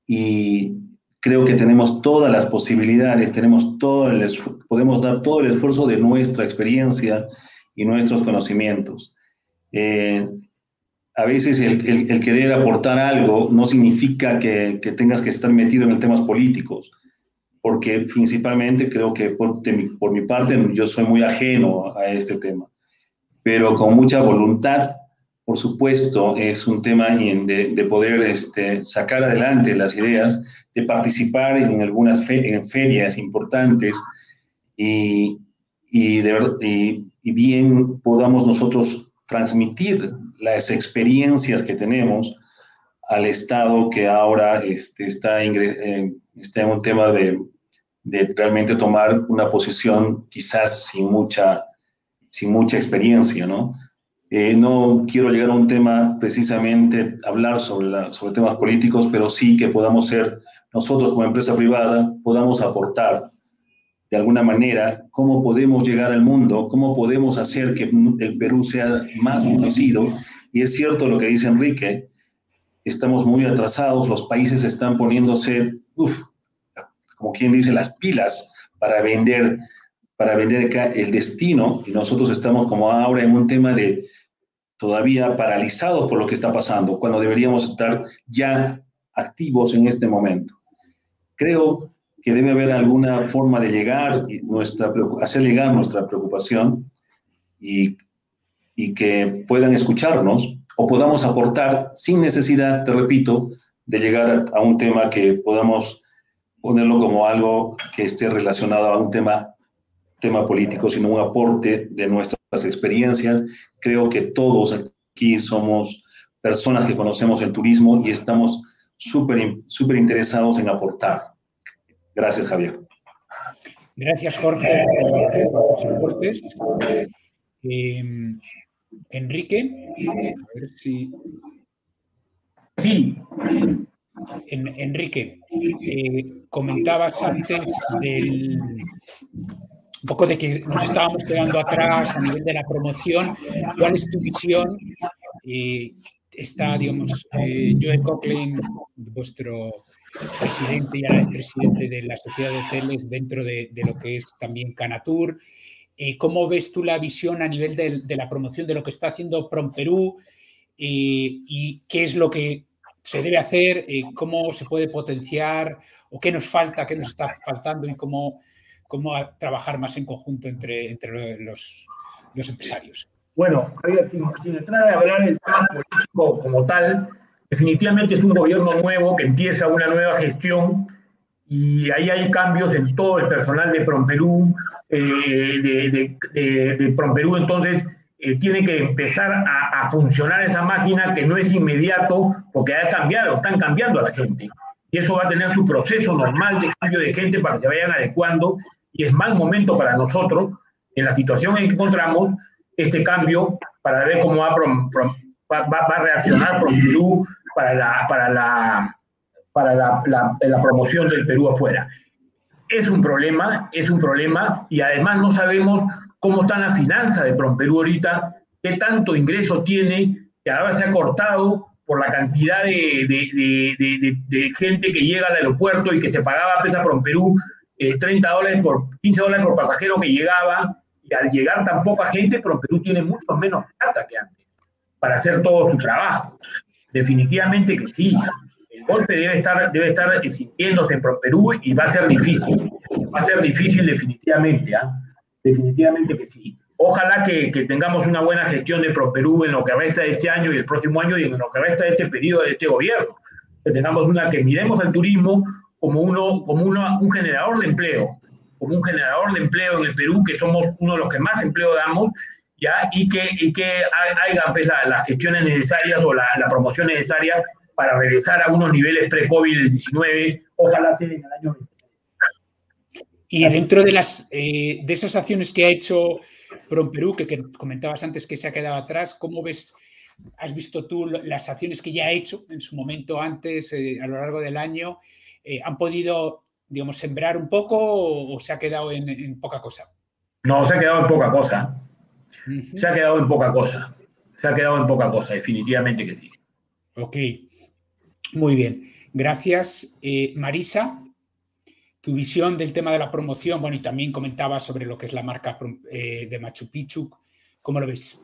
y creo que tenemos todas las posibilidades, tenemos todo el podemos dar todo el esfuerzo de nuestra experiencia y nuestros conocimientos. Eh, a veces el, el, querer aportar algo no significa que, que, tengas que estar metido en temas políticos, porque principalmente creo que por, mi, por mi parte yo soy muy ajeno a este tema, pero con mucha voluntad por supuesto, es un tema de, de poder este, sacar adelante las ideas, de participar en algunas en ferias importantes y, y, de, y, bien podamos nosotros transmitir las experiencias que tenemos al Estado que ahora este, está, en, está en un tema de, de realmente tomar una posición quizás sin mucha, sin mucha experiencia, ¿no? Eh, no quiero llegar a un tema precisamente, hablar sobre, sobre temas políticos, pero sí que podamos ser nosotros como empresa privada, podamos aportar de alguna manera cómo podemos llegar al mundo, cómo podemos hacer que el Perú sea más conocido. Y es cierto lo que dice Enrique, estamos muy atrasados, los países están poniéndose, como quien dice, las pilas para vender para vender el destino y nosotros estamos como ahora en un tema de todavía paralizados por lo que está pasando, cuando deberíamos estar ya activos en este momento. Creo que debe haber alguna forma de llegar, nuestra, hacer llegar nuestra preocupación y, y que puedan escucharnos o podamos aportar sin necesidad, te repito, de llegar a, un tema que podamos ponerlo como algo que esté relacionado a un tema, tema político, sino un aporte de nuestras experiencias creo que todos aquí somos personas que conocemos el turismo y estamos súper súper interesados en aportar. Gracias, Javier. Gracias, Jorge, por tus aportes. Em, Enrique, a ver si. Enrique, eh, comentabas antes del, un poco de que nos estábamos quedando atrás a nivel de la promoción. ¿Cuál es tu visión? Eh, está, digamos, eh, Joe Coughlin, vuestro presidente y ahora es presidente de la Sociedad de Hoteles dentro de, lo que es también Canatur. Eh, ¿Cómo ves tú la visión a nivel de, la promoción de lo que está haciendo Prom Perú y qué es lo que se debe hacer, cómo se puede potenciar o qué nos falta, qué nos está faltando y cómo cómo trabajar más en conjunto entre, entre los, los empresarios. Bueno, Javier, sin, entrar a hablar del tema político como tal, definitivamente es un gobierno nuevo que empieza una nueva gestión y ahí hay cambios en todo el personal de Promperú, eh, de, de, Promperú, entonces eh, tiene que empezar a, funcionar esa máquina que no es inmediato porque ha cambiado, están cambiando a la gente. Y eso va a tener su proceso normal de cambio de gente para que se vayan adecuando y es mal momento para nosotros, en la situación en que encontramos, este cambio para ver cómo va a reaccionar Perú para la, para la, para la, promoción del Perú afuera. Es un problema, es un problema, y además no sabemos cómo está la finanza de Perú ahorita, qué tanto ingreso tiene, que ahora se ha cortado por la cantidad de, de, de, de, gente que llega al aeropuerto y que se pagaba pesa Perú eh, 30 dólares por 15 dólares por pasajero que llegaba, y al llegar tan poca gente, Perú tiene mucho menos plata que antes para hacer todo su trabajo. Definitivamente que sí. El golpe debe estar, debe estar sintiéndose en Perú y va a ser difícil. Va a ser difícil definitivamente. ¿ah? Definitivamente que sí. Ojalá que, tengamos una buena gestión de ProPerú en lo que resta de este año y el próximo año y en lo que resta de este periodo de este gobierno. Que tengamos una, que miremos al turismo como, uno, como uno, un generador de empleo, como un generador de empleo en el Perú, que somos uno de los que más empleo damos, ¿ya? y que, y que hagan pues, las gestiones necesarias o la, la, promoción necesaria para regresar a unos niveles pre-COVID-19, ojalá sea en el año 20. Y dentro de, las, eh, de esas acciones que ha hecho Prom Perú, que, comentabas antes que se ha quedado atrás, ¿cómo ves, has visto tú las acciones que ya ha hecho en su momento antes, eh, a lo largo del año? Eh, ¿Han podido, digamos, sembrar un poco o, se ha quedado en, poca cosa? No, se ha quedado en poca cosa. Se ha quedado en poca cosa. Se ha quedado en poca cosa, definitivamente que sí. Ok, muy bien. Gracias. Marisa, tu visión del tema de la promoción, bueno, y también comentabas sobre lo que es la marca eh, de Machu Picchu, ¿cómo lo ves?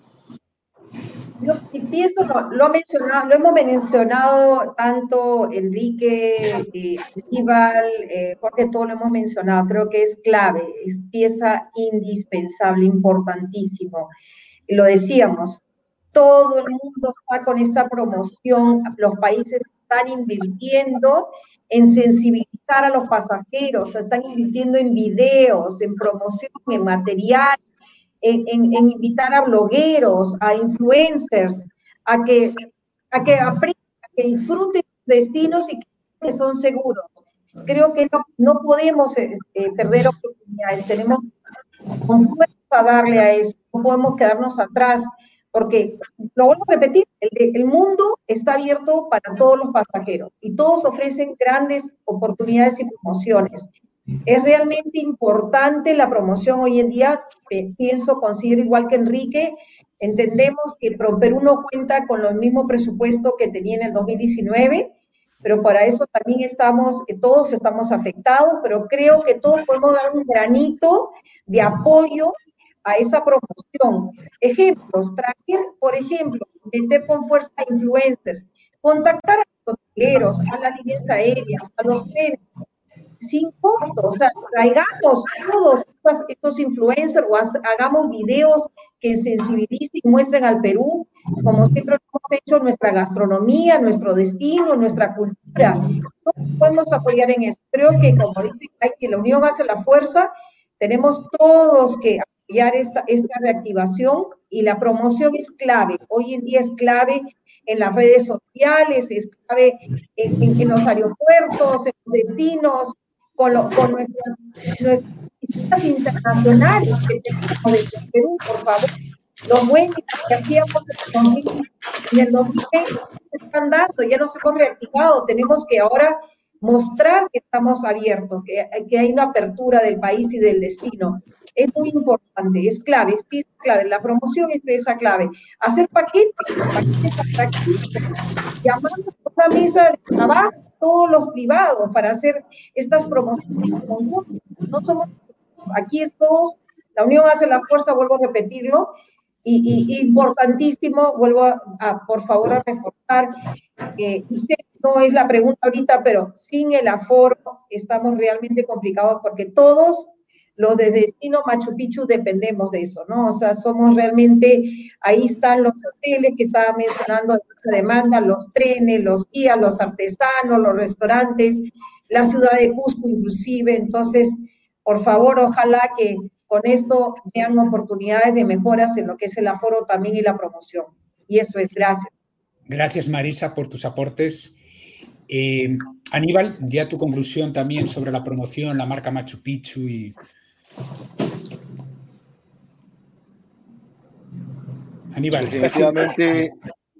Yo pienso, lo, mencionado, lo hemos mencionado tanto Enrique, eh, Aníbal, eh, Jorge, todo lo hemos mencionado, creo que es clave, es pieza indispensable, importantísimo. Lo decíamos, todo el mundo está con esta promoción, los países están invirtiendo en sensibilizar a los pasajeros, están invirtiendo en videos, en promoción, en material, en, invitar a blogueros, a influencers, a que, a que aprendan, que disfruten destinos y que son seguros. Creo que no, no podemos eh, eh, perder oportunidades, tenemos con fuerza darle a eso, no podemos quedarnos atrás porque, lo vuelvo a repetir, el, mundo está abierto para todos los pasajeros y todos ofrecen grandes oportunidades y promociones. Es realmente importante la promoción hoy en día, pienso, considero igual que Enrique, entendemos que Perú no cuenta con el mismo presupuesto que tenía en el 2019, pero para eso también estamos, todos estamos afectados, pero creo que todos podemos dar un granito de apoyo a esa promoción. Ejemplos, traer, por ejemplo, meter con fuerza a influencers, contactar a los hoteleros, a las líneas aéreas, a los trenes, sin costo, o sea, traigamos todos estos, influencers o hagamos videos que sensibilicen y muestren al Perú, como siempre hemos hecho, nuestra gastronomía, nuestro destino, nuestra cultura. No podemos apoyar en eso. Creo que, como dice que la unión hace la fuerza, tenemos todos que esta, esta reactivación y la promoción es clave. Hoy en día es clave en las redes sociales, es clave en, los aeropuertos, en los destinos, con, con nuestras, nuestras visitas internacionales que tenemos desde Perú, por favor. Los buenos que hacíamos en el 2020 están dando, ya nos hemos reactivado, tenemos que ahora mostrar que estamos abiertos, que, que hay una apertura del país y del destino. Es muy importante, es clave, es pieza clave, la promoción es pieza clave. Hacer paquetes, paquetes atractivos, llamando a una mesa de trabajo todos los privados para hacer estas promociones No somos, aquí es todo, la unión hace la fuerza, vuelvo a repetirlo, y, importantísimo, vuelvo a, por favor a reforzar, eh, y sé no es la pregunta ahorita, pero sin el aforo estamos realmente complicados porque todos los de destino Machu Picchu dependemos de eso, ¿no? O sea, somos realmente, ahí están los hoteles que estaba mencionando de demanda, los trenes, los guías, los artesanos, los restaurantes, la ciudad de Cusco inclusive. Entonces, por favor, ojalá que con esto vean oportunidades de mejoras en lo que es el aforo también y la promoción. Y eso es, gracias. Gracias, Marisa, por tus aportes. Eh, Aníbal, ya tu conclusión también sobre la promoción, la marca Machu Picchu y Aníbal, definitivamente,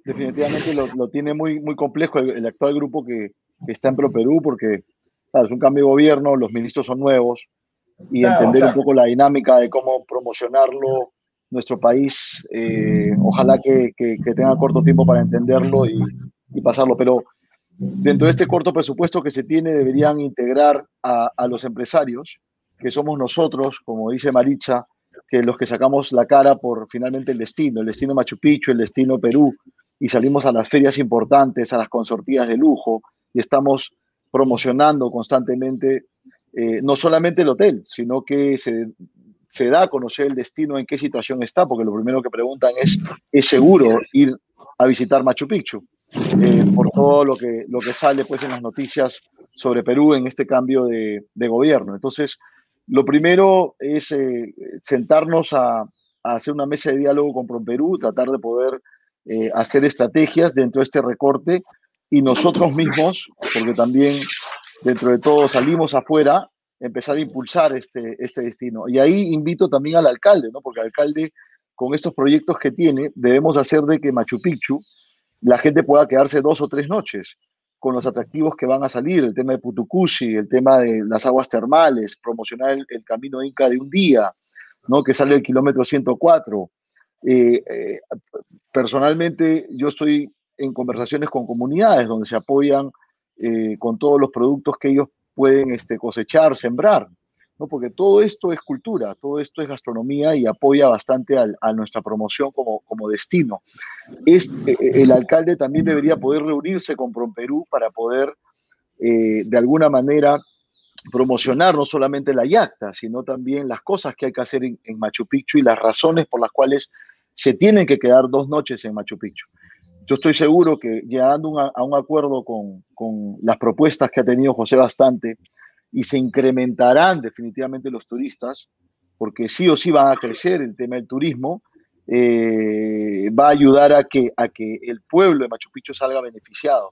definitivamente lo, tiene muy, muy complejo el, actual grupo que, está en Pro Perú, porque es un cambio de gobierno, los ministros son nuevos, y entender un poco la dinámica de cómo promocionarlo nuestro país. Eh, ojalá que, que, tenga corto tiempo para entenderlo y, y, pasarlo, pero dentro de este corto presupuesto que se tiene deberían integrar a, los empresarios, que somos nosotros, como dice Maricha, que los que sacamos la cara por finalmente el destino, el destino Machu Picchu, el destino Perú, y salimos a las ferias importantes, a las consortías de lujo, y estamos promocionando constantemente eh, no solamente el hotel, sino que se, da a conocer el destino, en qué situación está, porque lo primero que preguntan es, ¿es seguro ir a visitar Machu Picchu? Eh, por todo lo que, lo que sale pues, en las noticias sobre Perú en este cambio de, de gobierno. Entonces, lo primero es eh, sentarnos a, hacer una mesa de diálogo con ProPerú, tratar de poder eh, hacer estrategias dentro de este recorte y nosotros mismos, porque también dentro de todo salimos afuera, empezar a impulsar este, este destino. Y ahí invito también al alcalde, ¿no? porque el alcalde, con estos proyectos que tiene, debemos hacer de que Machu Picchu, la gente pueda quedarse dos o tres noches con los atractivos que van a salir, el tema de Putucusi, el tema de las aguas termales, promocionar el, camino Inca de un día, ¿no? que sale el kilómetro 104. Eh, eh, personalmente, yo estoy en conversaciones con comunidades donde se apoyan eh, con todos los productos que ellos pueden este, cosechar, sembrar. ¿No? porque todo esto es cultura, todo esto es gastronomía y apoya bastante a, nuestra promoción como, destino. Es, eh, eh, el alcalde también debería poder reunirse con Promperú para poder, eh, de alguna manera, promocionar no solamente la yacta, sino también las cosas que hay que hacer en, Machu Picchu y las razones por las cuales se tienen que quedar dos noches en Machu Picchu. Yo estoy seguro que llegando a un acuerdo con las propuestas que ha tenido José Bastante, y se incrementarán definitivamente los turistas, porque sí o sí van a crecer el tema del turismo, eh, va a ayudar a que, a que el pueblo de Machu Picchu salga beneficiado.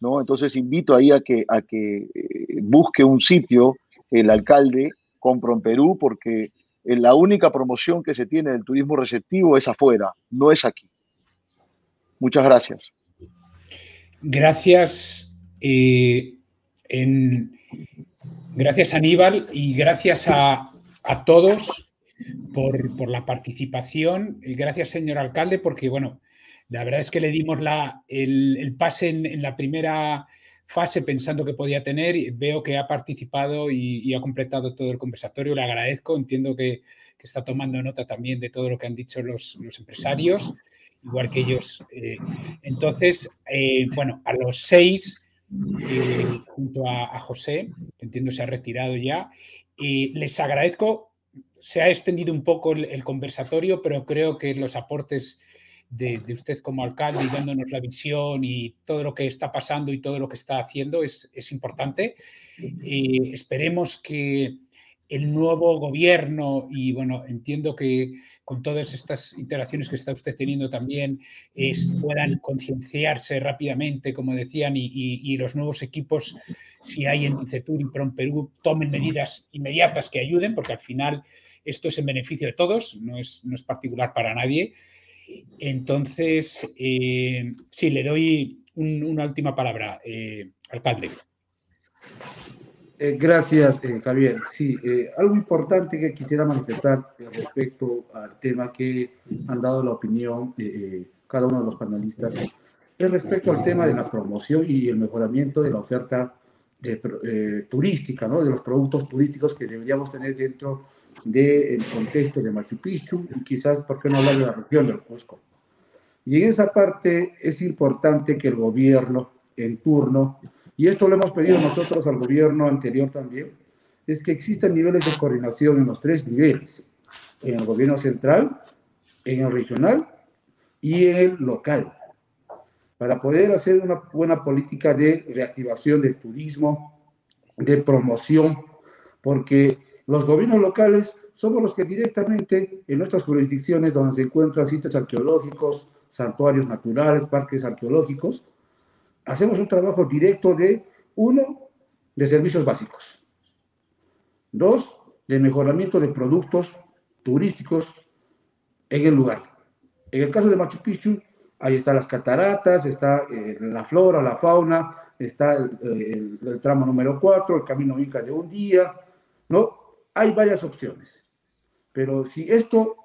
¿no? Entonces invito ahí a que, a que eh, busque un sitio el alcalde compro en Perú, porque la única promoción que se tiene del turismo receptivo es afuera, no es aquí. Muchas gracias. Gracias. Eh, Gracias Aníbal y gracias a, todos por, la participación. Y gracias señor alcalde porque, bueno, la verdad es que le dimos la, el, pase en, la primera fase pensando que podía tener. Veo que ha participado y, ha completado todo el conversatorio. Le agradezco. Entiendo que, está tomando nota también de todo lo que han dicho los, empresarios, igual que ellos. Eh, entonces, eh, bueno, a los seis eh, junto a, José, que entiendo se ha retirado ya. Y les agradezco, se ha extendido un poco el, conversatorio, pero creo que los aportes de, usted como alcalde y dándonos la visión y todo lo que está pasando y todo lo que está haciendo es, importante. esperemos que el nuevo gobierno y bueno, entiendo que con todas estas interacciones que está usted teniendo también es, puedan concienciarse rápidamente, como decían, y, los nuevos equipos, si hay en CETUR y PROM Perú, tomen medidas inmediatas que ayuden, porque al final esto es en beneficio de todos, no es, no es particular para nadie. Entonces, eh, sí, le doy una última palabra, eh, alcalde. Eh, gracias, eh, Javier. Sí, eh, algo importante que quisiera manifestar respecto al tema que han dado la opinión cada uno de los panelistas es respecto al tema de la promoción y el mejoramiento de la oferta turística, ¿no? de los productos turísticos que deberíamos tener dentro del contexto de Machu Picchu y quizás, ¿por qué no hablar de la región del Cusco? Y en esa parte es importante que el gobierno en turno y esto lo hemos pedido nosotros al gobierno anterior también, es que existan niveles de coordinación en los tres niveles, en el gobierno central, en el regional y en el local, para poder hacer una buena política de reactivación del turismo, de promoción, porque los gobiernos locales somos los que directamente en nuestras jurisdicciones donde se encuentran sitios arqueológicos, santuarios naturales, parques arqueológicos, hacemos un trabajo directo de, uno, de servicios básicos. Dos, de mejoramiento de productos turísticos en el lugar. En el caso de Machu Picchu, Ahí están las cataratas, está eh, la flora, la fauna, está el, tramo número 4, el camino Inca de un día, ¿no? Hay varias opciones. Pero si esto,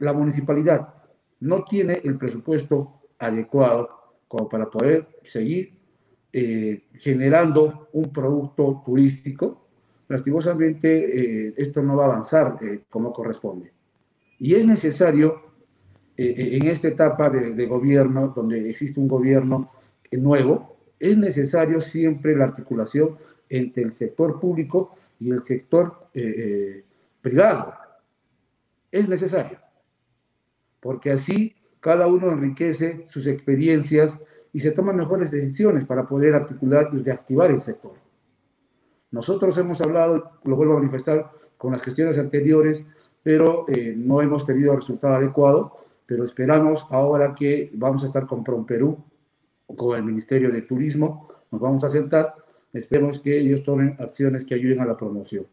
la municipalidad no tiene el presupuesto adecuado como para poder seguir eh, generando un producto turístico, lastimosamente eh, esto no va a avanzar eh, como corresponde. Y es necesario, en esta etapa de, de, gobierno, donde existe un gobierno nuevo, es necesario siempre la articulación entre el sector público y el sector privado. Es necesario, porque así cada uno enriquece sus experiencias y se toman mejores decisiones para poder articular y reactivar el sector. Nosotros hemos hablado, lo vuelvo a manifestar, con las gestiones anteriores, pero eh, no hemos tenido resultado adecuado, pero esperamos ahora que vamos a estar con Perú, con el Ministerio de Turismo, nos vamos a sentar, esperemos que ellos tomen acciones que ayuden a la promoción.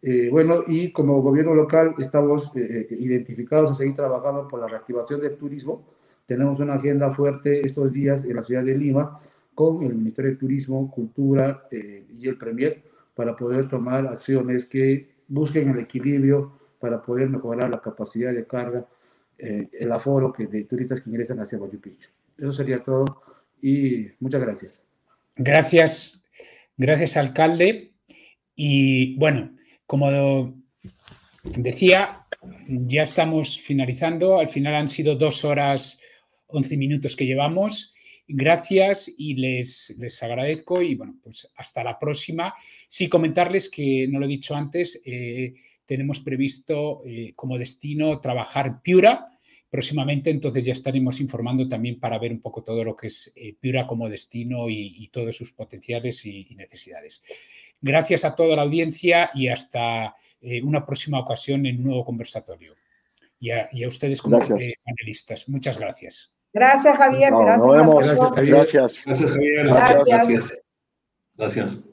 Eh, bueno, y como gobierno local estamos eh, eh, identificados a seguir trabajando por la reactivación del turismo. Tenemos una agenda fuerte estos días en la ciudad de Lima con el Ministerio de Turismo, Cultura y el Premier para poder tomar acciones que busquen el equilibrio para poder mejorar la capacidad de carga, el aforo que, de turistas que ingresan hacia Machu Picchu. Eso sería todo y muchas gracias. Gracias, gracias alcalde. Y bueno, como decía, ya estamos finalizando. Al final han sido dos horas, once minutos que llevamos. Gracias y les, les agradezco y bueno, pues hasta la próxima. Sí, comentarles que, no lo he dicho antes, eh, tenemos previsto eh, como destino trabajar Piura próximamente, entonces ya estaremos informando también para ver un poco todo lo que es eh, Piura como destino y, todos sus potenciales y necesidades. Gracias a toda la audiencia y hasta eh, una próxima ocasión en un nuevo conversatorio. Y a, ustedes como eh, panelistas. Muchas gracias. Gracias, Javier. gracias, nos vemos. Gracias, Javier. Gracias, Javier. gracias. gracias. gracias.